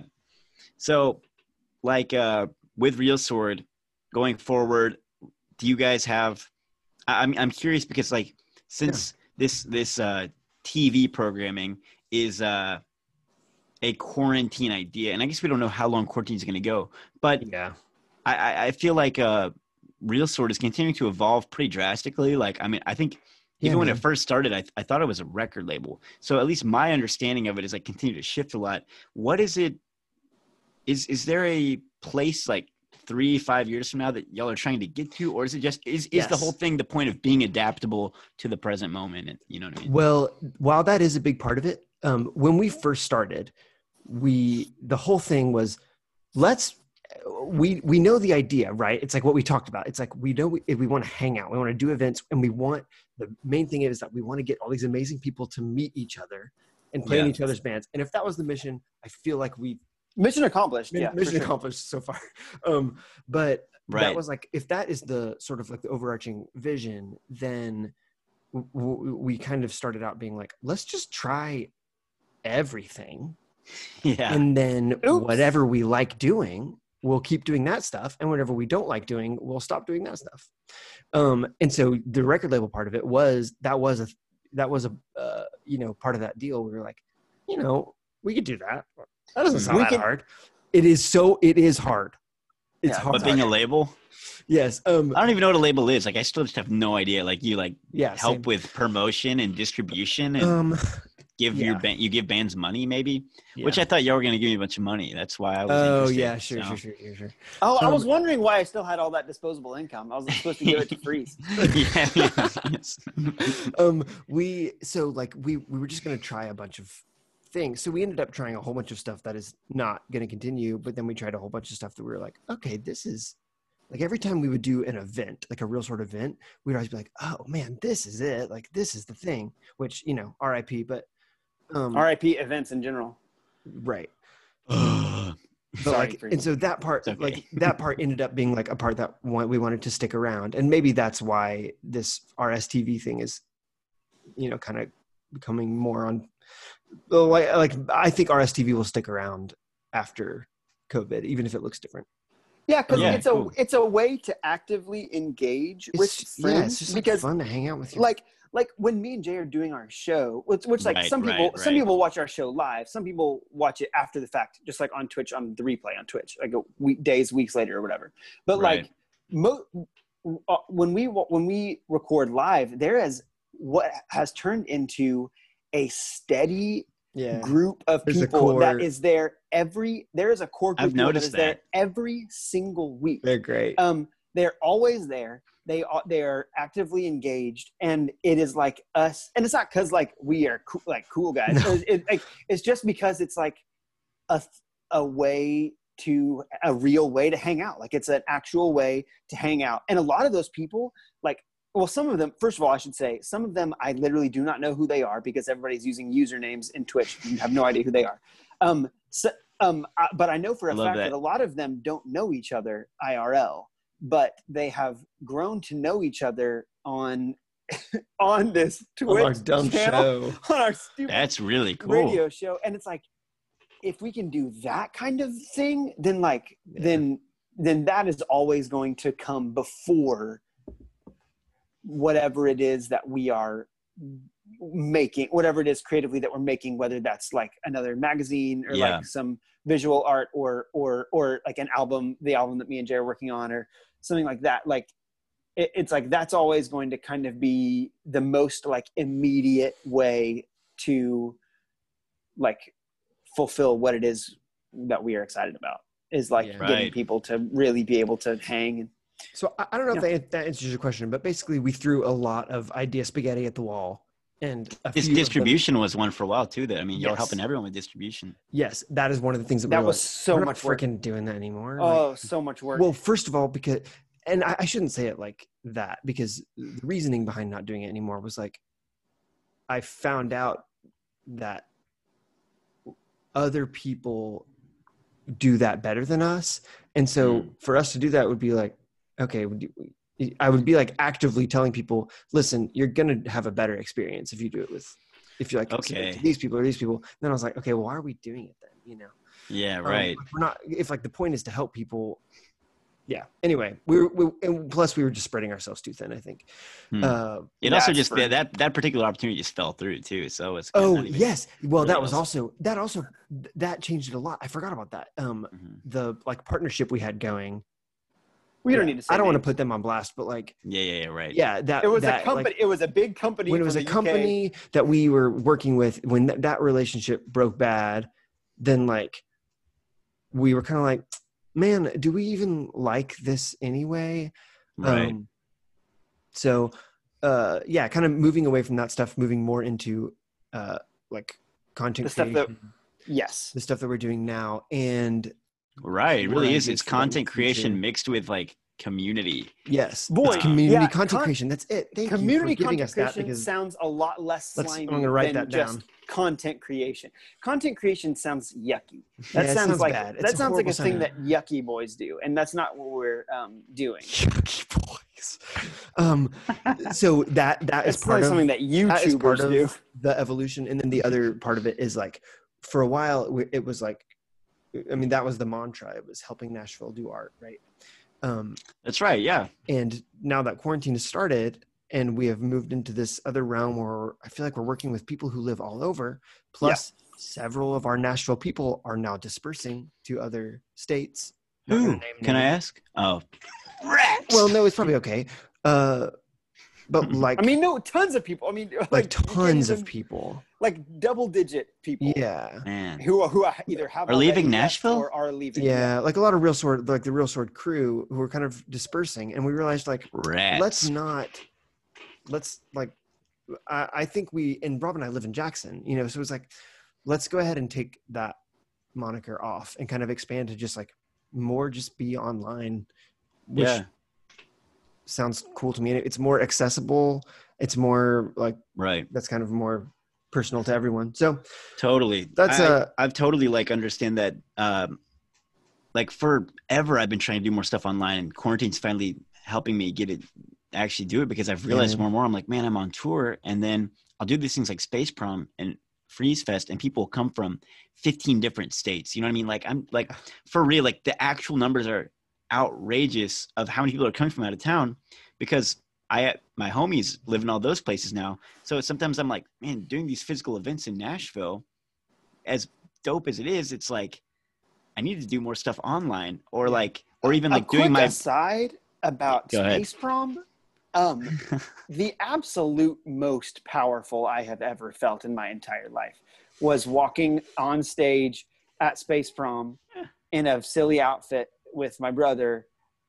so, like uh, with Real Sword, going forward, do you guys have? I, I'm I'm curious because like since this this uh, TV programming is uh, a quarantine idea, and I guess we don't know how long quarantine is going to go, but Yeah. I, I- feel like uh, Real Sword is continuing to evolve pretty drastically. Like, I mean, I think Yeah, even when it first started, I, I thought it was a record label. So at least my understanding of it is like continue to shift a lot. What is it? Is is there a place like three, five years from now that y'all are trying to get to, or is it just is is the whole thing the point of being adaptable to the present moment? And you know what I mean? Well, while that is a big part of it, um, when we first started, we the whole thing was let's we we know the idea, right? It's like what we talked about. It's like we know we, we want to hang out, we want to do events, and we want the main thing is that we want to get all these amazing people to meet each other and play in each other's bands. And if that was the mission, I feel like we Mission accomplished. yeah, Yeah, for mission sure. accomplished so far. Um, but Right. that was like if that is the sort of like the overarching vision then w- w- we kind of started out being like let's just try everything yeah. and then Oops. whatever we like doing we'll keep doing that stuff and whatever we don't like doing we'll stop doing that stuff um and so the record label part of it was that was a that was a uh, you know part of that deal we were like you know we could do that that doesn't sound We that can- hard it is so it is hard it's Yeah, hard but being a label, yes um I don't even know what a label is. Like I still just have no idea. Like you like yeah help same. with promotion and distribution and um give your band you give bands money maybe which i thought y'all were going to give me a bunch of money that's why i was oh interested, yeah sure, so. sure sure sure sure Oh, I Um, was wondering why I still had all that disposable income. I was supposed to give it to Freeze. yeah, yes, yes. um we so like we we were just going to try a bunch of things so we ended up trying a whole bunch of stuff that is not going to continue but then we tried a whole bunch of stuff that we were like okay this is like every time we would do an event like a real sort of event we'd always be like oh man this is it like this is the thing which you know rip but um RIP events in general. right Ugh. but Sorry, like and so that part okay. like that part ended up being like a part that we wanted to stick around and maybe that's why this rstv thing is you know kind of becoming more on well, like, like i think rstv will stick around after covid even if it looks different Yeah, because Yeah, it's a it's a way to actively engage with friends. yeah it's just like because fun to hang out with you like like when me and Jay are doing our show, which, which like Right, some people right, some people watch our show live, some people watch it after the fact, just like on Twitch on the replay on Twitch, like a week, days, weeks later or whatever. But Right. like mo- uh, when we when we record live, there is what has turned into a steady yeah. group of There's people that is there every there is a core group I've of people that there that. every single week. They're great. Um they're always there. They are they are actively engaged and it is like us and it's not because like we are cool, like cool guys. No. it's, it, like, it's just because it's like a a way to a real way to hang out. Like it's an actual way to hang out. And a lot of those people like well some of them first of all i should say some of them i literally do not know who they are because everybody's using usernames in twitch and have no idea who they are um so, um I, but i know for a fact that. that. a lot of them don't know each other irl but they have grown to know each other on on this twitch on our dumb channel, show on our stupid that's really cool radio show, and it's like if we can do that kind of thing, then like Yeah. then then that is always going to come before whatever it is that we are making whatever it is creatively that we're making whether that's like another magazine or Yeah. like some visual art or or or like an album the album that me and jay are working on or something like that like it, it's like that's always going to kind of be the most like immediate way to like fulfill what it is that we are excited about is like Yeah. getting Right. people to really be able to hang and So I, I don't know if that, that answers your question, but basically we threw a lot of idea spaghetti at the wall, and This few of them- distribution was one for a while too. That I mean, you're Yes. helping everyone with distribution. yes, that is one of the things that, That we were was like, so we're not much work. freaking doing that anymore. Like, oh so much work Well, first of all, because and I, I shouldn't say it like that because the reasoning behind not doing it anymore was like I found out that other people do that better than us, and so Mm. for us to do that would be like, okay, I would be like actively telling people, listen, you're gonna have a better experience if you do it with. If you like Okay. these people or these people, then I was like, okay, well, why are we doing it then? You know, Yeah, um, right. we're not if like the point is to help people. Yeah. Anyway, we were we, and plus we were just spreading ourselves too thin. I think. Hmm. Uh, it also just for- that that particular opportunity just fell through too. So it's oh yes. Well, that was else. also that also that changed it a lot. I forgot about that. Um, Mhm. the like partnership we had going. We don't need to say I don't want to put them on blast, but like, Yeah, yeah, yeah, right. yeah, that it was that, a company Like, it was a big company when it was a the UK. company that we were working with, when th- that relationship broke bad, then like we were kind of like, man, do we even like this anyway? Right. Um, so, uh, yeah, kind of moving away from that stuff, moving more into uh, like content The stuff that- creation, yes the stuff that we're doing now, and right. It really is. It's for that in the content creation future. mixed with like community. yes, Boy, it's community yeah, content con- creation. That's it. Thank community you for giving content us that creation because sounds a lot less Let's- slimy I'm gonna write than that just content creation. Content creation sounds yucky. That it sounds, sounds like bad. It's that a sounds like a horrible thing that yucky boys do, and that's not what we're um, doing. Yucky boys. Um, so that that is It's part probably of something that that is part YouTubers of do. the evolution and then the other part of it is like for a while it was like i mean that was the mantra it was helping nashville do art right um, That's right. Yeah. and now that quarantine has started and we have moved into this other realm where i feel like we're working with people who live all over plus several of our nashville people are now dispersing to other states Who? name Can I ask? Oh. well no it's probably okay uh, but like I mean, no, tons of people. I mean, like, like you can't tons of people like double digit people. yeah Man. Who who either have Are leaving Nashville? or are leaving. yeah like a lot of real sword like the real sword crew who are kind of dispersing and we realized like Rats. let's not let's like I, I think we and rob and i live in jackson you know so it's like let's go ahead and take that moniker off and kind of expand to just like more just be online which Yeah. Sounds cool to me it's more accessible it's more like Right. that's kind of more personal to everyone so Totally. That's, I, uh, I've totally like understand that. Um, like forever, I've been trying to do more stuff online, and quarantine's finally helping me get it, actually do it because I've realized Yeah. more and more. I'm like, man, I'm on tour, and then I'll do these things like Space Prom and Freeze Fest, and people come from 15 different states. You know what I mean? Like I'm like for real. Like the actual numbers are outrageous of how many people are coming from out of town because I my homies live in all those places now. So sometimes I'm like, man, doing these physical events in Nashville, as dope as it is, it's like I need to do more stuff online or like or even like doing my side about Go ahead. space prom. Um, the absolute most powerful I have ever felt in my entire life was walking on stage at Space Prom in a silly outfit with my brother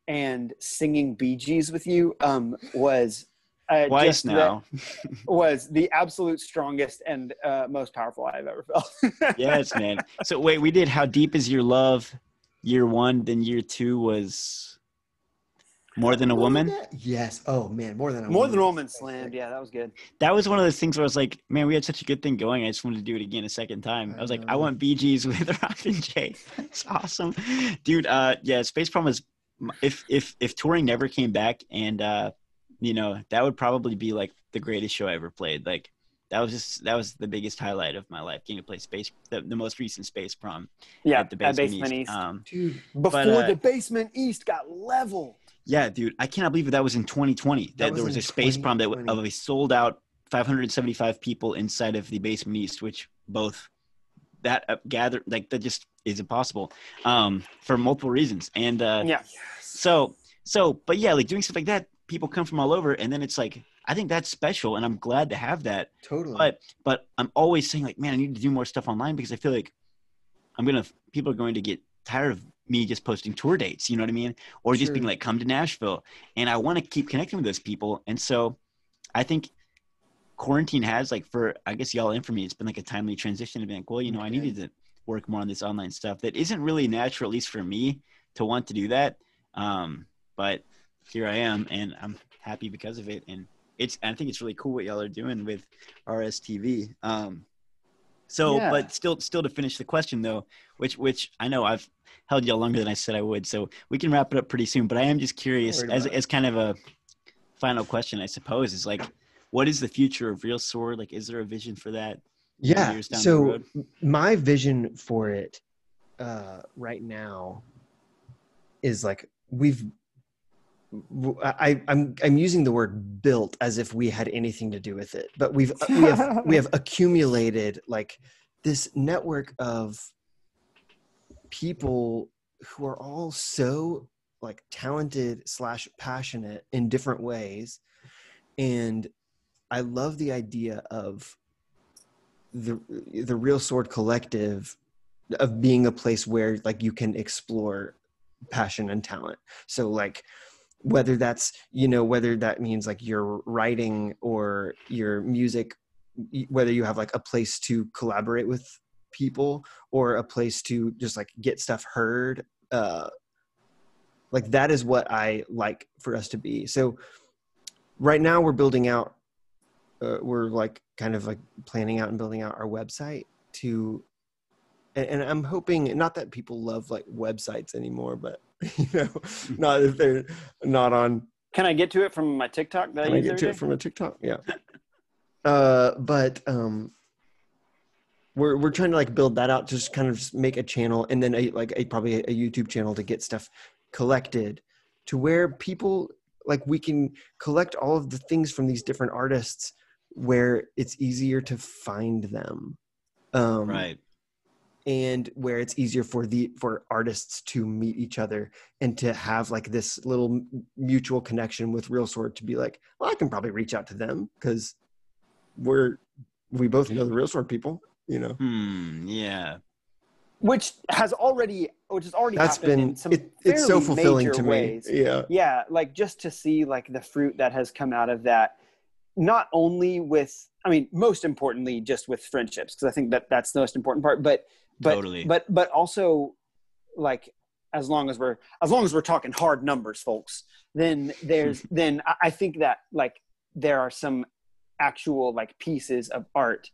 and singing Bee Gees with you. Um, was uh, twice just now. was the absolute strongest and uh, most powerful I've ever felt. yes, man. So wait, we did how deep is your love? Year one, then year two was more than a woman. yes oh man more than a More than a woman. woman slammed. Yeah, that was good. That was one of those things where I was like, man, we had such a good thing going. I just wanted to do it again a second time. I was like, I want Bee Gees with Robin J. It's awesome, dude. Uh, yeah, Space Prom was if if if touring never came back, and uh, you know, that would probably be like the greatest show I ever played. Like that was just that was the biggest highlight of my life, getting to play Space the, the most recent Space Prom Yeah, at the basement, Basement East. East. Um, dude Before uh, the basement east got leveled. Yeah, dude, I cannot believe that was in 2020. That, That was there was a space prom that w- 2020. of a sold out 575 people inside of the basement east, which both that uh, gather like that just is impossible um, for multiple reasons. And uh, Yeah. so so, but yeah, like doing stuff like that, people come from all over, and then it's like I think that's special, and I'm glad to have that. Totally. But but I'm always saying like, man, I need to do more stuff online because I feel like I'm gonna people are going to get tired of me just posting tour dates. You know what I mean? Or just being like, come to Nashville, and I want to keep connecting with those people. And so I think quarantine has like for I guess y'all and for me, it's been like a timely transition to be like, well, you know, I needed to work more on this online stuff that isn't really natural, at least for me, to want to do that. Um, but here I am, and I'm happy because of it. And it's I think it's really cool what y'all are doing with RSTV. Um, so, Yeah. but still, still to finish the question though, which which I know I've held y'all longer than I said I would, so we can wrap it up pretty soon. But I am just curious, as as kind of a final question, I suppose, is like, what is the future of Real Sword? Like, is there a vision for that? yeah. years down the So my vision for it uh, right now is like we've. I, I'm I'm using the word built as if we had anything to do with it, but we've uh, we have we have accumulated like this network of people who are all so like talented slash passionate in different ways. And i love the idea of the the real sword collective of being a place where like you can explore passion and talent. So like whether that's you know whether that means like your writing or your music whether you have like a place to collaborate with people or a place to just like get stuff heard uh like that is what i like for us to be. So right now we're building out uh, we're like kind of like planning out and building out our website to and, and i'm hoping not that people love like websites anymore but you know not if they're not on Can I get to it from my TikTok? That can I use get to day? it from a TikTok? Yeah. Uh, but um, we're we're trying to like build that out, just kind of make a channel, and then a, like a, probably a YouTube channel to get stuff collected, to where people like we can collect all of the things from these different artists, where it's easier to find them. Um, Right. And where it's easier for the for artists to meet each other and to have like this little mutual connection with real sword to be like well i can probably reach out to them because we're we both know the real sword people you know Hmm. Yeah. which has already which has already that's happened been in some it, it's so fairly fulfilling major to ways. me yeah yeah like just to see like the fruit that has come out of that not only with i mean most importantly just with friendships because i think that that's the most important part but but Totally. but but also like as long as we're as long as we're talking hard numbers folks then there's then I- think that like there are some actual like pieces of art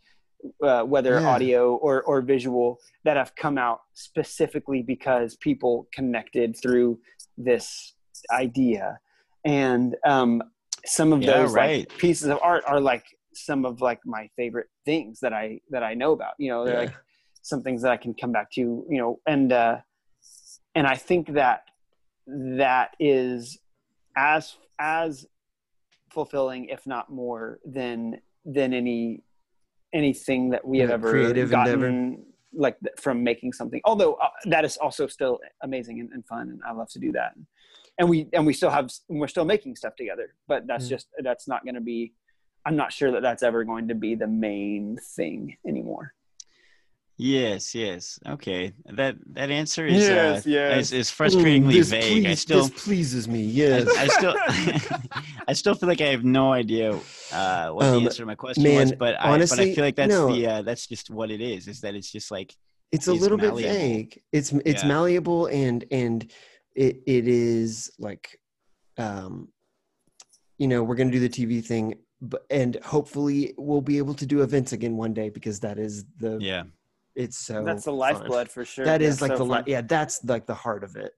uh, whether Yeah. audio or or visual that have come out specifically because people connected through this idea and um some of Yeah, those right. like pieces of art are like some of like my favorite things that i that i know about you know they're Yeah. like some things that I can come back to, you know, and uh, and I think that that is as as fulfilling, if not more, than than any anything that we have ever creative gotten endeavor. like from making something. Although uh, that is also still amazing and, and fun, and I love to do that. And we and we still have we're still making stuff together, but that's Yeah. just that's not going to be. I'm not sure that that's ever going to be the main thing anymore. Yes. Yes. Okay. That that answer is Yes, uh, yes. is, is frustratingly Mm, vague. I still this pleases me yes I still I still feel like I have no idea uh, what Um, the answer to my question was, man, but I but honestly, I feel like that's no. the uh, that's just what it is. Is that it's just like it's a little bit vague it's it's Yeah. malleable and and it it is like um you know we're gonna do the tv thing but and hopefully we'll be able to do events again one day because that is the yeah it's so that's the fun. lifeblood for sure. That is That's like so the li- fun. yeah that's like the heart of it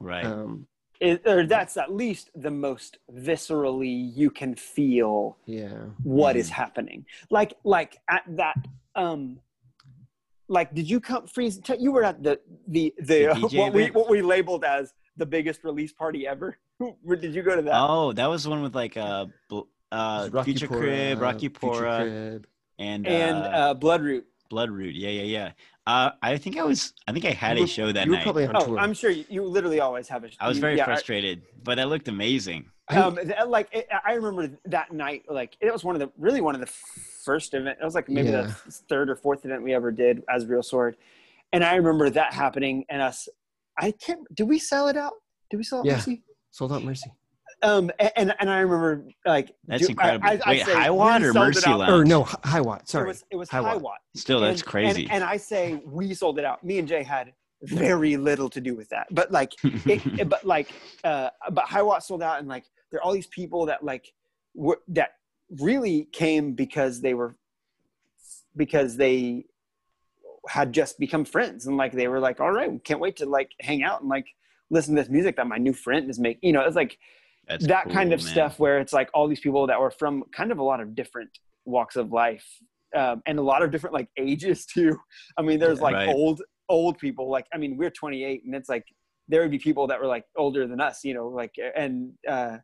right um It- or that's at least the most viscerally you can feel yeah what is Mhm. happening. Like like at that um like did you come freeze t- you were at the the the, The uh, DJ what we what we labeled as the biggest release party ever. Where did you go to that? oh that was the one with like uh uh Rocky Future Pora, Crib Rocky Future Pora Crib. and and uh, uh Bloodroot. Bloodroot yeah yeah yeah uh I think I was I think I had You a show that you night probably on Oh, tour I'm sure you, you literally always have a I was very yeah, frustrated but that looked amazing um, th- like it, I remember that night, like it was one of the really one of the first event. It was like maybe Yeah. the third or fourth event we ever did as Real Sword, and I remember that happening and us. I can't. Did we sell it out? Did we sell it? Yeah. Mercy? Sold out Mercy. Um, a- and and I remember like That's do- incredible. I, I, Wait, I say High Watt or Mercy out. Lounge? Or no, Hi- High Watt. Sorry. It was it was High High, Watt. Watt. Still, that's And- crazy. And, and I say we sold it out. Me and Jay had very little to do with that, but like it, it- but like uh but high watt sold out and like there are all these people that like were that really came because they were because they had just become friends and like they were like all right can't wait to like hang out and like listen to this music that my new friend is making you know it's like That's that kind of man. stuff where it's like all these people that were from kind of a lot of different walks of life um, and a lot of different like ages too i mean there's like right. old old people like i mean we're 28 and it's like there would be people that were like older than us you know like and uh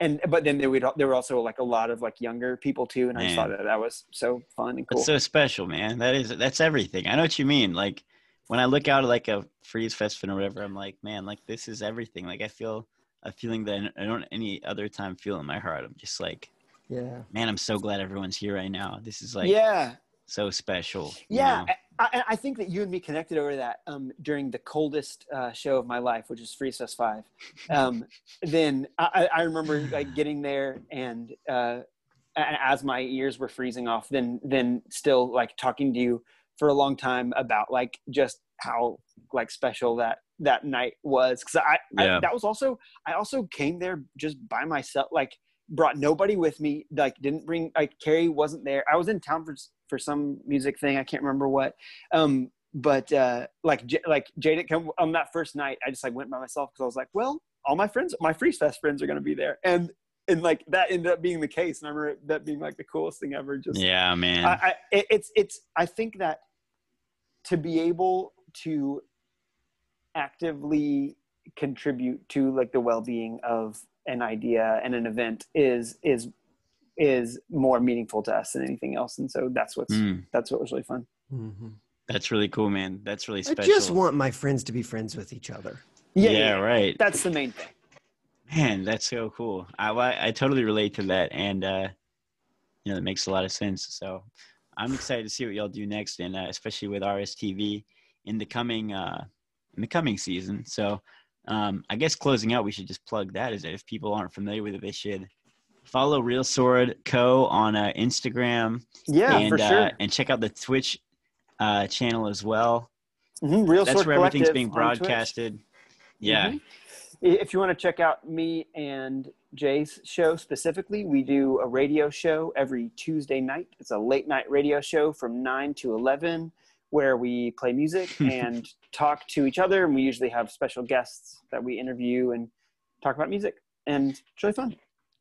and but then there would there were also like a lot of like younger people too and i just thought that that was so fun and cool That's so special, man. That is that's everything. I know what you mean. Like when I look out at like a Freeze Festival or whatever, I'm like, man, like this is everything. Like I feel a feeling that I don't any other time feel in my heart. I'm just like, Yeah. man, I'm so glad everyone's here right now. This is like yeah so special. you Yeah, know? I, I- think that you and me connected over that um, during the coldest uh, show of my life, which is Free Fest Five. Um, then I, I remember like getting there, and uh, as my ears were freezing off, then then still like talking to you for a long time about like just how like special that that night was because I, Yeah. I that was also I also came there just by myself like brought nobody with me like didn't bring like Carrie wasn't there I was in town for for some music thing I can't remember what um but uh like J- like Jada come on that first night I just like went by myself because I was like well all my friends my Freeze Fest friends are gonna be there and and like that ended up being the case and I remember that being like the coolest thing ever just yeah, man. I, I it- it's it's I think that to be able to actively contribute to like the well-being of an idea and an event is is is more meaningful to us than anything else and so that's what's Mm, that's what was really fun Mhm. that's really cool, man. That's really special I just want my friends to be friends with each other. yeah, right. that's the main thing Man, that's so cool. I, I I totally relate to that, and uh, you know, it makes a lot of sense. So I'm excited to see what y'all do next, and uh, especially with RSTV in the coming uh, in the coming season. So um, I guess closing out, we should just plug that. Is that if people aren't familiar with it, they should follow Real Sword Co on uh, Instagram yeah and for sure uh, and check out the Twitch uh, channel as well. Mm-hmm. real That's Sword where everything's being broadcasted. Yeah. Mhm. If you want to check out me and Jay's show specifically, we do a radio show every Tuesday night. It's a late night radio show from 9 to 11 where we play music and talk to each other. And we usually have special guests that we interview and talk about music. And it's really fun.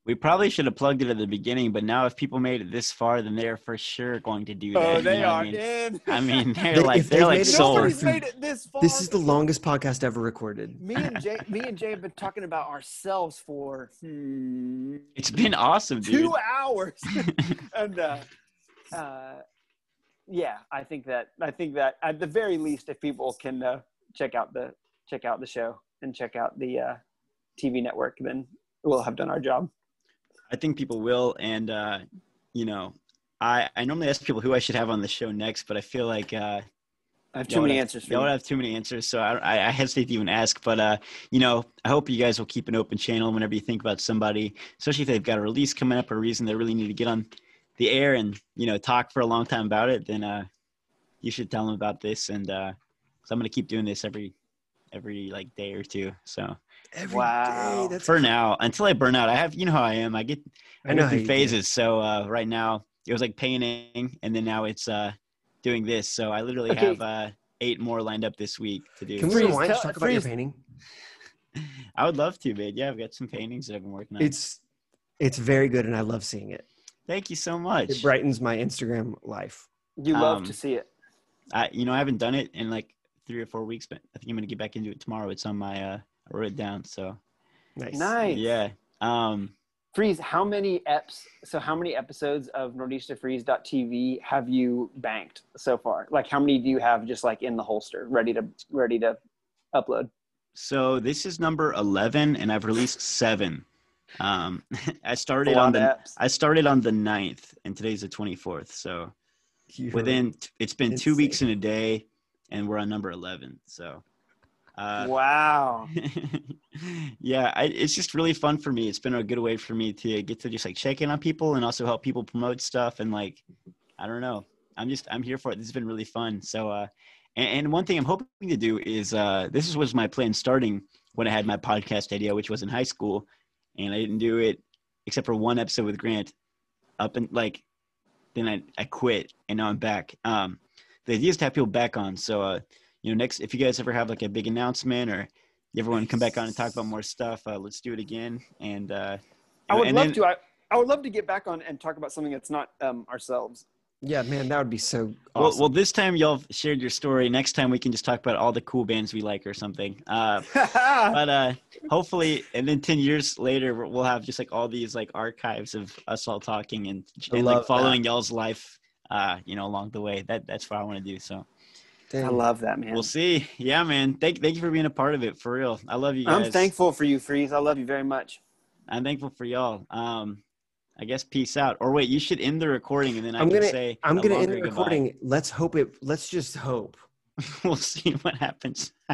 We probably should have plugged it at the beginning, but now if people made it this far, then they're for sure going to do that. Oh, you they know are I mean? in. I mean, they're They- like they're like made this sold. made it this far. This is the longest podcast ever recorded. Me and Jay, me and Jay have been talking about ourselves for hmm, It's been awesome, dude. two hours. and uh, uh, yeah, I think that I think that at the very least, if people can uh, check out the check out the show and check out the uh, TV network, then we'll have done our job. I think people will, and uh, you know, I I normally ask people who I should have on the show next, but I feel like uh, I have too many have- answers for Y'all have too many answers, so I, I I hesitate to even ask. But uh, you know, I hope you guys will keep an open channel whenever you think about somebody, especially if they've got a release coming up or a reason they really need to get on the air and you know talk for a long time about it. Then uh, you should tell them about this, and uh, so I'm gonna keep doing this every every like day or two. So Every Wow. day, That's for now, until I burn out, I have you know how I am. I get I, I know go through you do. phases. So uh, right now it was like painting, and then now it's uh, doing this. So I literally Okay. have uh, eight more lined up this week to do. Can we Freeze, rewind to tell- talk about your painting? I would love to, man. Yeah, I've got some paintings that I've been working on. It's it's very good, and I love seeing it. Thank you so much. It brightens my Instagram life. You love um, to see it. I, you know, I haven't done it in like three or four weeks, but I think I'm gonna get back into it tomorrow. It's on my, uh, I wrote it down. So Nice. Nice. yeah. Um, Freeze, how many eps so how many episodes of nordistafreeze.tv have you banked so far? Like how many do you have just like in the holster, ready to ready to upload? so this is number 11, and I've released seven. Um, I started on the apps. I started on the 9th, and today's the 24th. So You're- within it's been two weeks insane. and a day, and we're on number 11. So. Uh, wow. yeah, I, it's just really fun for me. It's been a good way for me to get to just like check in on people and also help people promote stuff. And like, I don't know, I'm just I'm here for it. This has been really fun. So, uh, and, and one thing I'm hoping to do is uh, this was my plan starting when I had my podcast idea, which was in high school, and I didn't do it except for one episode with Grant. Up and like, then I I quit, and now I'm back. Um, the idea is to have people back on. So, uh, you know, next if you guys ever have like a big announcement or you ever want to come back on and talk about more stuff, uh, let's do it again. And uh, I would love then- to. I, I would love to get back on and talk about something that's not um, ourselves. Yeah, man, that would be so Well, awesome. well, this time y'all shared your story. Next time we can just talk about all the cool bands we like or something. Uh, but uh, hopefully, and then ten years later, we'll- we'll have just like all these like archives of us all talking and, and like following y'all's life. Uh, you know, along the way. That that's what I want to do. So I love that, man. we'll see. Yeah, man. Thank thank you for being a part of it. For real, I love you guys. I'm thankful for you, Freeze. I love you very much. I'm thankful for y'all. Um, I guess peace out. Or wait, you should end the recording and then I I'm can gonna- say I'm gonna end the goodbye. recording. Let's hope it. Let's just hope. we'll see what happens.